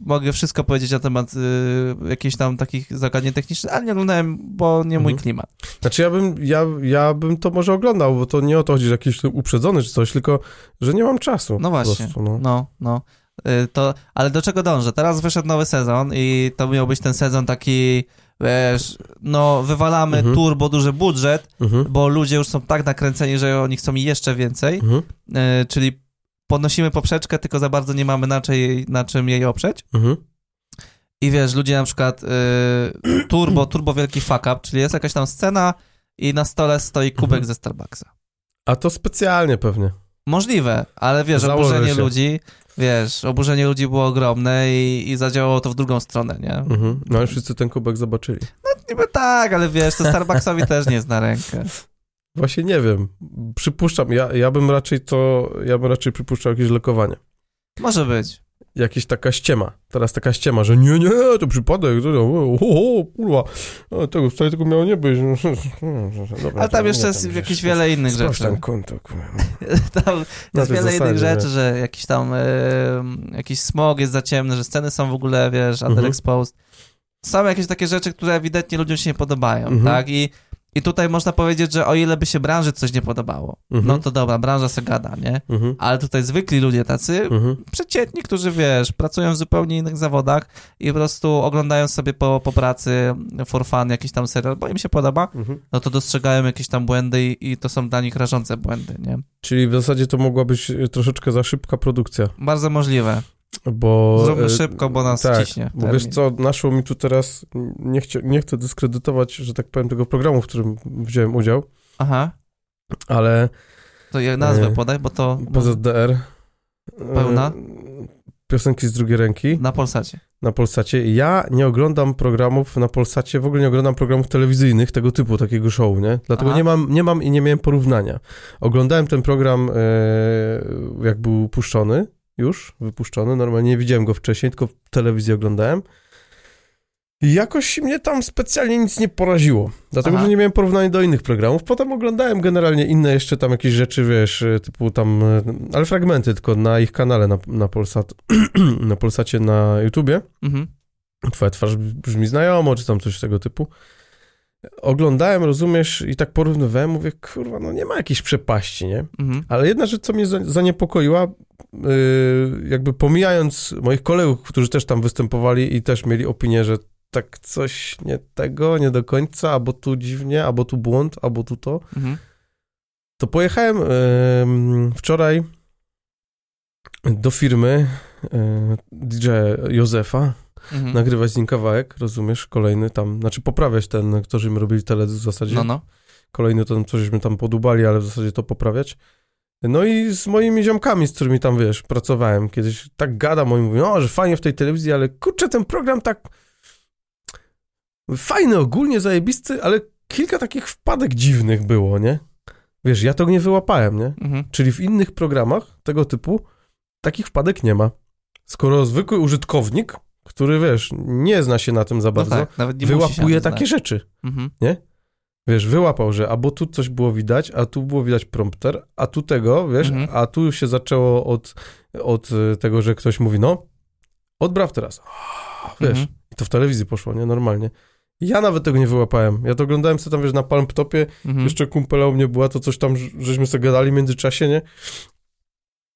A: mogę wszystko powiedzieć na temat yy, jakichś tam takich zagadnień technicznych, ale nie oglądałem, bo nie mój
B: Mhm.
A: klimat.
B: Znaczy ja bym, ja, ja bym to może oglądał, bo to nie o to chodzi, że jakiś uprzedzony czy coś, tylko, że nie mam czasu.
A: No właśnie,
B: prostu, no.
A: no, no. Yy, to, ale do czego dążę? Teraz wyszedł nowy sezon i to miał być ten sezon taki, wiesz, no wywalamy
B: Mhm.
A: turbo duży budżet,
B: Mhm.
A: bo ludzie już są tak nakręceni, że oni chcą jeszcze więcej,
B: Mhm.
A: yy, czyli podnosimy poprzeczkę, tylko za bardzo nie mamy na, czym- na czym jej oprzeć.
B: Mhm.
A: I wiesz, ludzie na przykład y, turbo, turbo wielki fuck up, czyli jest jakaś tam scena i na stole stoi kubek
B: Mhm.
A: ze Starbucksa.
B: A to specjalnie pewnie.
A: Możliwe, ale wiesz,
B: Założę
A: oburzenie
B: się.
A: ludzi, wiesz, oburzenie ludzi było ogromne i, i zadziałało to w drugą stronę, nie?
B: Mhm. No ale wszyscy ten kubek zobaczyli.
A: Niby tak, ale wiesz, to Starbucksowi też nie jest na rękę.
B: Właśnie nie wiem. Przypuszczam, ja, ja bym raczej to, ja bym raczej przypuszczał jakieś lekowanie.
A: Może być.
B: Jakaś taka ściema. Teraz taka ściema, że nie, nie, to przypadek, to, o, o, o, kurwa, tego, wcale tego miało nie być. <laughs> Dobra,
A: Ale tam jeszcze jest <laughs> jakieś wiele innych rzeczy.
B: tam konto, kurwa.
A: Tam jest wiele innych rzeczy, że jakiś tam e, jakiś smog jest za ciemny, że sceny są w ogóle, wiesz,
B: Mhm.
A: underexposed. Są jakieś takie rzeczy, które ewidentnie ludziom się nie podobają,
B: Mhm.
A: tak? I, I tutaj można powiedzieć, że o ile by się branży coś nie podobało,
B: Mhm.
A: no to dobra, branża se gada, nie?
B: Mhm.
A: Ale tutaj zwykli ludzie tacy,
B: Mhm.
A: przeciętni, którzy, wiesz, pracują w zupełnie innych zawodach i po prostu oglądają sobie po, po pracy for fun jakiś tam serial, bo im się podoba,
B: Mhm.
A: no to dostrzegają jakieś tam błędy i, i to są dla nich rażące błędy, nie?
B: Czyli w zasadzie to mogła być troszeczkę za szybka produkcja,
A: Bardzo możliwe.
B: Bo...
A: Zróbmy
B: e,
A: szybko, bo nas
B: tak,
A: ciśnie.
B: Bo
A: termin.
B: wiesz co, naszło mi tu teraz, nie, chcia, nie chcę dyskredytować, że tak powiem, tego programu, w którym wziąłem udział,
A: Aha,
B: ale
A: to ja nazwę
B: E,
A: podaj, bo to...
B: PZDR,
A: Pełna?
B: E, Piosenki z drugiej ręki
A: Na Polsacie.
B: na Polsacie. Ja nie oglądam programów na Polsacie, w ogóle nie oglądam programów telewizyjnych tego typu, takiego show, nie? Dlatego
A: Aha.
B: nie mam, nie mam i nie miałem porównania. Oglądałem ten program, e, jak był puszczony, już wypuszczony, normalnie nie widziałem go wcześniej, tylko w telewizji oglądałem. I jakoś mnie tam specjalnie nic nie poraziło, dlatego,
A: Aha.
B: że nie miałem porównania do innych programów. Potem oglądałem generalnie inne jeszcze tam jakieś rzeczy, wiesz, e, typu tam, e, ale fragmenty tylko na ich kanale na, na, Polsat, <clears throat> na Polsacie na YouTubie.
A: Mhm.
B: Twoja twarz brzmi znajomo, czy tam coś tego typu. Oglądałem, rozumiesz, i tak porównywałem, mówię, kurwa, no nie ma jakiejś przepaści, nie?
A: Mhm.
B: Ale jedna rzecz, co mnie za- zaniepokoiła, jakby pomijając moich kolegów, którzy też tam występowali i też mieli opinię, że tak coś nie tego, nie do końca, albo tu dziwnie, albo tu błąd, albo tu to,
A: Mhm.
B: to pojechałem wczoraj do firmy yy, DJ Józefa,
A: Mhm.
B: nagrywać z nim kawałek, rozumiesz, kolejny tam, znaczy poprawiać ten, którzy mi robili teledysk w zasadzie,
A: No, no.
B: kolejny tam cośmy tam podubali, ale w zasadzie to poprawiać. No i z moimi ziomkami, z którymi tam, wiesz, pracowałem, kiedyś tak gadam, oni mówią, o, że fajnie w tej telewizji, ale kurczę, ten program tak fajny, ogólnie zajebisty, ale kilka takich wpadek dziwnych było, nie? Wiesz, ja tego nie wyłapałem, nie?
A: Mhm.
B: Czyli w innych programach tego typu takich wpadek nie ma. Skoro zwykły użytkownik, który, wiesz, nie zna się na tym za
A: No
B: bardzo,
A: tak, nie musi się
B: wyłapuje takie
A: znać.
B: rzeczy.
A: Mhm.
B: Wiesz, wyłapał, że albo tu coś było widać, a tu było widać prompter, a tu tego, wiesz,
A: Mhm.
B: a tu się zaczęło od, od y, tego, że ktoś mówi, no, odbraw teraz. <gasps> Wiesz,
A: Mhm.
B: i to w telewizji poszło, nie? Normalnie. Ja nawet tego nie wyłapałem. Ja to oglądałem sobie tam, wiesz, na Palmtopie,
A: Mhm.
B: jeszcze kumpela u mnie była, to coś tam, żeśmy sobie gadali w międzyczasie, nie?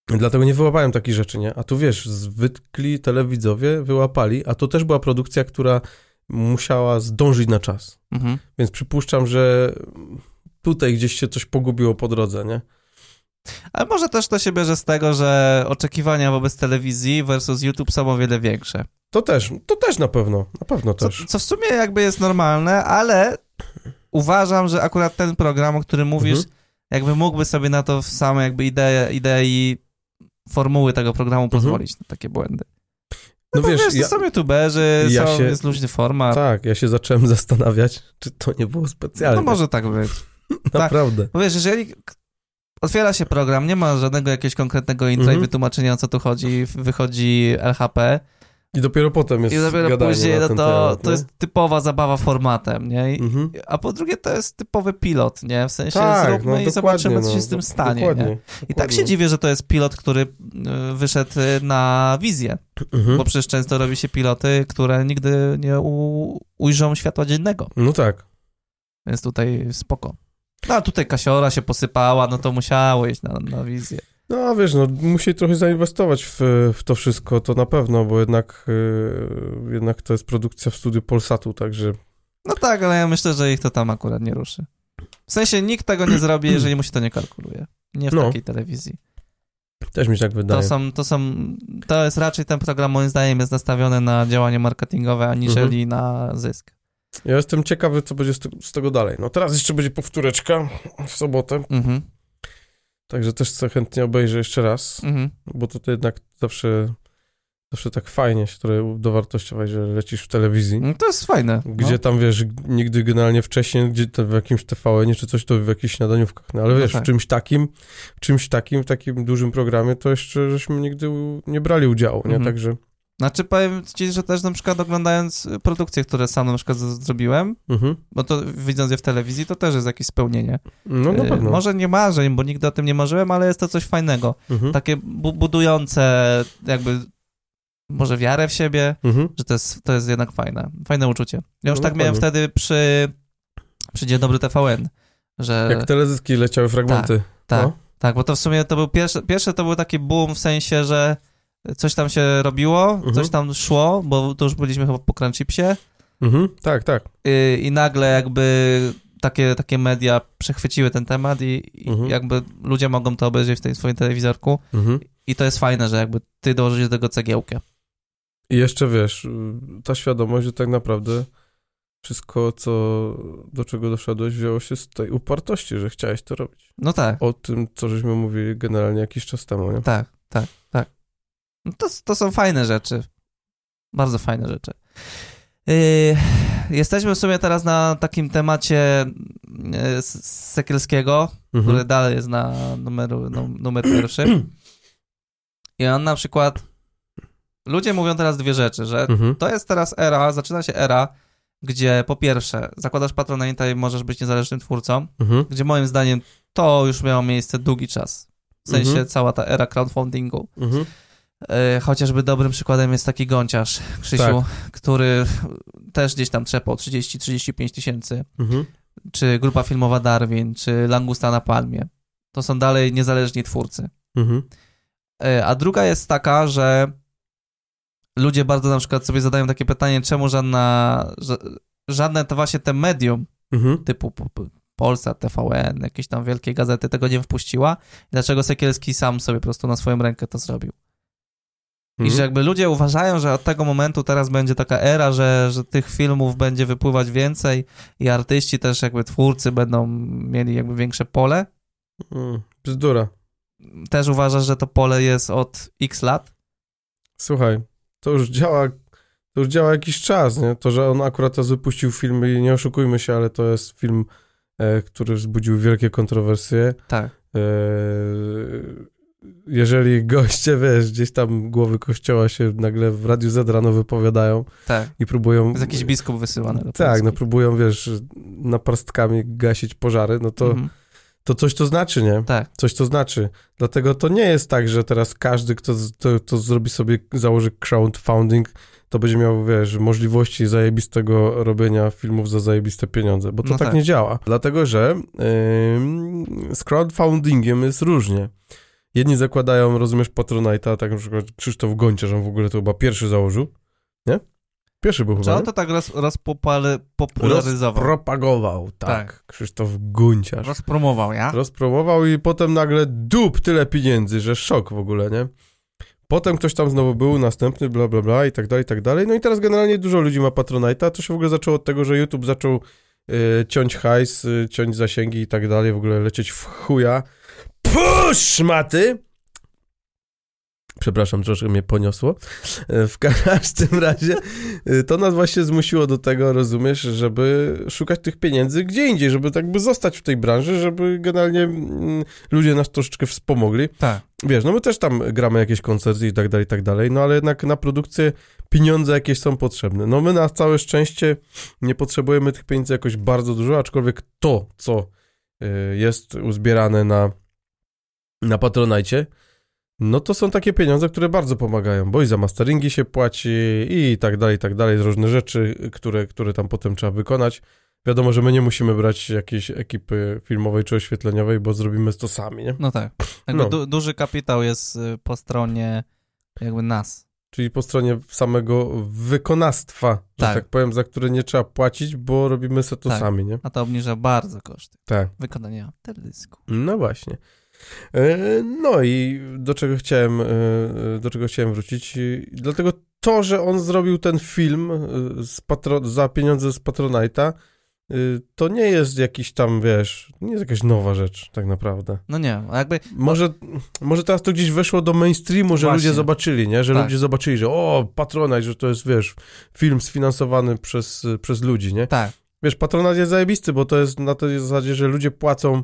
B: Dlatego nie wyłapałem takich rzeczy, nie? A tu wiesz, zwykli telewidzowie wyłapali, a to też była produkcja, która musiała zdążyć na czas.
A: Mhm.
B: Więc przypuszczam, że tutaj gdzieś się coś pogubiło po drodze, nie?
A: Ale może też to się bierze z tego, że oczekiwania wobec telewizji versus YouTube są o wiele większe.
B: To też, to też na pewno, na pewno
A: Co,
B: też.
A: co w sumie jakby jest normalne, ale uważam, że akurat ten program, o którym mówisz,
B: Mhm.
A: jakby mógłby sobie na to w same jakby idee, idei formuły tego programu pozwolić na takie błędy.
B: No
A: Bo
B: wiesz,
A: wiesz,
B: ja,
A: to są youtuberzy,
B: ja
A: są,
B: się-
A: jest luźny format.
B: tak, ja się zacząłem <laughs> zastanawiać, czy to nie było specjalnie.
A: no może tak być. <laughs>
B: Naprawdę.
A: Bo wiesz, jeżeli otwiera się program, nie ma żadnego jakiegoś konkretnego intra
B: Mhm.
A: i wytłumaczenia o co tu chodzi, wychodzi LHP
B: I dopiero potem jest
A: i dopiero
B: gadanie
A: później
B: na
A: no
B: ten
A: to,
B: temat,
A: to jest typowa zabawa formatem, nie? I,
B: Mhm.
A: A po drugie to jest typowy pilot, nie? W sensie
B: Tak,
A: zróbmy
B: no
A: i zobaczymy, co się
B: no,
A: z tym stanie,
B: dokładnie,
A: nie? I tak się dziwię, że to jest pilot, który y, wyszedł y, na wizję,
B: Mhm.
A: bo przecież często robi się piloty, które nigdy nie u, ujrzą światła dziennego,
B: No tak.
A: więc tutaj spoko. No a tutaj Kasiora się posypała, no to musiało iść na, na wizję.
B: No wiesz, no musi trochę zainwestować w, w to wszystko, to na pewno, bo jednak, yy, jednak to jest produkcja w studiu Polsatu, także
A: No tak, ale ja myślę, że ich to tam akurat nie ruszy. W sensie nikt tego nie zrobi, jeżeli mu się to nie kalkuluje. Nie w
B: No.
A: takiej telewizji.
B: też mi się tak wydaje.
A: To są, to są, to jest raczej ten program moim zdaniem jest nastawiony na działanie marketingowe, aniżeli
B: Mhm.
A: na zysk.
B: Ja jestem ciekawy, co będzie z, z tego dalej. No teraz jeszcze będzie powtóreczka w sobotę,
A: Mhm,
B: także też chcę chętnie obejrzę jeszcze raz,
A: mhm.
B: bo to, to jednak zawsze, zawsze tak fajnie się trochę dowartościować, że lecisz w telewizji.
A: No To jest fajne.
B: Gdzie
A: no.
B: tam, wiesz, nigdy generalnie wcześniej, gdzie w jakimś TVN-ie czy coś, to w jakichś śniadaniówkach. No ale
A: No
B: wiesz,
A: tak.
B: w czymś takim, w czymś takim, w takim dużym programie, to jeszcze żeśmy nigdy nie brali udziału, nie?
A: Mhm.
B: Także,
A: Znaczy powiem ci, że też na przykład oglądając produkcje, które sam na przykład zrobiłem,
B: mhm.
A: bo to widząc je w telewizji, to też jest jakieś spełnienie.
B: no na
A: Y,
B: pewno.
A: Może nie marzeń, bo nigdy o tym nie marzyłem, ale jest to coś fajnego.
B: Mhm.
A: Takie bu budujące jakby może wiarę w siebie,
B: Mhm.
A: że to jest, to jest jednak fajne. Fajne uczucie. Ja już
B: No
A: tak miałem wtedy przy, przy Dzień Dobry TVN, że...
B: Jak teledyski leciały fragmenty.
A: Tak,
B: no.
A: tak, bo to w sumie to był pierwszy, pierwszy to był taki boom w sensie, że coś tam się robiło,
B: Mhm.
A: coś tam szło, bo to już byliśmy chyba po Crunchipsie
B: Mhm. Tak, tak.
A: yy, i nagle jakby takie, takie media przechwyciły ten temat i, i
B: Mhm.
A: jakby ludzie mogą to obejrzeć w tej swoim telewizorku
B: Mhm.
A: i to jest fajne, że jakby ty dołożysz do tego cegiełkę.
B: I jeszcze wiesz, ta świadomość, że tak naprawdę wszystko, co, do czego doszedłeś, wzięło się z tej upartości, że chciałeś to robić.
A: No tak,
B: O tym, co żeśmy mówili generalnie jakiś czas temu, nie?
A: tak. No to, to są fajne rzeczy. Bardzo fajne rzeczy. Yy, jesteśmy w sumie teraz na takim temacie yy, S- Sekielskiego,
B: Mhm.
A: który dalej jest na numeru, num, numer pierwszy. I on na przykład... Ludzie mówią teraz dwie rzeczy, że
B: Mhm.
A: to jest teraz era, zaczyna się era, gdzie po pierwsze zakładasz Patronite'a i możesz być niezależnym twórcą,
B: Mhm.
A: gdzie moim zdaniem to już miało miejsce długi czas. W sensie
B: Mhm.
A: cała ta era crowdfundingu.
B: Mhm.
A: E, chociażby dobrym przykładem jest taki gąciarz, Krzysiu,
B: Tak.
A: który też gdzieś tam trzepał 30-35 tysięcy,
B: Mhm.
A: czy grupa filmowa Darwin, czy Langusta na Palmie. To są dalej niezależni twórcy.
B: Mhm.
A: E, A druga jest taka, że ludzie bardzo na przykład sobie zadają takie pytanie, czemu żadna, ża- żadne to właśnie te medium
B: Mhm.
A: typu P- P- Polsat, TVN, jakieś tam wielkie gazety tego nie wpuściła dlaczego Sekielski sam sobie po prostu na swoją rękę to zrobił. I
B: Mhm.
A: że jakby ludzie uważają, że od tego momentu teraz będzie taka era, że, że tych filmów będzie wypływać więcej i artyści też jakby twórcy będą mieli jakby większe pole.
B: Mm, Bzdura.
A: Też uważasz, że to pole jest od x lat?
B: Słuchaj, to już działa, to już działa jakiś czas, nie? To, że on akurat teraz wypuścił film i nie oszukujmy się, ale to jest film, e, który wzbudził wielkie kontrowersje.
A: Tak.
B: E, jeżeli goście, wiesz, gdzieś tam głowy kościoła się nagle w Radiu Z rano wypowiadają
A: Tak.
B: i próbują...
A: Jest jakiś biskup wysyłany do
B: Tak, no próbują, wiesz, naparstkami gasić pożary, no to,
A: Mhm.
B: to coś to znaczy, nie?
A: Tak.
B: Coś to znaczy. Dlatego to nie jest tak, że teraz każdy, kto z- to, zrobi sobie, założy crowdfunding, to będzie miał, wiesz, możliwości zajebistego robienia filmów za zajebiste pieniądze, bo to
A: No
B: tak,
A: tak.
B: nie działa. Dlatego, że ym, z crowdfundingiem jest różnie. Jedni zakładają, rozumiesz, Patronite'a, tak na przykład Krzysztof Gonciarz, on w ogóle to chyba pierwszy założył, nie? Pierwszy był
A: Czy
B: chyba,
A: on
B: nie?
A: to tak roz, rozpopale- popularyzował?
B: Rozpropagował, tak.
A: Tak.
B: Krzysztof Gunciarz.
A: Rozpromował, ja?
B: Rozpromował i potem nagle dup, tyle pieniędzy, że szok w ogóle, nie? Potem ktoś tam znowu był, następny, bla, bla, bla i tak dalej, i tak dalej. No i teraz generalnie dużo ludzi ma Patronite'a. To się w ogóle zaczęło od tego, że YouTube zaczął y, ciąć hajs, y, ciąć zasięgi i tak dalej, w ogóle lecieć w chuja. Pusz, maty! Przepraszam, troszkę mnie poniosło. E, W każdym <laughs> razie y, to nas właśnie zmusiło do tego, rozumiesz, żeby szukać tych pieniędzy gdzie indziej, żeby tak by zostać w tej branży, żeby generalnie mm, ludzie nas troszeczkę wspomogli.
A: Tak.
B: Wiesz, no my też tam gramy jakieś koncerty i tak dalej, i tak dalej, no ale jednak na produkcję pieniądze jakieś są potrzebne. No my na całe szczęście nie potrzebujemy tych pieniędzy jakoś bardzo dużo, aczkolwiek to, co y, jest uzbierane na, na Patronajcie, no to są takie pieniądze, które bardzo pomagają, bo i za masteringi się płaci i tak dalej, i tak dalej, różne rzeczy, które, które tam potem trzeba wykonać. Wiadomo, że my nie musimy brać jakiejś ekipy filmowej czy oświetleniowej, bo zrobimy to sami, nie?
A: No tak.
B: No.
A: Du, duży kapitał jest y, po stronie jakby nas.
B: Czyli po stronie samego wykonawstwa, że
A: Tak.
B: tak powiem, za które nie trzeba płacić, bo robimy sobie to
A: Tak.
B: sami, nie?
A: A to obniża bardzo koszty
B: Tak.
A: wykonania teledysku.
B: No właśnie. E, No i do czego chciałem, e, do czego chciałem wrócić. Dlatego to, że on zrobił ten film e, za pieniądze z Patronite'a, e, to nie jest jakiś tam, wiesz, nie jest jakaś nowa rzecz tak naprawdę.
A: No nie, jakby
B: Może, może teraz to gdzieś weszło do mainstreamu, że
A: Właśnie.
B: ludzie zobaczyli, nie? Że
A: Tak.
B: ludzie zobaczyli, że o, Patronite, że to jest, wiesz, film sfinansowany przez, przez ludzi, nie?
A: tak,
B: Wiesz, Patronite jest zajebisty, bo to jest na tej zasadzie, że ludzie płacą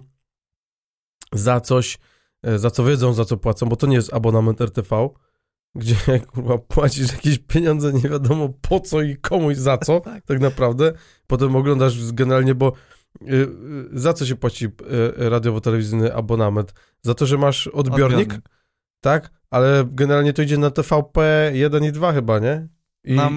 B: za coś, e, za co wiedzą, za co płacą, bo to nie jest abonament RTV, gdzie <laughs> kurwa płacisz jakieś pieniądze nie wiadomo po co i komu i za co, <laughs>
A: Tak.
B: tak naprawdę. Potem oglądasz generalnie, bo y, y, za co się płaci y, radiowo-telewizyjny abonament? Za to, że masz odbiornik, tak? Ale generalnie to idzie na TVP 1 i 2 chyba, nie? I
A: Na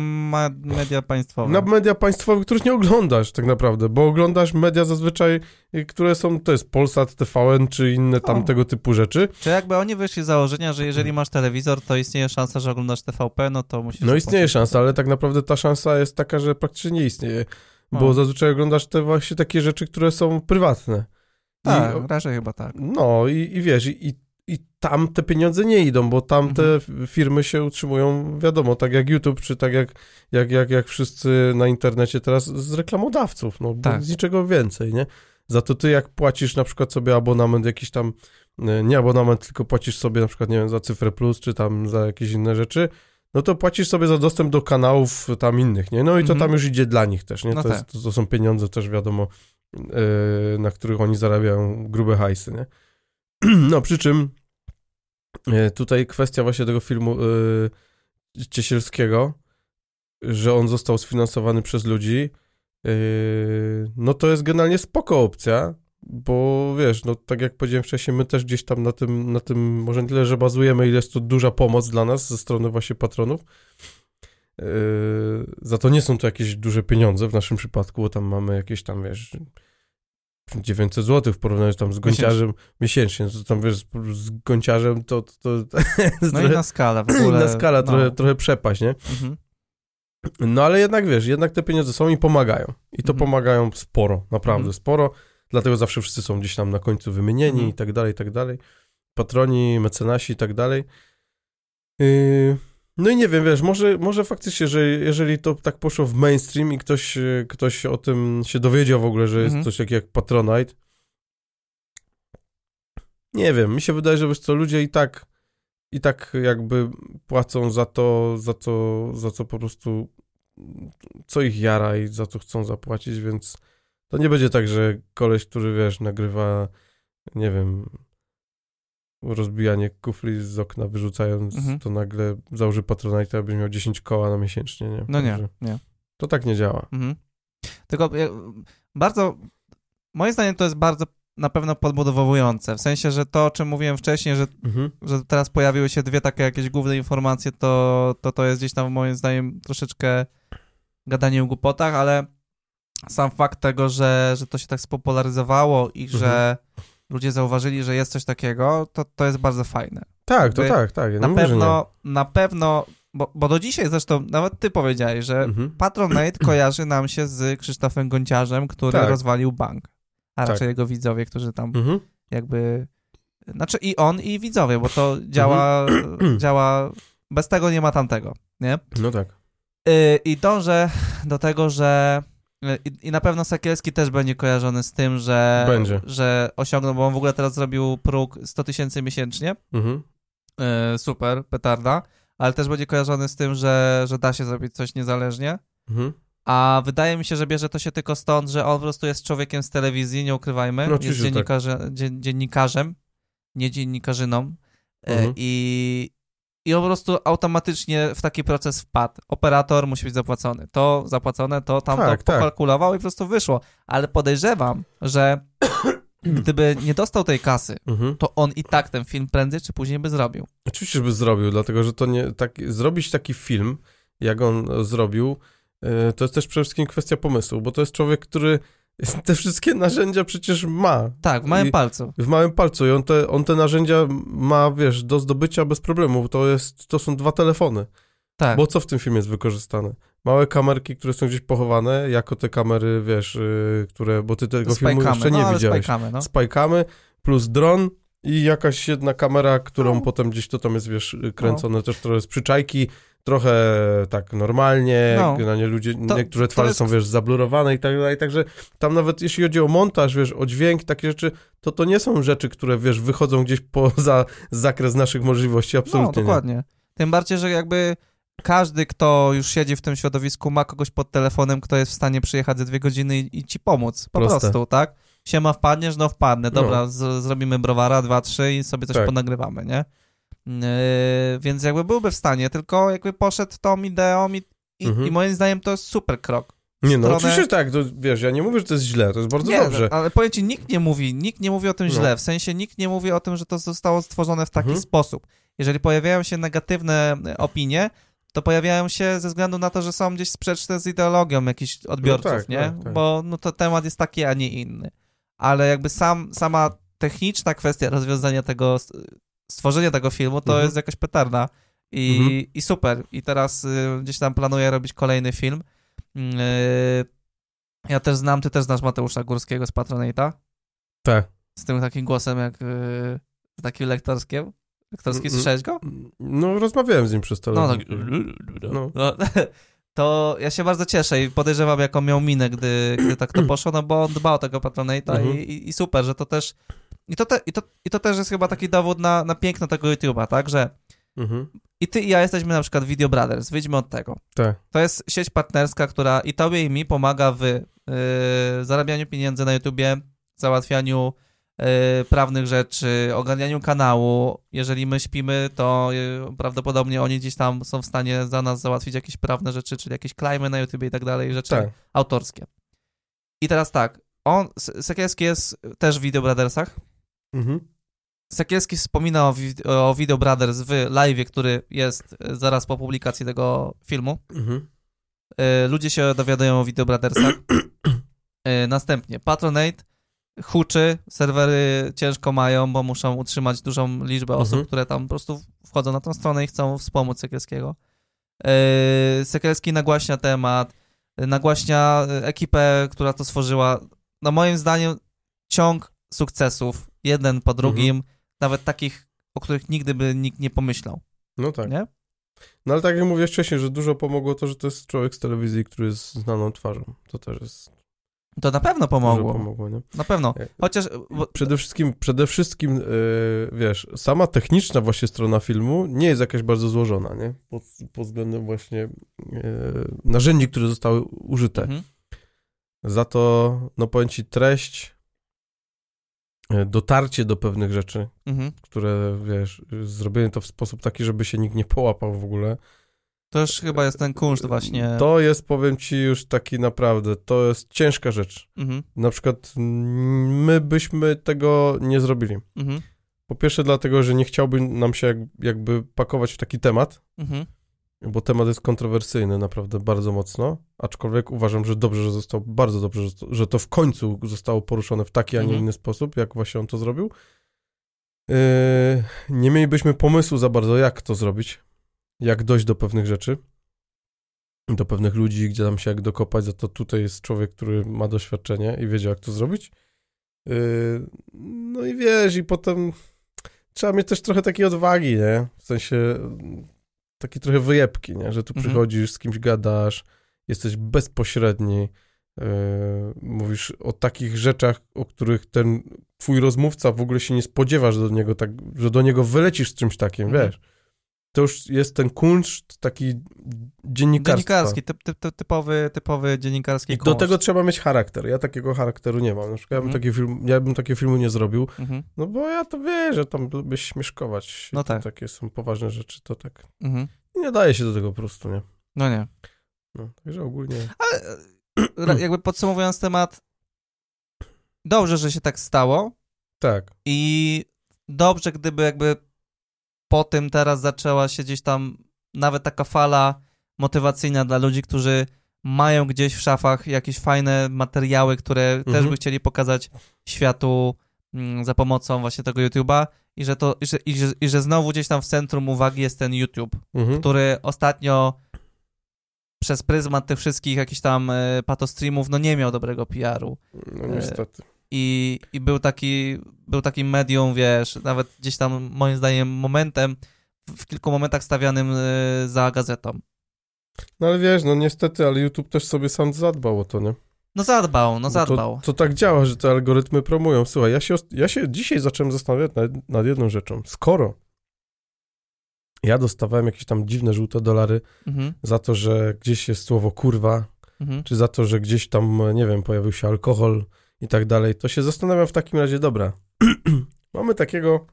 A: media państwowe.
B: na media państwowe, których nie oglądasz tak naprawdę, bo oglądasz media zazwyczaj, y, które są, to jest Polsat, TVN czy inne tam
A: O.
B: tego typu rzeczy.
A: Czy jakby oni wyszli z założenia, że jeżeli masz telewizor, to istnieje szansa, że oglądasz TVP, no to musisz...
B: No istnieje szansa, ale tak naprawdę ta szansa jest taka, że praktycznie nie istnieje, bo
A: O.
B: zazwyczaj oglądasz te właśnie takie rzeczy, które są prywatne.
A: Tak,
B: I,
A: raczej chyba tak.
B: no i, i wiesz, i, i, i tam te pieniądze nie idą, bo tam te
A: Mhm.
B: firmy się utrzymują, wiadomo, tak jak YouTube, czy tak jak, jak, jak, jak wszyscy na internecie teraz z reklamodawców, no
A: Tak.
B: z niczego więcej, nie? Za to ty jak płacisz na przykład sobie abonament jakiś tam, e, nie abonament, tylko płacisz sobie na przykład, nie wiem, za cyfrę plus, czy tam za jakieś inne rzeczy, no to płacisz sobie za dostęp do kanałów tam innych, nie? No i to
A: Mhm.
B: tam już idzie dla nich też, nie?
A: No
B: to,
A: tak.
B: jest, to, to są pieniądze też wiadomo, e, na których oni zarabiają grube hajsy, nie? <clears throat> No przy czym e, tutaj kwestia właśnie tego filmu e, Ciesielskiego, że on został sfinansowany przez ludzi, yy, no to jest generalnie spoko opcja, bo wiesz, no tak jak powiedziałem wcześniej, my też gdzieś tam na tym, na tym może nie tyle, że bazujemy, ile jest to duża pomoc dla nas ze strony właśnie patronów. Yy, za to nie są to jakieś duże pieniądze w naszym przypadku, bo tam mamy jakieś tam, wiesz, 900 zł w porównaniu tam z gonciarzem miesięcznie, to tam wiesz, z gonciarzem to, to, to <laughs>
A: No i
B: trochę,
A: na skalę w ogóle. <clears throat>
B: na skala
A: no.
B: trochę, trochę przepaść, nie?
A: Mhm.
B: No ale jednak wiesz, jednak te pieniądze są i pomagają. I to
A: Mhm.
B: pomagają sporo, naprawdę
A: Mhm.
B: sporo. Dlatego zawsze wszyscy są gdzieś tam na końcu wymienieni
A: Mhm.
B: i tak dalej, i tak dalej. Patroni, mecenasi i tak dalej. Yy, no i nie wiem, wiesz, może, może faktycznie, że jeżeli to tak poszło w mainstream i ktoś, yy, ktoś o tym się dowiedział w ogóle, że jest
A: Mhm.
B: coś takiego jak Patronite, nie wiem, mi się wydaje, że wiesz co, ludzie i tak i tak jakby płacą za to, za to, za co po prostu co ich jara i za co chcą zapłacić, więc to nie będzie tak, że koleś, który wiesz, nagrywa, nie wiem, rozbijanie kufli z okna, wyrzucając,
A: Mhm.
B: to nagle założy Patronite, abyś miał 10 koła na miesięcznie, nie?
A: No nie, nie.
B: To tak nie działa.
A: Mhm. Tylko bardzo, moim zdaniem to jest bardzo na pewno podbudowujące, w sensie, że to, o czym mówiłem wcześniej, że,
B: Mhm.
A: że teraz pojawiły się dwie takie jakieś główne informacje, to to, to jest gdzieś tam moim zdaniem troszeczkę gadanie o głupotach, ale sam fakt tego, że, że to się tak spopularyzowało i
B: Mhm.
A: że ludzie zauważyli, że jest coś takiego, to, to jest bardzo fajne.
B: Tak, to
A: Jakby
B: tak, tak. Ja
A: na
B: mówię,
A: pewno, na pewno, bo, bo do dzisiaj zresztą, nawet ty powiedziałeś, że
B: Mhm.
A: Patronate <clears throat> kojarzy nam się z Krzysztofem Gonciarzem, który
B: Tak.
A: rozwalił bank. A
B: Tak.
A: raczej jego widzowie, którzy tam
B: Mhm.
A: jakby... Znaczy i on, i widzowie, bo to działa,
B: Mhm. <clears throat>
A: działa... Bez tego nie ma tamtego, nie?
B: No tak.
A: Yy, I dążę do tego, że... yy, I, I na pewno Sakielski też będzie kojarzony z tym, że,
B: Będzie.
A: że osiągnął, bo on w ogóle teraz zrobił próg 100 tysięcy miesięcznie.
B: Mhm.
A: Yy, super, petarda. Ale też będzie kojarzony z tym, że, że da się zrobić coś niezależnie.
B: Mhm.
A: A wydaje mi się, że bierze to się tylko stąd, że on po prostu jest człowiekiem z telewizji, nie ukrywajmy.
B: No
A: jest
B: tak.
A: dziennikarze, dzien, dziennikarzem, nie dziennikarzyną. E,
B: Mhm.
A: I, I po prostu automatycznie w taki proces wpadł. Operator musi być zapłacony. To zapłacone, to tam
B: Tak, tak.
A: pokalkulował i po prostu wyszło. Ale podejrzewam, że <clears throat> gdyby nie dostał tej kasy,
B: Mhm.
A: to on i tak ten film prędzej czy później by zrobił.
B: Oczywiście, żeby zrobił, dlatego że to nie. Tak, zrobić taki film, jak on zrobił, e, to jest też przede wszystkim kwestia pomysłu, bo to jest człowiek, który <laughs> te wszystkie narzędzia przecież ma
A: Tak, w małym
B: I-
A: palcu.
B: w małym palcu i on te, on te narzędzia ma, wiesz, do zdobycia bez problemu. To, jest, to są dwa telefony.
A: Tak.
B: Bo co w tym filmie jest wykorzystane? Małe kamerki, które są gdzieś pochowane, jako te kamery, wiesz, yy, które, bo ty tego filmu jeszcze nie
A: no,
B: widziałeś.
A: spajkamy, no.
B: Spajkamy, plus dron i jakaś jedna kamera, którą
A: No.
B: potem gdzieś to tam jest, wiesz, kręcone też trochę z przyczajki, trochę tak normalnie,
A: No.
B: na nie ludzie,
A: To-
B: niektóre twarze
A: jest-
B: są, wiesz, zablurowane i tak dalej, także tam nawet jeśli chodzi o montaż, wiesz, o dźwięk, takie rzeczy, to to nie są rzeczy, które, wiesz, wychodzą gdzieś <laughs> poza zakres naszych możliwości,
A: No,
B: absolutnie nie.
A: dokładnie. Tym bardziej, że jakby każdy, kto już siedzi w tym środowisku, ma kogoś pod telefonem, kto jest w stanie przyjechać za dwie godziny i, i ci pomóc. Po
B: Proste.
A: prostu, tak? Siema, wpadniesz? No wpadnę. Dobra,
B: No.
A: z, zrobimy browara, dwa, trzy i sobie coś
B: Tak.
A: ponagrywamy, nie? Yy, więc jakby byłby w stanie, tylko jakby poszedł tą ideą i, i,
B: Mhm.
A: i moim zdaniem to jest super krok.
B: Nie, no
A: stronę-
B: oczywiście tak, to, wiesz, ja nie mówię, że to jest źle, to jest bardzo
A: nie,
B: dobrze.
A: ale powiem ci, nikt nie mówi, nikt nie mówi o tym
B: No.
A: źle, w sensie nikt nie mówi o tym, że to zostało stworzone w taki
B: Mhm.
A: sposób. Jeżeli pojawiają się negatywne opinie, to pojawiają się ze względu na to, że są gdzieś sprzeczne z ideologią jakichś odbiorców,
B: tak,
A: nie?
B: tak, tak.
A: Bo no to temat jest taki, a nie inny. Ale jakby sam, sama techniczna kwestia rozwiązania tego, stworzenia tego filmu, to
B: Mhm.
A: jest jakaś petarda. I,
B: Mhm.
A: I super. I teraz y, gdzieś tam planuję robić kolejny film. Y, ja też znam, ty też znasz Mateusza Górskiego z Patronate'a?
B: Tak.
A: Z tym takim głosem jak, y, z takim lektorskiem? Lektorski,
B: Mm,
A: słyszałeś go?
B: No, rozmawiałem z nim przez
A: No
B: telefon.
A: tak.
B: No.
A: No. <laughs> to ja się bardzo cieszę i podejrzewam, jaką miał minę, gdy, gdy tak to <clears throat> poszło, no bo on dba o tego Patronate'a
B: Mhm.
A: i, i super, że to też... I to, te, i, to, I to też jest chyba taki dowód na, na piękno tego YouTube'a, tak, że
B: Mhm.
A: i ty i ja jesteśmy na przykład Video Brothers, wyjdźmy od tego.
B: Tak.
A: To jest sieć partnerska, która i tobie i mi pomaga w y, zarabianiu pieniędzy na YouTubie, załatwianiu y, prawnych rzeczy, ogarnianiu kanału. Jeżeli my śpimy, to y, prawdopodobnie oni gdzieś tam są w stanie za nas załatwić jakieś prawne rzeczy, czyli jakieś klejmy na YouTubie i tak dalej, rzeczy
B: Tak.
A: autorskie. I teraz tak, on, Sekielski jest też w Video Brothersach.
B: Mhm.
A: Sekielski wspomina o, o Video Brothers w live, który jest y, zaraz po publikacji tego filmu.
B: Mhm.
A: Y, ludzie się dowiadują o Video Brothersach. <clears throat> Y, następnie Patronate huczy, serwery ciężko mają, bo muszą utrzymać dużą liczbę osób,
B: Mhm.
A: które tam po prostu wchodzą na tą stronę i chcą wspomóc Sekielskiego. Sekielski nagłaśnia temat, nagłaśnia ekipę, która to stworzyła. No moim zdaniem ciąg sukcesów, jeden po drugim, nawet takich, o których nigdy by nikt nie pomyślał,
B: No tak.
A: nie?
B: No ale tak jak mówiłeś wcześniej, że dużo pomogło to, że to jest człowiek z telewizji, który jest znaną twarzą. To też jest
A: To na pewno pomogło,
B: pomogło, nie?
A: na pewno.
B: E,
A: Chociaż,
B: Przede wszystkim, przede wszystkim yy, wiesz, sama techniczna właśnie strona filmu nie jest jakaś bardzo złożona, nie? Pod, pod względem właśnie yy, narzędzi, które zostały użyte.
A: mhm.
B: Za to, no powiem ci, treść, dotarcie do pewnych rzeczy,
A: Mhm.
B: które, wiesz, zrobienie to w sposób taki, żeby się nikt nie połapał w ogóle.
A: To już chyba jest ten kunszt właśnie.
B: To jest, powiem ci, już taki naprawdę, to jest ciężka rzecz.
A: Mhm.
B: Na przykład my byśmy tego nie zrobili.
A: Mhm.
B: Po pierwsze dlatego, że nie chciałby nam się jak, jakby pakować w taki temat,
A: Mhm.
B: Bo temat jest kontrowersyjny naprawdę bardzo mocno, aczkolwiek uważam, że dobrze, że został, bardzo dobrze, że to, w końcu zostało poruszone w taki, a nie
A: Mhm.
B: inny sposób, jak właśnie on to zrobił. Yy, nie mielibyśmy pomysłu za bardzo, jak to zrobić, jak dojść do pewnych rzeczy, do pewnych ludzi, gdzie tam się jak dokopać, za to tutaj jest człowiek, który ma doświadczenie i wiedział, jak to zrobić. Yy, no i wiesz, i potem trzeba mieć też trochę takiej odwagi, nie? W sensie takiej trochę wyjebki, nie? Że tu
A: Mhm.
B: przychodzisz, z kimś gadasz, jesteś bezpośredni, yy, mówisz o takich rzeczach, o których ten twój rozmówca w ogóle się nie spodziewa, że do niego tak, że do niego wylecisz z czymś takim,
A: Mhm.
B: wiesz? To już jest ten kunszt taki dziennikarstwa.
A: Dziennikarski, typ, typ, typ, typowy, typowy dziennikarski
B: I do
A: kunszt.
B: tego trzeba mieć charakter. Ja takiego charakteru nie mam. Na przykład ja bym,
A: Mhm.
B: taki film, ja bym takiego filmu nie zrobił,
A: Mhm.
B: no bo ja to wiem, że tam lubię śmieszkować.
A: No tak.
B: Takie są poważne rzeczy, to tak.
A: Mhm.
B: I nie daje się do tego po prostu, nie?
A: No nie.
B: No, także ogólnie.
A: Ale e, <clears throat> jakby podsumowując temat, dobrze, że się tak stało
B: Tak.
A: i dobrze, gdyby jakby po tym teraz zaczęła się gdzieś tam nawet taka fala motywacyjna dla ludzi, którzy mają gdzieś w szafach jakieś fajne materiały, które też
B: Mhm.
A: by chcieli pokazać światu mm, za pomocą właśnie tego YouTube'a i że to, i że, i, że, i że znowu gdzieś tam w centrum uwagi jest ten YouTube,
B: Mhm.
A: który ostatnio przez pryzmat tych wszystkich jakichś tam e, patostreamów, no nie miał dobrego PR-u.
B: No niestety.
A: I, i był taki, był takim medium, wiesz, nawet gdzieś tam moim zdaniem momentem, w, kilku momentach stawianym e, za gazetą.
B: No ale wiesz, no niestety, ale YouTube też sobie sam zadbał o to, nie?
A: No zadbał, no zadbał.
B: To, to tak działa, że te algorytmy promują. Słuchaj, ja się, ja się dzisiaj zacząłem zastanawiać nad, nad jedną rzeczą. Skoro ja dostawałem jakieś tam dziwne żółte dolary
A: Mhm,
B: za to, że gdzieś jest słowo kurwa,
A: mhm,
B: czy za to, że gdzieś tam, nie wiem, pojawił się alkohol i tak dalej, to się zastanawiam w takim razie, dobra, <clears throat> mamy takiego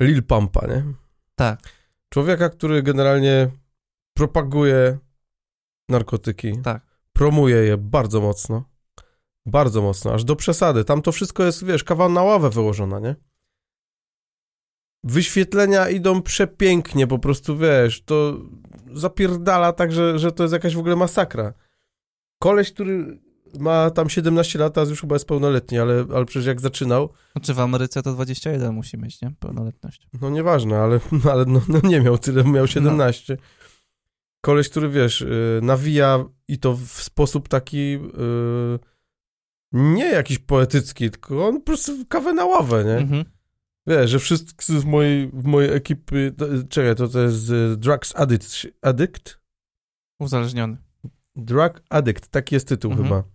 B: Lil Pumpa, nie?
A: tak.
B: Człowieka, który generalnie propaguje narkotyki,
A: Tak.
B: promuje je bardzo mocno, bardzo mocno, aż do przesady. Tam to wszystko jest, wiesz, kawał na ławę wyłożona, nie? Wyświetlenia idą przepięknie, po prostu, wiesz, to zapierdala tak, że, że to jest jakaś w ogóle masakra. Koleś, który ma tam 17 lat, a już chyba jest pełnoletni, ale, ale przecież jak zaczynał,
A: Znaczy w Ameryce to 21 musi mieć, nie? Pełnoletność.
B: no nieważne, ale, <laughs> ale no, no nie miał tyle, miał 17. Koleś, który wiesz, yy, nawija i to w sposób taki yy, nie jakiś poetycki, tylko on po prostu kawę na ławę, nie?
A: Mhm.
B: Wiesz, że wszyscy z mojej, w mojej ekipy, to, czekaj, to to jest y, Drugs Addict, Addict?
A: Uzależniony.
B: Drug Addict, taki jest tytuł
A: Mhm.
B: chyba.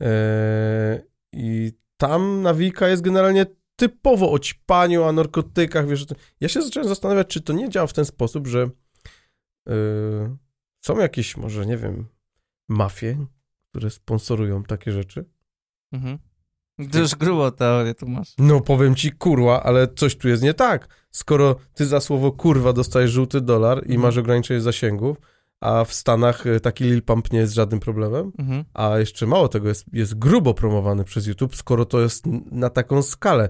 B: Eee, I tam nawika jest generalnie typowo o ćpaniu, o narkotykach, wiesz. to- Ja się zacząłem zastanawiać, czy to nie działa w ten sposób, że yy, są jakieś, może, nie wiem, mafie, które sponsorują takie rzeczy.
A: Mhm. Ty już grubo teorię tu masz.
B: No powiem ci, kurwa, ale coś tu jest nie tak. Skoro ty za słowo kurwa dostajesz żółty dolar i
A: Mhm.
B: masz ograniczenie zasięgów, a w Stanach y, taki Lil Pump nie jest żadnym problemem,
A: Mhm.
B: a jeszcze mało tego, jest, jest grubo promowany przez YouTube, skoro to jest na taką skalę.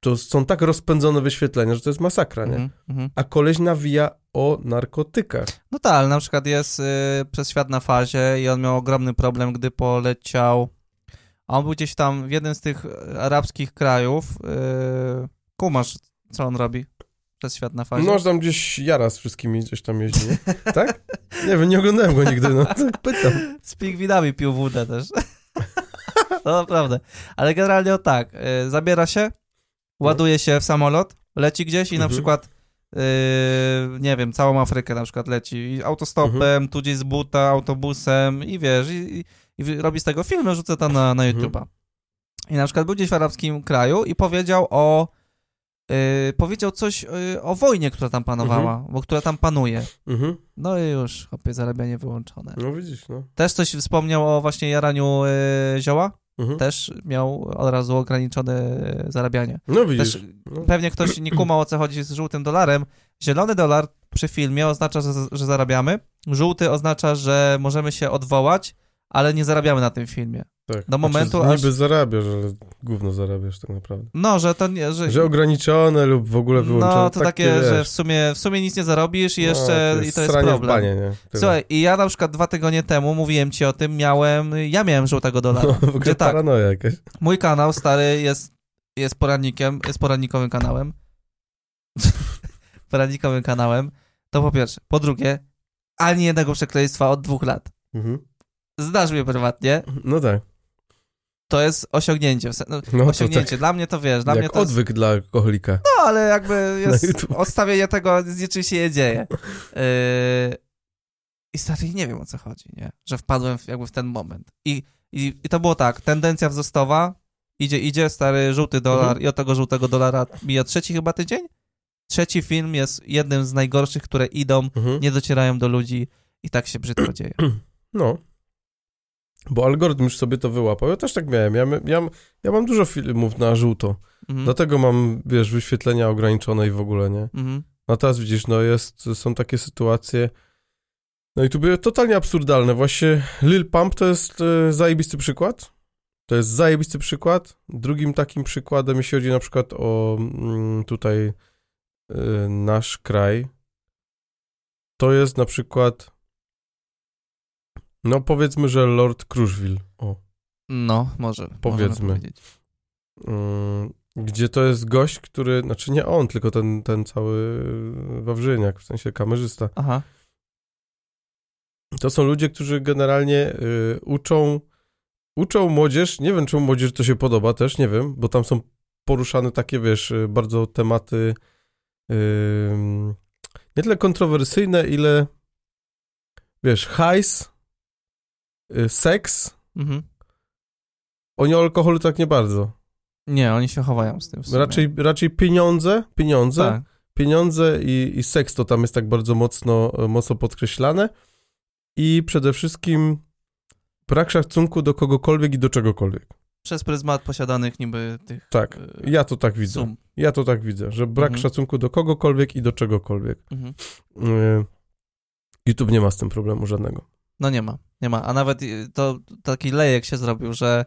B: To są tak rozpędzone wyświetlenia, że to jest masakra, nie?
A: Mhm. Mhm.
B: A koleś nawija o narkotykach.
A: No tak, ale na przykład jest y, przez świat na fazie i on miał ogromny problem, gdy poleciał. A on był gdzieś tam w jednym z tych arabskich krajów. Y, kumasz, co on robi przez świat na fazie?
B: No, że tam gdzieś Jara z wszystkimi gdzieś tam jeździ, nie? Tak? Nie wiem, nie oglądałem go nigdy, no tak pytam.
A: Z pingwinami pił wódę też. <laughs> no naprawdę. Ale generalnie o tak, y, zabiera się, ładuje się w samolot, leci gdzieś i na
B: Mhm.
A: przykład y, nie wiem, całą Afrykę na przykład leci autostopem,
B: Mhm.
A: tu gdzieś z buta, autobusem i wiesz, i, i, robi z tego film, rzuca to na, na
B: Mhm.
A: YouTube'a. I na przykład był gdzieś w arabskim kraju i powiedział o y, powiedział coś y, o wojnie, która tam panowała, bo która tam panuje.
B: Mhm.
A: No i już, chłopie, zarabianie wyłączone.
B: No widzisz, no.
A: Też coś wspomniał o właśnie jaraniu y, zioła.
B: Mhm.
A: Też miał od razu ograniczone y, zarabianie.
B: No widzisz.
A: Też
B: No.
A: pewnie ktoś nie kumał o co chodzi z żółtym dolarem. Zielony dolar przy filmie oznacza, że, że zarabiamy. Żółty oznacza, że możemy się odwołać, ale nie zarabiamy na tym filmie.
B: Tak.
A: Do momentu,
B: znaczy,
A: aż-
B: Niby zarabiasz, ale gówno zarabiasz tak naprawdę.
A: No, że to nie... Że,
B: Że ograniczone lub w ogóle wyłączone.
A: no, to takie,
B: wiesz,
A: że w sumie, w sumie nic nie zarobisz i jeszcze
B: no,
A: i to jest problem.
B: W banie, nie? Tyle.
A: Słuchaj, i ja na przykład dwa tygodnie temu mówiłem ci o tym, miałem, ja miałem żółtego dolara. <laughs>
B: No, w ogóle
A: Gdzie tak,
B: paranoja jakaś.
A: mój kanał stary jest, jest poradnikiem, jest poradnikowym kanałem. <laughs> poradnikowym kanałem. To po pierwsze. Po drugie, ani jednego przekleństwa od dwóch lat.
B: Mhm.
A: Znasz mnie prywatnie,
B: No tak.
A: to jest osiągnięcie. No,
B: No to
A: osiągnięcie.
B: tak.
A: Dla mnie to wiesz, dla mnie
B: Jak
A: to jest,
B: odwyk dla alkoholika.
A: No, ale jakby <laughs> jest odstawienie tego, z niczym się nie dzieje. Yy... I stary, nie wiem o co chodzi, nie? Że wpadłem w, jakby w ten moment. I, i, I to było tak, tendencja wzrostowa, idzie, idzie, stary, żółty dolar
B: Mhm.
A: i od tego żółtego dolara mija trzeci chyba tydzień? Trzeci film jest jednym z najgorszych, które idą,
B: Mhm.
A: nie docierają do ludzi i tak się brzydko dzieje. <clears throat>
B: No. Bo algorytm już sobie to wyłapał. Ja też tak miałem. Ja, ja, ja mam dużo filmów na żółto.
A: Mhm.
B: Dlatego mam, wiesz, wyświetlenia ograniczone i w ogóle, nie?
A: Mhm.
B: No teraz widzisz, no jest, są takie sytuacje na YouTubie totalnie absurdalne. Właśnie Lil Pump to jest e, zajebisty przykład. To jest zajebisty przykład. Drugim takim przykładem, jeśli chodzi na przykład o mm, tutaj e, nasz kraj, to jest na przykład no powiedzmy, że Lord Crushville. O.
A: No, może.
B: Powiedzmy. Mm, gdzie to jest gość, który, znaczy nie on, tylko ten, ten cały Wawrzyniak, w sensie kamerzysta.
A: Aha.
B: To są ludzie, którzy generalnie y, uczą, uczą młodzież, nie wiem czemu młodzież to się podoba też, nie wiem, bo tam są poruszane takie, wiesz, y, bardzo tematy y, nie tyle kontrowersyjne, ile wiesz, hajs, seks,
A: Mhm.
B: oni o alkoholu tak nie bardzo.
A: Nie, oni się chowają z tym.
B: Raczej, raczej pieniądze, pieniądze,
A: Tak.
B: pieniądze i, i seks to tam jest tak bardzo mocno, mocno podkreślane i przede wszystkim brak szacunku do kogokolwiek i do czegokolwiek.
A: Przez pryzmat posiadanych niby tych
B: Tak,
A: y,
B: ja to tak widzę.
A: sum.
B: Ja to tak widzę, że brak
A: Mhm.
B: szacunku do kogokolwiek i do czegokolwiek.
A: Mhm.
B: Y, YouTube nie ma z tym problemu żadnego.
A: No nie ma, nie ma. A nawet y, to taki lejek się zrobił, że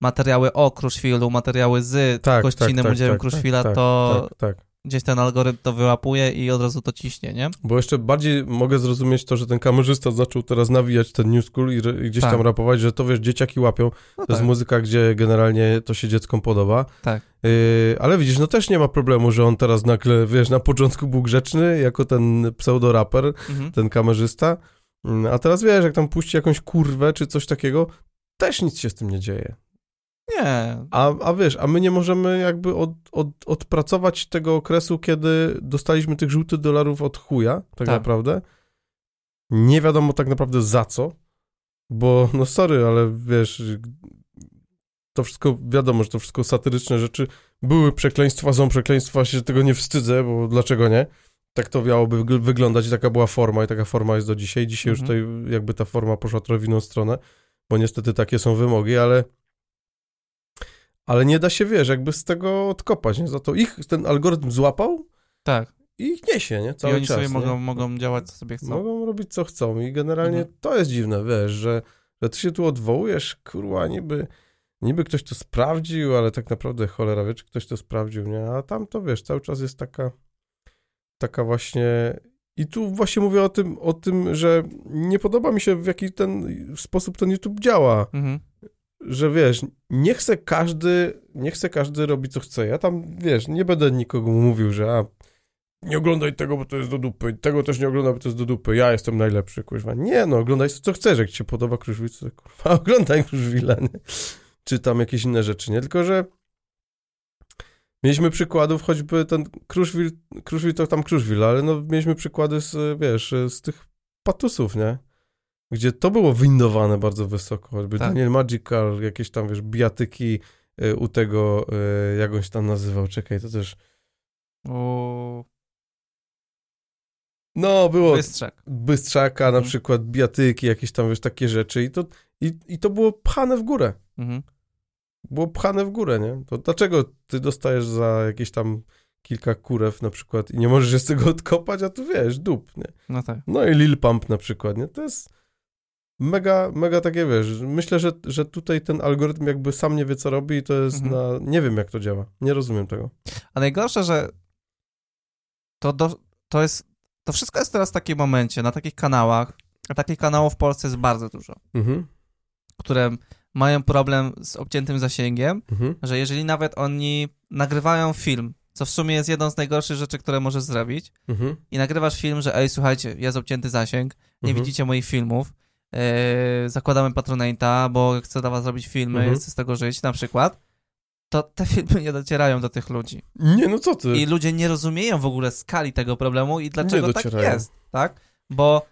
A: materiały o Kruszwilu, materiały z
B: Tak,
A: gościnem
B: tak, tak,
A: udziałem
B: tak,
A: Kruszwila,
B: tak,
A: to
B: Tak, tak.
A: gdzieś ten algorytm to wyłapuje i od razu to ciśnie, nie?
B: Bo jeszcze bardziej mogę zrozumieć to, że ten kamerzysta zaczął teraz nawijać ten new school i, i gdzieś
A: Tak.
B: tam rapować, że to wiesz, dzieciaki łapią.
A: No
B: To jest muzyka, gdzie generalnie to się dzieckom podoba.
A: Tak.
B: Yy, ale widzisz, no też nie ma problemu, że on teraz nagle, wiesz, na początku był grzeczny, jako ten pseudoraper,
A: Mhm.
B: ten kamerzysta, a teraz wiesz, jak tam puści jakąś kurwę czy coś takiego, też nic się z tym nie dzieje.
A: Nie.
B: A, a wiesz, a my nie możemy jakby od, od, odpracować tego okresu, kiedy dostaliśmy tych żółtych dolarów od chuja, tak,
A: Tak.
B: naprawdę. Nie wiadomo tak naprawdę za co, bo no sorry, ale wiesz, to wszystko, wiadomo, że to wszystko satyryczne rzeczy. Były przekleństwa, są przekleństwa, się tego nie wstydzę, bo dlaczego nie? Tak to miałoby wygl- wyglądać i taka była forma i taka forma jest do dzisiaj. Dzisiaj już
A: Mhm.
B: tutaj jakby ta forma poszła trochę w inną stronę, bo niestety takie są wymogi, ale ale nie da się, wiesz, jakby z tego odkopać, nie? Za to ich ten algorytm złapał
A: Tak.
B: i ich niesie, nie? Cały
A: I oni
B: czas,
A: sobie
B: nie?
A: mogą, mogą działać, co sobie chcą.
B: Mogą robić co chcą i generalnie
A: Mhm.
B: to jest dziwne, wiesz, że, że ty się tu odwołujesz, kurwa, niby, niby ktoś to sprawdził, ale tak naprawdę cholera wie, czy ktoś to sprawdził, nie? A tam to, wiesz, cały czas jest taka, taka właśnie... I tu właśnie mówię o tym, o tym, że nie podoba mi się, w jaki ten sposób ten YouTube działa.
A: Mhm.
B: że wiesz, nie chce każdy, nie chce każdy robić co chce. Ja tam, wiesz, nie będę nikomu mówił, że a, nie oglądaj tego, bo to jest do dupy, tego też nie oglądaj, bo to jest do dupy, ja jestem najlepszy, kurwa. Nie, no, oglądaj co chcesz, jak ci się podoba Kruszwil, to kurwa, <laughs> oglądaj Kruszwila, nie? Czy tam jakieś inne rzeczy, nie? Tylko, że mieliśmy przykładów, choćby ten Kruszwil, Kruszwil to tam Kruszwil, ale no, mieliśmy przykłady z, wiesz, z tych patusów, nie? Gdzie to było windowane bardzo wysoko, choćby
A: Tak.
B: Daniel Magical, jakieś tam, wiesz, bijatyki y, u tego, y, jak on się tam nazywał, czekaj, to też,
A: U...
B: no, było
A: Bystrzak.
B: Bystrzaka, na
A: Mhm.
B: przykład bijatyki, jakieś tam, wiesz, takie rzeczy i to, i, i to było pchane w górę.
A: Mhm.
B: Było pchane w górę, nie? To dlaczego ty dostajesz za jakieś tam kilka kurew na przykład i nie możesz się z tego odkopać, a tu wiesz, dup, nie?
A: No tak.
B: No i Lil Pump na przykład, nie? To jest mega, mega takie, wiesz, myślę, że, że tutaj ten algorytm jakby sam nie wie, co robi i to jest
A: Mhm.
B: na... Nie wiem, jak to działa. Nie rozumiem tego.
A: A najgorsze, że to, do, to jest, to wszystko jest teraz w takim momencie, na takich kanałach, a takich kanałów w Polsce jest bardzo dużo,
B: Mhm,
A: które mają problem z obciętym zasięgiem,
B: mhm,
A: że jeżeli nawet oni nagrywają film, co w sumie jest jedną z najgorszych rzeczy, które możesz zrobić,
B: mhm,
A: i nagrywasz film, że ej, słuchajcie, jest obcięty zasięg, nie
B: mhm.
A: widzicie moich filmów, yy, zakładamy Patronate'a, bo chcę dla was zrobić filmy,
B: Mhm.
A: chcę z tego żyć, na przykład, to te filmy nie docierają do tych ludzi.
B: Nie, no co ty?
A: I ludzie nie rozumieją w ogóle skali tego problemu i dlaczego tak jest, tak? Bo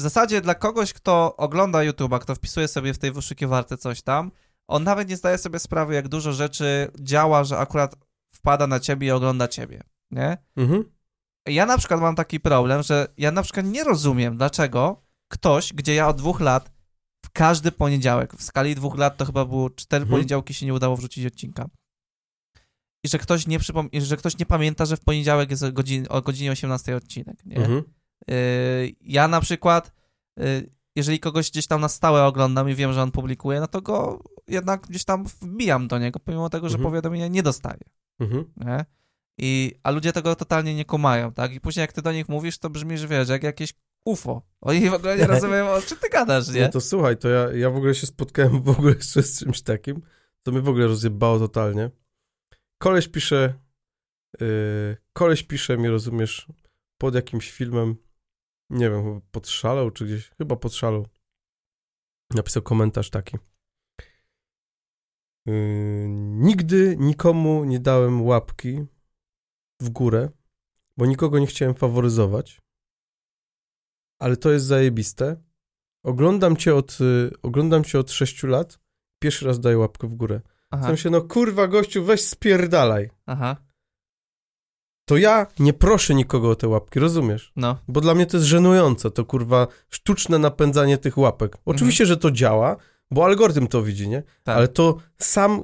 A: w zasadzie dla kogoś, kto ogląda YouTube'a, kto wpisuje sobie w tej wyszukiwarce coś tam, on nawet nie zdaje sobie sprawy, jak dużo rzeczy działa, że akurat wpada na ciebie i ogląda ciebie, nie?
B: Mhm,
A: Ja na przykład mam taki problem, że ja na przykład nie rozumiem, dlaczego ktoś, gdzie ja od dwóch lat w każdy poniedziałek, w skali dwóch lat to chyba było cztery
B: Mhm.
A: poniedziałki się nie udało wrzucić odcinka. I że ktoś nie przypom- że ktoś nie pamięta, że w poniedziałek jest o godzinie, o godzinie 18 odcinek, nie?
B: mhm,
A: ja na przykład, yy, jeżeli kogoś gdzieś tam na stałe oglądam i wiem, że on publikuje, no to go jednak gdzieś tam wbijam do niego, pomimo tego, że
B: Mhm.
A: powiadomienia nie dostaję
B: mhm.
A: nie? I, a ludzie tego totalnie nie kumają, tak? I później jak ty do nich mówisz, to brzmi, że wiesz, jak jakieś UFO. Oni w ogóle nie <laughs> rozumieją, o czym ty gadasz, nie?
B: No to słuchaj, to ja, ja w ogóle się spotkałem w ogóle jeszcze <laughs> z czymś takim, co mnie w ogóle rozjebało totalnie. Koleś pisze, yy, koleś pisze mi, rozumiesz, pod jakimś filmem, nie wiem, chyba pod szalą, czy gdzieś, chyba pod szalą. Napisał komentarz taki. Yy, nigdy nikomu nie dałem łapki w górę, bo nikogo nie chciałem faworyzować. Ale to jest zajebiste. Oglądam cię od, y, oglądam cię od 6 lat. Pierwszy raz daję łapkę w górę. W
A: Aha,
B: sensie, no kurwa gościu, weź spierdalaj.
A: aha,
B: To ja nie proszę nikogo o te łapki, rozumiesz?
A: no,
B: Bo dla mnie to jest żenujące, to kurwa sztuczne napędzanie tych łapek. Oczywiście, że to działa, bo algorytm to widzi, nie?
A: tak.
B: Ale to sam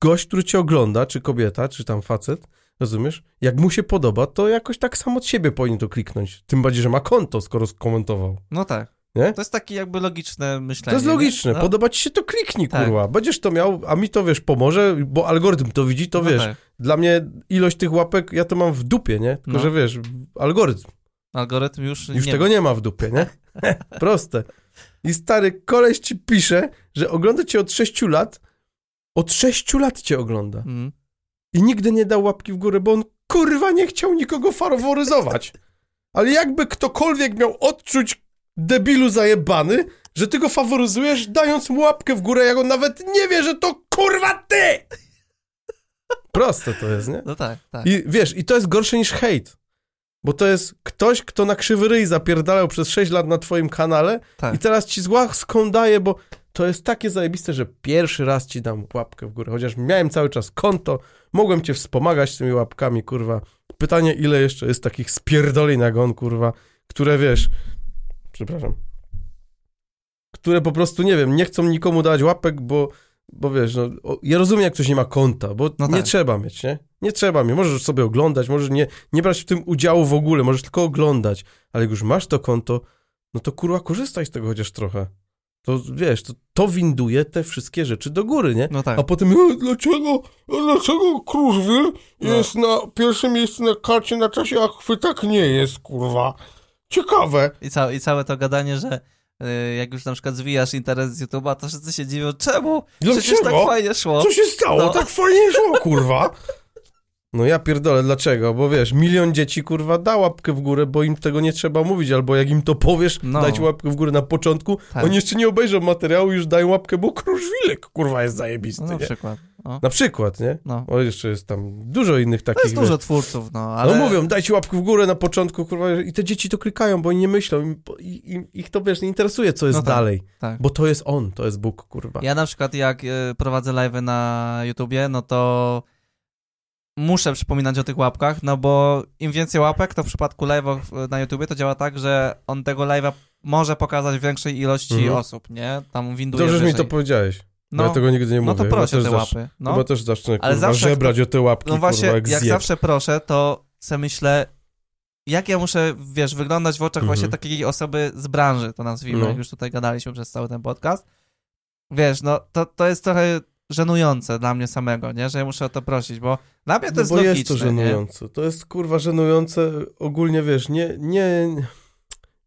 B: gość, który cię ogląda, czy kobieta, czy tam facet, rozumiesz? Jak mu się podoba, to jakoś tak sam od siebie powinien to kliknąć. Tym bardziej, że ma konto, skoro skomentował.
A: No tak.
B: Nie?
A: To jest takie jakby logiczne myślenie.
B: To jest logiczne.
A: No,
B: Podoba ci się, to kliknij,
A: Tak.
B: kurwa. Będziesz to miał, a mi to, wiesz, pomoże, bo algorytm to widzi, to
A: no
B: wiesz.
A: tak.
B: Dla mnie ilość tych łapek, ja to mam w dupie, nie? Tylko,
A: No.
B: że wiesz, algorytm
A: Algorytm już,
B: już
A: nie
B: tego nie ma w dupie, nie? <laughs> Proste. I stary koleś ci pisze, że ogląda cię od 6 lat, od 6 lat cię ogląda.
A: Mhm.
B: I nigdy nie dał łapki w górę, bo on kurwa nie chciał nikogo faworyzować. Ale jakby ktokolwiek miał odczuć debilu zajebany, że ty go faworyzujesz, dając mu łapkę w górę, jak on nawet nie wie, że to kurwa ty! Proste to jest, nie?
A: No tak, tak.
B: I wiesz, i to jest gorsze niż hejt. Bo to jest ktoś, kto na krzywy ryj zapierdalał przez 6 lat na twoim kanale
A: tak.
B: i teraz ci z łaską daje, bo to jest takie zajebiste, że pierwszy raz ci dam łapkę w górę. Chociaż miałem cały czas konto, mogłem cię wspomagać tymi łapkami, kurwa. Pytanie, ile jeszcze jest takich spierdolin jak on, kurwa, które wiesz, przepraszam, które po prostu, nie wiem, nie chcą nikomu dać łapek, bo, bo wiesz, no, ja rozumiem, jak ktoś nie ma konta, bo
A: No
B: nie
A: tak.
B: trzeba mieć, nie? Nie trzeba mieć, możesz sobie oglądać, możesz nie, nie brać w tym udziału w ogóle, możesz tylko oglądać, ale jak już masz to konto, no to kurwa korzystaj z tego chociaż trochę. To wiesz, to, to winduje te wszystkie rzeczy do góry, nie?
A: No tak.
B: A potem, e, dlaczego, dlaczego Kruszwil
A: No.
B: jest na pierwszym miejscu na karcie na czasie, a chwytak nie jest, kurwa? Ciekawe.
A: I, ca I całe to gadanie, że y, jak już na przykład zwijasz internet z YouTube'a, to wszyscy się dziwią, czemu? Przecież tak
B: Dlaczego?
A: fajnie szło.
B: Co się stało?
A: No.
B: Tak fajnie szło, kurwa. No ja pierdolę, dlaczego? Bo wiesz, milion dzieci, kurwa, da łapkę w górę, bo im tego nie trzeba mówić, albo jak im to powiesz,
A: No.
B: dajcie łapkę w górę na początku,
A: Tak.
B: oni jeszcze nie obejrzą materiału, już dają łapkę, bo Kruszwilek, kurwa, jest zajebisty,
A: No, na
B: nie?
A: przykład. No.
B: Na przykład, nie?
A: No.
B: O, jeszcze jest tam dużo innych takich,
A: To jest dużo twórców, no, ale...
B: No mówią, dajcie łapkę w górę na początku, kurwa, i te dzieci to klikają, bo oni nie myślą, im- i, i, ich to, wiesz, nie interesuje, co jest
A: No tak,
B: dalej,
A: tak.
B: bo to jest on, to jest Bóg, kurwa.
A: Ja na przykład jak y, prowadzę live na YouTubie, no to muszę przypominać o tych łapkach, no bo im więcej łapek, to w przypadku live'ów na YouTubie to działa tak, że on tego live'a może pokazać większej ilości
B: Mhm.
A: osób, nie? Tam winduje
B: Dobrze, że mi to powiedziałeś, bo
A: No,
B: ja tego nigdy nie
A: no
B: mówię.
A: to proszę
B: ja
A: te łapy. No,
B: Chyba też zacznę,
A: Ale
B: kurwa,
A: zawsze
B: żebrać o te łapki,
A: no właśnie,
B: kurwa, jak,
A: jak zawsze proszę, to se myślę, jak ja muszę, wiesz, wyglądać w oczach
B: Mhm.
A: właśnie takiej osoby z branży, to nazwijmy,
B: No.
A: jak już tutaj gadaliśmy przez cały ten podcast. Wiesz, no to, to jest trochę żenujące dla mnie samego, nie? Że ja muszę o to prosić, bo dla mnie to
B: No
A: jest
B: bo
A: logiczne,
B: jest to
A: nie?
B: żenujące. To jest kurwa żenujące ogólnie, wiesz, nie, nie...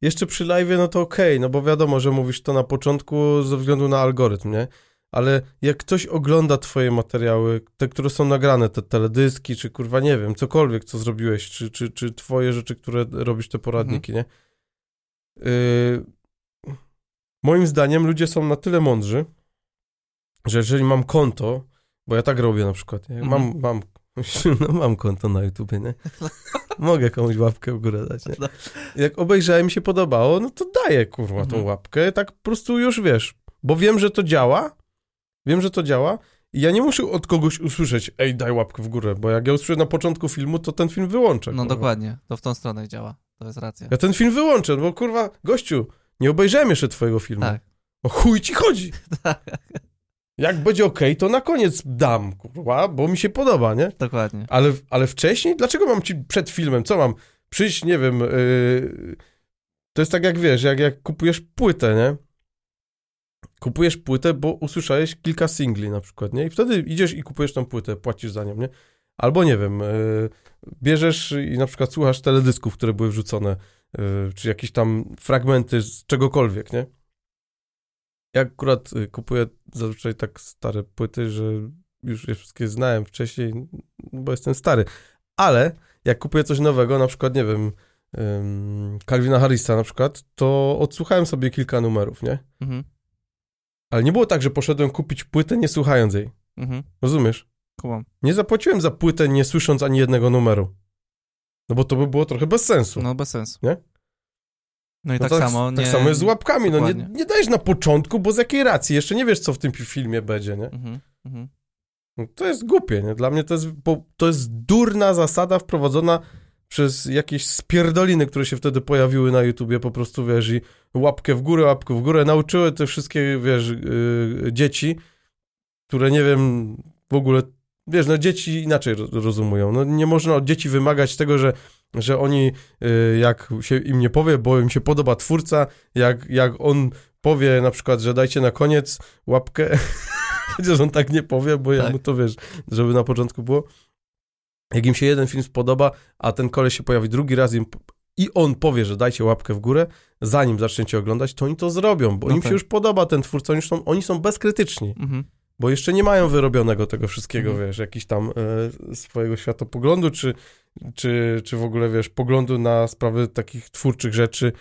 B: Jeszcze przy live, no to okej, no bo wiadomo, że mówisz to na początku ze względu na algorytm, nie? Ale jak ktoś ogląda twoje materiały, te, które są nagrane, te teledyski, czy kurwa, nie wiem, cokolwiek, co zrobiłeś, czy, czy, czy twoje rzeczy, które robisz, te poradniki, nie? Yy, moim zdaniem ludzie są na tyle mądrzy, że jeżeli mam konto, bo ja tak robię na przykład, nie?
A: Mhm.
B: Mam, mam, <laughs> no mam konto na YouTubie, nie? <laughs> Mogę komuś łapkę w górę dać, nie? Jak obejrzałem mi się podobało, no to daję, kurwa, tą
A: Mhm.
B: łapkę, tak po prostu już wiesz, bo wiem, że to działa, wiem, że to działa i ja nie muszę od kogoś usłyszeć, ej, daj łapkę w górę, bo jak ja usłyszę na początku filmu, to ten film wyłączę.
A: No
B: kurwa.
A: dokładnie, to w tą stronę działa, to jest racja.
B: Ja ten film wyłączę, bo kurwa, gościu, nie obejrzałem jeszcze twojego filmu.
A: Tak.
B: O chuj ci chodzi. <laughs>
A: Tak.
B: Jak będzie okej, to na koniec dam, kurwa, bo mi się podoba, nie?
A: Dokładnie.
B: Ale, ale wcześniej? Dlaczego mam ci przed filmem, co mam? Przyjść, nie wiem, yy... to jest tak jak wiesz, jak, jak kupujesz płytę, nie? Kupujesz płytę, bo usłyszałeś kilka singli na przykład, nie? I wtedy idziesz i kupujesz tą płytę, płacisz za nią, nie? Albo nie wiem, yy... bierzesz i na przykład słuchasz teledysków, które były wrzucone, yy... czy jakieś tam fragmenty z czegokolwiek, nie? Ja akurat y, kupuję zazwyczaj tak stare płyty, że już je wszystkie znałem wcześniej, bo jestem stary. Ale jak kupuję coś nowego, na przykład, nie wiem, Calvina Harrisa na przykład, to odsłuchałem sobie kilka numerów, nie?
A: Mhm.
B: Ale nie było tak, że poszedłem kupić płytę nie słuchając jej.
A: Mhm.
B: Rozumiesz?
A: Kumam.
B: Nie zapłaciłem za płytę nie słysząc ani jednego numeru. No bo to by było trochę bez sensu.
A: No bez sensu.
B: Nie?
A: No i
B: No
A: tak, samo nie...
B: tak samo jest z łapkami, no nie, nie dajesz na początku, bo z jakiej racji? Jeszcze nie wiesz, co w tym filmie będzie, nie?
A: Mhm. Mhm.
B: No To jest głupie, nie? Dla mnie to jest, bo to jest durna zasada wprowadzona przez jakieś spierdoliny, które się wtedy pojawiły na YouTubie, po prostu, wiesz, i łapkę w górę, łapkę w górę, nauczyły te wszystkie, wiesz, yy, dzieci, które nie wiem, w ogóle, wiesz, no dzieci inaczej ro- rozumują, no nie można od dzieci wymagać tego, że, że oni, yy, jak się im nie powie, bo im się podoba twórca, jak, jak on powie na przykład, że dajcie na koniec łapkę, <laughs> chociaż on tak nie powie, bo ja
A: Tak.
B: mu to, wiesz, żeby na początku było, jak im się jeden film spodoba, a ten koleś się pojawi drugi raz im, i on powie, że dajcie łapkę w górę, zanim zaczniecie oglądać, to oni to zrobią, bo
A: No
B: im
A: tak.
B: się już podoba ten twórca, oni są, oni są bezkrytyczni,
A: Mhm.
B: bo jeszcze nie mają wyrobionego tego wszystkiego,
A: Mhm.
B: wiesz, jakiś tam e, swojego światopoglądu, czy, czy, czy w ogóle, wiesz, poglądu na sprawy takich twórczych rzeczy.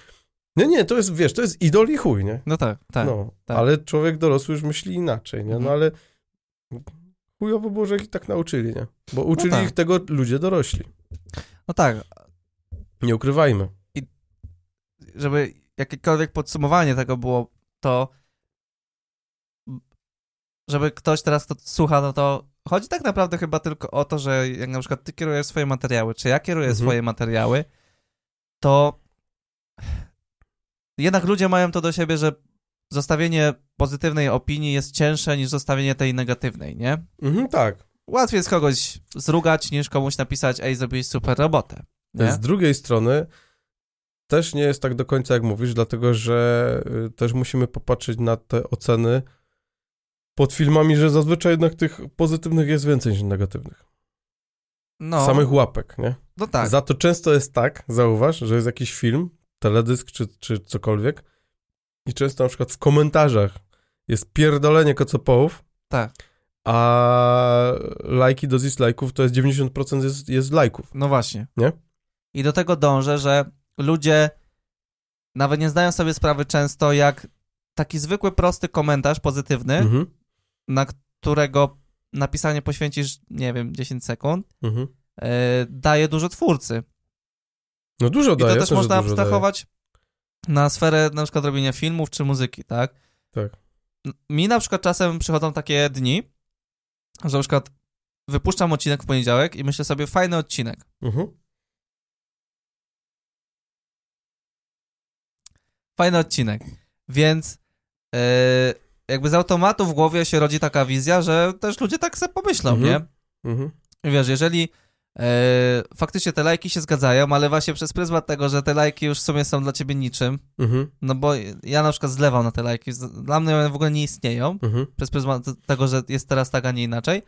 B: Nie, nie, to jest, wiesz, to jest idol i chuj, nie?
A: No tak, tak.
B: no,
A: tak.
B: ale człowiek dorosły już myśli inaczej, nie? No
A: Mhm.
B: ale chujowo było, że ich tak nauczyli, nie? Bo uczyli
A: tak.
B: ich tego ludzie dorośli.
A: No tak,
B: Nie ukrywajmy.
A: żeby jakiekolwiek podsumowanie tego było, to żeby ktoś teraz to słucha, no to chodzi tak naprawdę chyba tylko o to, że jak na przykład ty kierujesz swoje materiały, czy ja kieruję
B: Mhm.
A: swoje materiały, to jednak ludzie mają to do siebie, że zostawienie pozytywnej opinii jest cięższe niż zostawienie tej negatywnej, nie?
B: Mhm, tak.
A: Łatwiej jest kogoś zrugać, niż komuś napisać, ej, zrobiłeś super robotę, nie?
B: Z drugiej strony też nie jest tak do końca, jak mówisz, dlatego że y, też musimy popatrzeć na te oceny pod filmami, że zazwyczaj jednak tych pozytywnych jest więcej niż negatywnych.
A: No,
B: Samych łapek, nie?
A: no tak.
B: Za to często jest tak, zauważ, że jest jakiś film, teledysk czy, czy cokolwiek i często na przykład w komentarzach jest pierdolenie kocopołów,
A: Tak.
B: a lajki do dislike'ów to jest 90% jest, jest lajków.
A: No właśnie.
B: Nie?
A: I do tego dążę, że ludzie nawet nie zdają sobie sprawy często, jak taki zwykły, prosty komentarz pozytywny,
B: Mhm,
A: na którego napisanie poświęcisz, nie wiem, 10 sekund,
B: mhm.
A: yy, daje dużo twórcy.
B: No dużo
A: I
B: daje,
A: to też można
B: dużo daje.
A: Na sferę na przykład robienia filmów czy muzyki, tak?
B: Tak.
A: Mi na przykład czasem przychodzą takie dni, że na przykład wypuszczam odcinek w poniedziałek i myślę sobie, fajny odcinek.
B: Mhm.
A: fajny odcinek. Więc yy, jakby z automatu w głowie się rodzi taka wizja, że też ludzie tak sobie pomyślą,
B: Mhm.
A: nie?
B: Mhm.
A: I wiesz, jeżeli faktycznie te lajki się zgadzają, ale właśnie przez pryzmat tego, że te lajki już w sumie są dla ciebie niczym,
B: Mhm.
A: no bo ja na przykład zlewam na te lajki, dla mnie one w ogóle nie istnieją,
B: Mhm.
A: przez pryzmat tego, że jest teraz tak, a nie inaczej,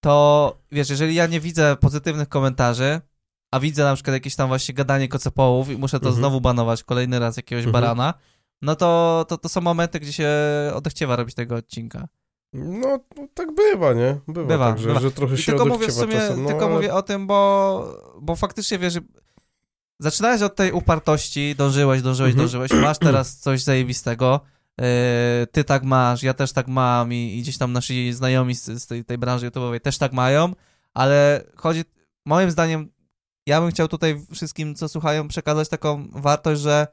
A: to wiesz, jeżeli ja nie widzę pozytywnych komentarzy, a widzę na przykład jakieś tam właśnie gadanie kocopołów i muszę to
B: Mhm.
A: znowu banować kolejny raz jakiegoś
B: Mhm.
A: barana, no to, to to są momenty, gdzie się odechciewa robić tego odcinka.
B: No, no, tak bywa, nie? Bywa,
A: Bywa,
B: tak, że,
A: bywa.
B: że trochę się
A: tylko mówię w sumie,
B: czasem, no,
A: tylko
B: ale-
A: mówię o tym, bo, bo faktycznie wiesz, zaczynałeś od tej upartości, dążyłeś, dążyłeś,
B: Mhm.
A: dążyłeś, masz teraz coś zajebistego, yy, ty tak masz, ja też tak mam i, i gdzieś tam nasi znajomi z, z tej, tej branży YouTube'owej też tak mają, ale chodzi, moim zdaniem, ja bym chciał tutaj wszystkim, co słuchają, przekazać taką wartość, że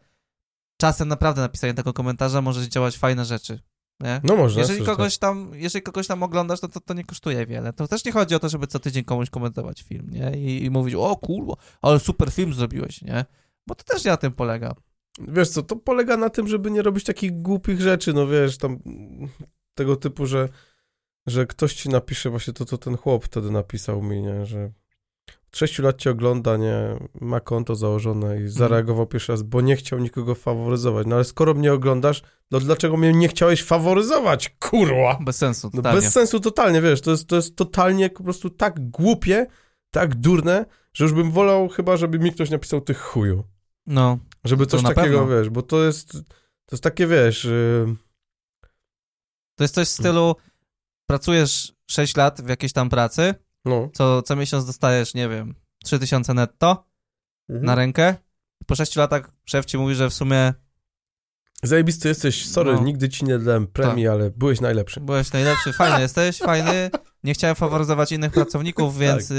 A: czasem naprawdę napisanie tego komentarza może działać fajne rzeczy, nie?
B: No można.
A: Jeżeli kogoś tam, jeżeli kogoś tam oglądasz, to, to to nie kosztuje wiele. To też nie chodzi o to, żeby co tydzień komuś komentować film, nie? I, i mówić, o kurwa, ale super film zrobiłeś, nie? Bo to też nie na tym polega.
B: Wiesz co, to polega na tym, żeby nie robić takich głupich rzeczy, no wiesz, tam tego typu, że, że ktoś ci napisze właśnie to, co ten chłop wtedy napisał mi, nie, że od 6 lat cię ogląda, nie, ma konto założone
A: Mhm.
B: i zareagował pierwszy raz, bo nie chciał nikogo faworyzować. No ale skoro mnie oglądasz, no dlaczego mnie nie chciałeś faworyzować, kurwa?
A: Bez sensu,
B: No
A: totalnie.
B: bez sensu totalnie, wiesz, to jest, to jest totalnie po prostu tak głupie, tak durne, że już bym wolał chyba, żeby mi ktoś napisał tych chuju.
A: No,
B: Żeby coś takiego,
A: pewno.
B: wiesz, bo to jest, to jest takie, wiesz, yy,
A: to jest coś w stylu, pracujesz 6 lat w jakiejś tam pracy,
B: no.
A: co, co miesiąc dostajesz, nie wiem, 3000 netto na rękę, po 6 latach szef ci mówi, że w sumie
B: Zajebisty jesteś, sorry,
A: No.
B: nigdy ci nie dałem premii, ale byłeś najlepszy.
A: byłeś najlepszy, fajny <laughs> jesteś, fajny, nie chciałem faworyzować innych pracowników, więc y,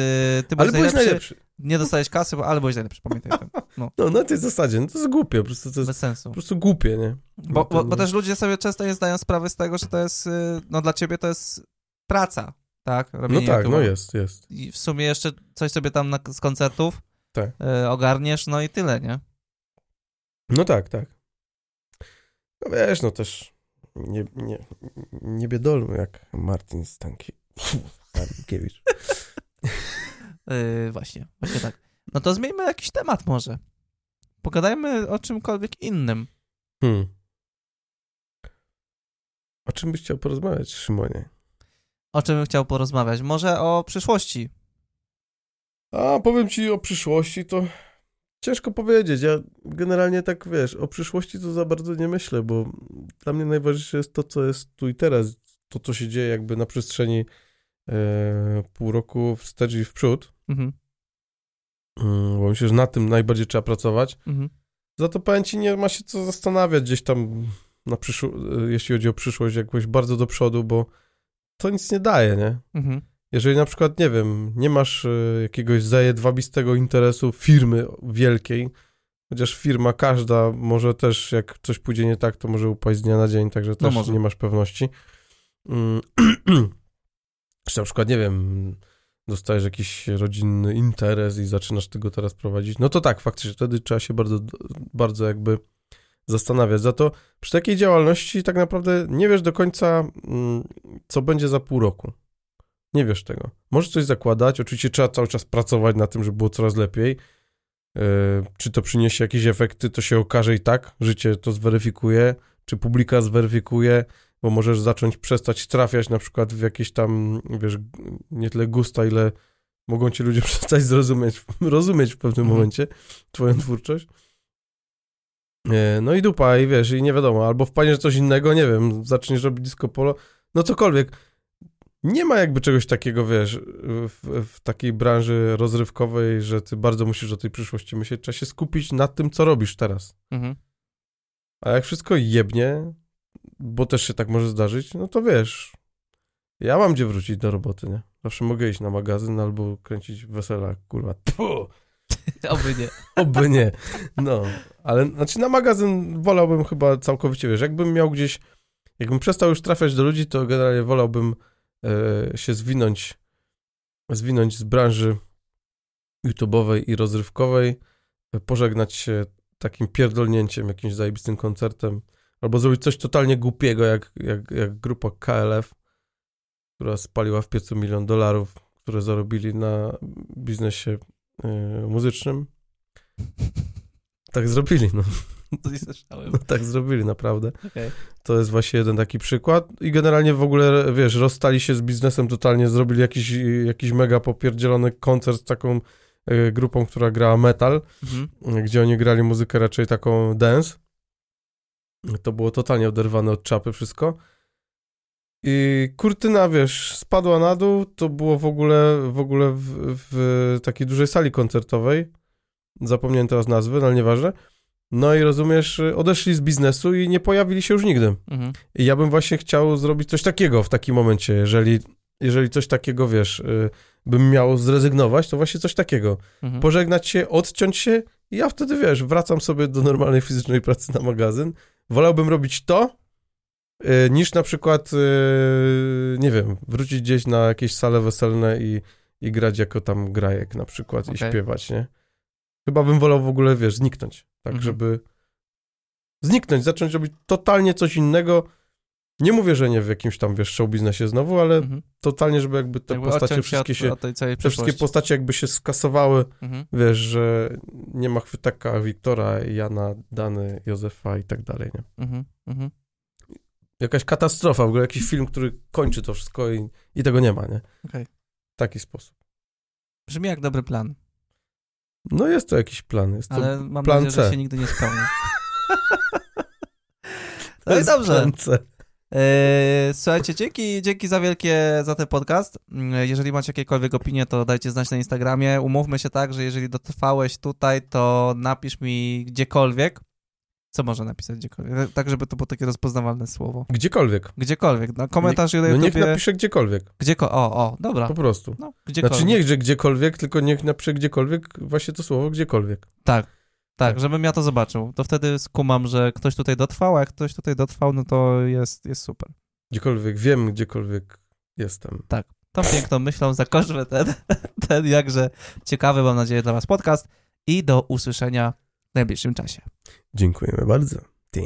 A: ty byłeś
B: Tak. Ale byłeś
A: najlepszy,
B: najlepszy.
A: nie dostałeś kasy, ale byłeś najlepszy, pamiętaj o tym.
B: No, na tej zasadzie, no to jest głupie, po prostu to jest
A: Bez sensu.
B: po prostu głupie, nie?
A: Bo,
B: No
A: bo, bo też ludzie sobie często nie zdają sprawy z tego, że to jest, y, no dla ciebie to jest praca, tak?
B: No
A: Robienie
B: tak,
A: YouTube'a.
B: no jest, jest.
A: I w sumie jeszcze coś sobie tam na, z koncertów
B: Tak.
A: y, ogarniesz, no i tyle, nie?
B: No tak, tak. No wiesz, no też nie, nie, nie biedolmy jak Martin Stanki. Stankiewicz.
A: Y, <laughs> właśnie, właśnie tak. No to zmieńmy jakiś temat może. Pogadajmy o czymkolwiek innym.
B: Hmm. O czym byś chciał porozmawiać, Szymonie?
A: O czym bym chciał porozmawiać? Może o przyszłości.
B: A powiem ci o przyszłości, to ciężko powiedzieć. Ja generalnie tak wiesz, o przyszłości to za bardzo nie myślę, bo dla mnie najważniejsze jest to, co jest tu i teraz. To, co się dzieje jakby na przestrzeni e, pół roku wstecz i w przód.
A: Mhm,
B: Mm, bo myślę, że na tym najbardziej trzeba pracować.
A: mhm.
B: Za to powiem ci, nie ma się co zastanawiać gdzieś tam na przyszło- e, jeśli chodzi o przyszłość, jakoś bardzo do przodu, bo to nic nie daje, nie?
A: Mhm.
B: Jeżeli na przykład, nie wiem, nie masz y, jakiegoś zajedwabistego interesu firmy wielkiej, chociaż firma każda może też, jak coś pójdzie nie tak, to może upaść z dnia na dzień, także też
A: może.
B: nie masz pewności. Mm, <clears throat> Czy na przykład, nie wiem, dostajesz jakiś rodzinny interes i zaczynasz tego teraz prowadzić, no to tak, faktycznie wtedy trzeba się bardzo, bardzo jakby zastanawiać. Za to przy takiej działalności tak naprawdę nie wiesz do końca, mm, co będzie za pół roku. Nie wiesz tego. Możesz coś zakładać, oczywiście trzeba cały czas pracować na tym, żeby było coraz lepiej. Yy, czy to przyniesie jakieś efekty, to się okaże i tak. Życie to zweryfikuje, czy publika zweryfikuje, bo możesz zacząć przestać trafiać na przykład w jakieś tam, wiesz, nie tyle gusta, ile mogą ci ludzie <laughs> przestać zrozumieć, rozumieć w pewnym
A: Mhm.
B: momencie twoją twórczość. E, No i dupa, i wiesz, i nie wiadomo, albo wpadniesz coś innego, nie wiem, zaczniesz robić disco polo, no cokolwiek. Nie ma jakby czegoś takiego, wiesz, w, w takiej branży rozrywkowej, że ty bardzo musisz o tej przyszłości myśleć, trzeba się skupić na tym, co robisz teraz.
A: Mhm.
B: A jak wszystko jebnie, bo też się tak może zdarzyć, no to wiesz, ja mam gdzie wrócić do roboty, nie? Zawsze mogę iść na magazyn albo kręcić wesela, kurwa. Puh, <laughs>
A: Oby nie.
B: oby nie. No, ale znaczy na magazyn wolałbym chyba całkowicie, wiesz, jakbym miał gdzieś, jakbym przestał już trafiać do ludzi, to generalnie wolałbym e, się zwinąć, zwinąć z branży YouTube'owej i rozrywkowej, e, pożegnać się takim pierdolnięciem, jakimś zajebistym koncertem, albo zrobić coś totalnie głupiego, jak, jak, jak grupa KLF, która spaliła w piecu milion dolarów, które zarobili na biznesie e, muzycznym. Tak zrobili, no. <laughs>
A: To nie słyszałem.
B: no. Tak zrobili, naprawdę.
A: Okej.
B: To jest właśnie jeden taki przykład. I generalnie w ogóle, wiesz, rozstali się z biznesem totalnie, zrobili jakiś, jakiś mega popierdzielony koncert z taką e, grupą, która grała metal,
A: Mhm.
B: gdzie oni grali muzykę raczej taką dance. To było totalnie oderwane od czapy wszystko. I kurtyna, wiesz, spadła na dół, to było w ogóle, w ogóle w, w takiej dużej sali koncertowej. Zapomniałem teraz nazwy, no ale nieważne. No i rozumiesz, odeszli z biznesu i nie pojawili się już nigdy.
A: Mhm.
B: I ja bym właśnie chciał zrobić coś takiego w takim momencie, jeżeli, jeżeli coś takiego, wiesz, y, bym miał zrezygnować, to właśnie coś takiego.
A: Mhm.
B: Pożegnać się, odciąć się i ja wtedy, wiesz, wracam sobie do normalnej fizycznej pracy na magazyn. Wolałbym robić to, niż na przykład, y, nie wiem, wrócić gdzieś na jakieś sale weselne i, i grać jako tam grajek na przykład i
A: Okej.
B: śpiewać, nie? Chyba bym wolał w ogóle, wiesz, zniknąć. Tak,
A: Mhm.
B: żeby zniknąć, zacząć robić totalnie coś innego. Nie mówię, że nie w jakimś tam, wiesz, show biznesie znowu, ale
A: Mhm.
B: totalnie, żeby jakby te
A: Jakby
B: postacie wszystkie się,
A: od
B: te wszystkie postacie jakby się skasowały,
A: Mhm.
B: wiesz, że nie ma chwytaka Wiktora, Jana, Dany, Józefa i tak dalej, nie?
A: Mhm. Mhm.
B: Jakaś katastrofa, w ogóle jakiś film, który kończy to wszystko i, i tego nie ma, nie?
A: Okej.
B: W taki sposób.
A: Brzmi jak dobry plan,
B: No jest to jakiś plan, jest to
A: ale mam
B: plan
A: nadzieję, że
B: C.
A: się nigdy nie spełni. <laughs>
B: to
A: No i dobrze. Eee, Słuchajcie, dzięki, dzięki za wielkie za ten podcast. Mm, Jeżeli macie jakiekolwiek opinie, to dajcie znać na Instagramie. Umówmy się tak, że jeżeli dotrwałeś tutaj, to napisz mi gdziekolwiek. Co może napisać gdziekolwiek? Tak, żeby to było takie rozpoznawalne słowo.
B: Gdziekolwiek.
A: Gdziekolwiek. No, komentarz na
B: No niech napisze gdziekolwiek,
A: Gdzieko... O, o, dobra.
B: po prostu.
A: No, gdziekolwiek.
B: Znaczy nie, że gdziekolwiek, tylko niech napisze gdziekolwiek, właśnie to słowo gdziekolwiek.
A: Tak, tak,
B: Tak.
A: żebym ja to zobaczył. To wtedy skumam, że ktoś tutaj dotrwał, a jak ktoś tutaj dotrwał, no to jest, jest super.
B: Gdziekolwiek wiem, gdziekolwiek jestem.
A: Tą piękną myślą zakończmy ten, <laughs> ten jakże ciekawy, mam nadzieję, dla was podcast i do usłyszenia w najbliższym czasie.
B: Dziękujemy bardzo. Ty.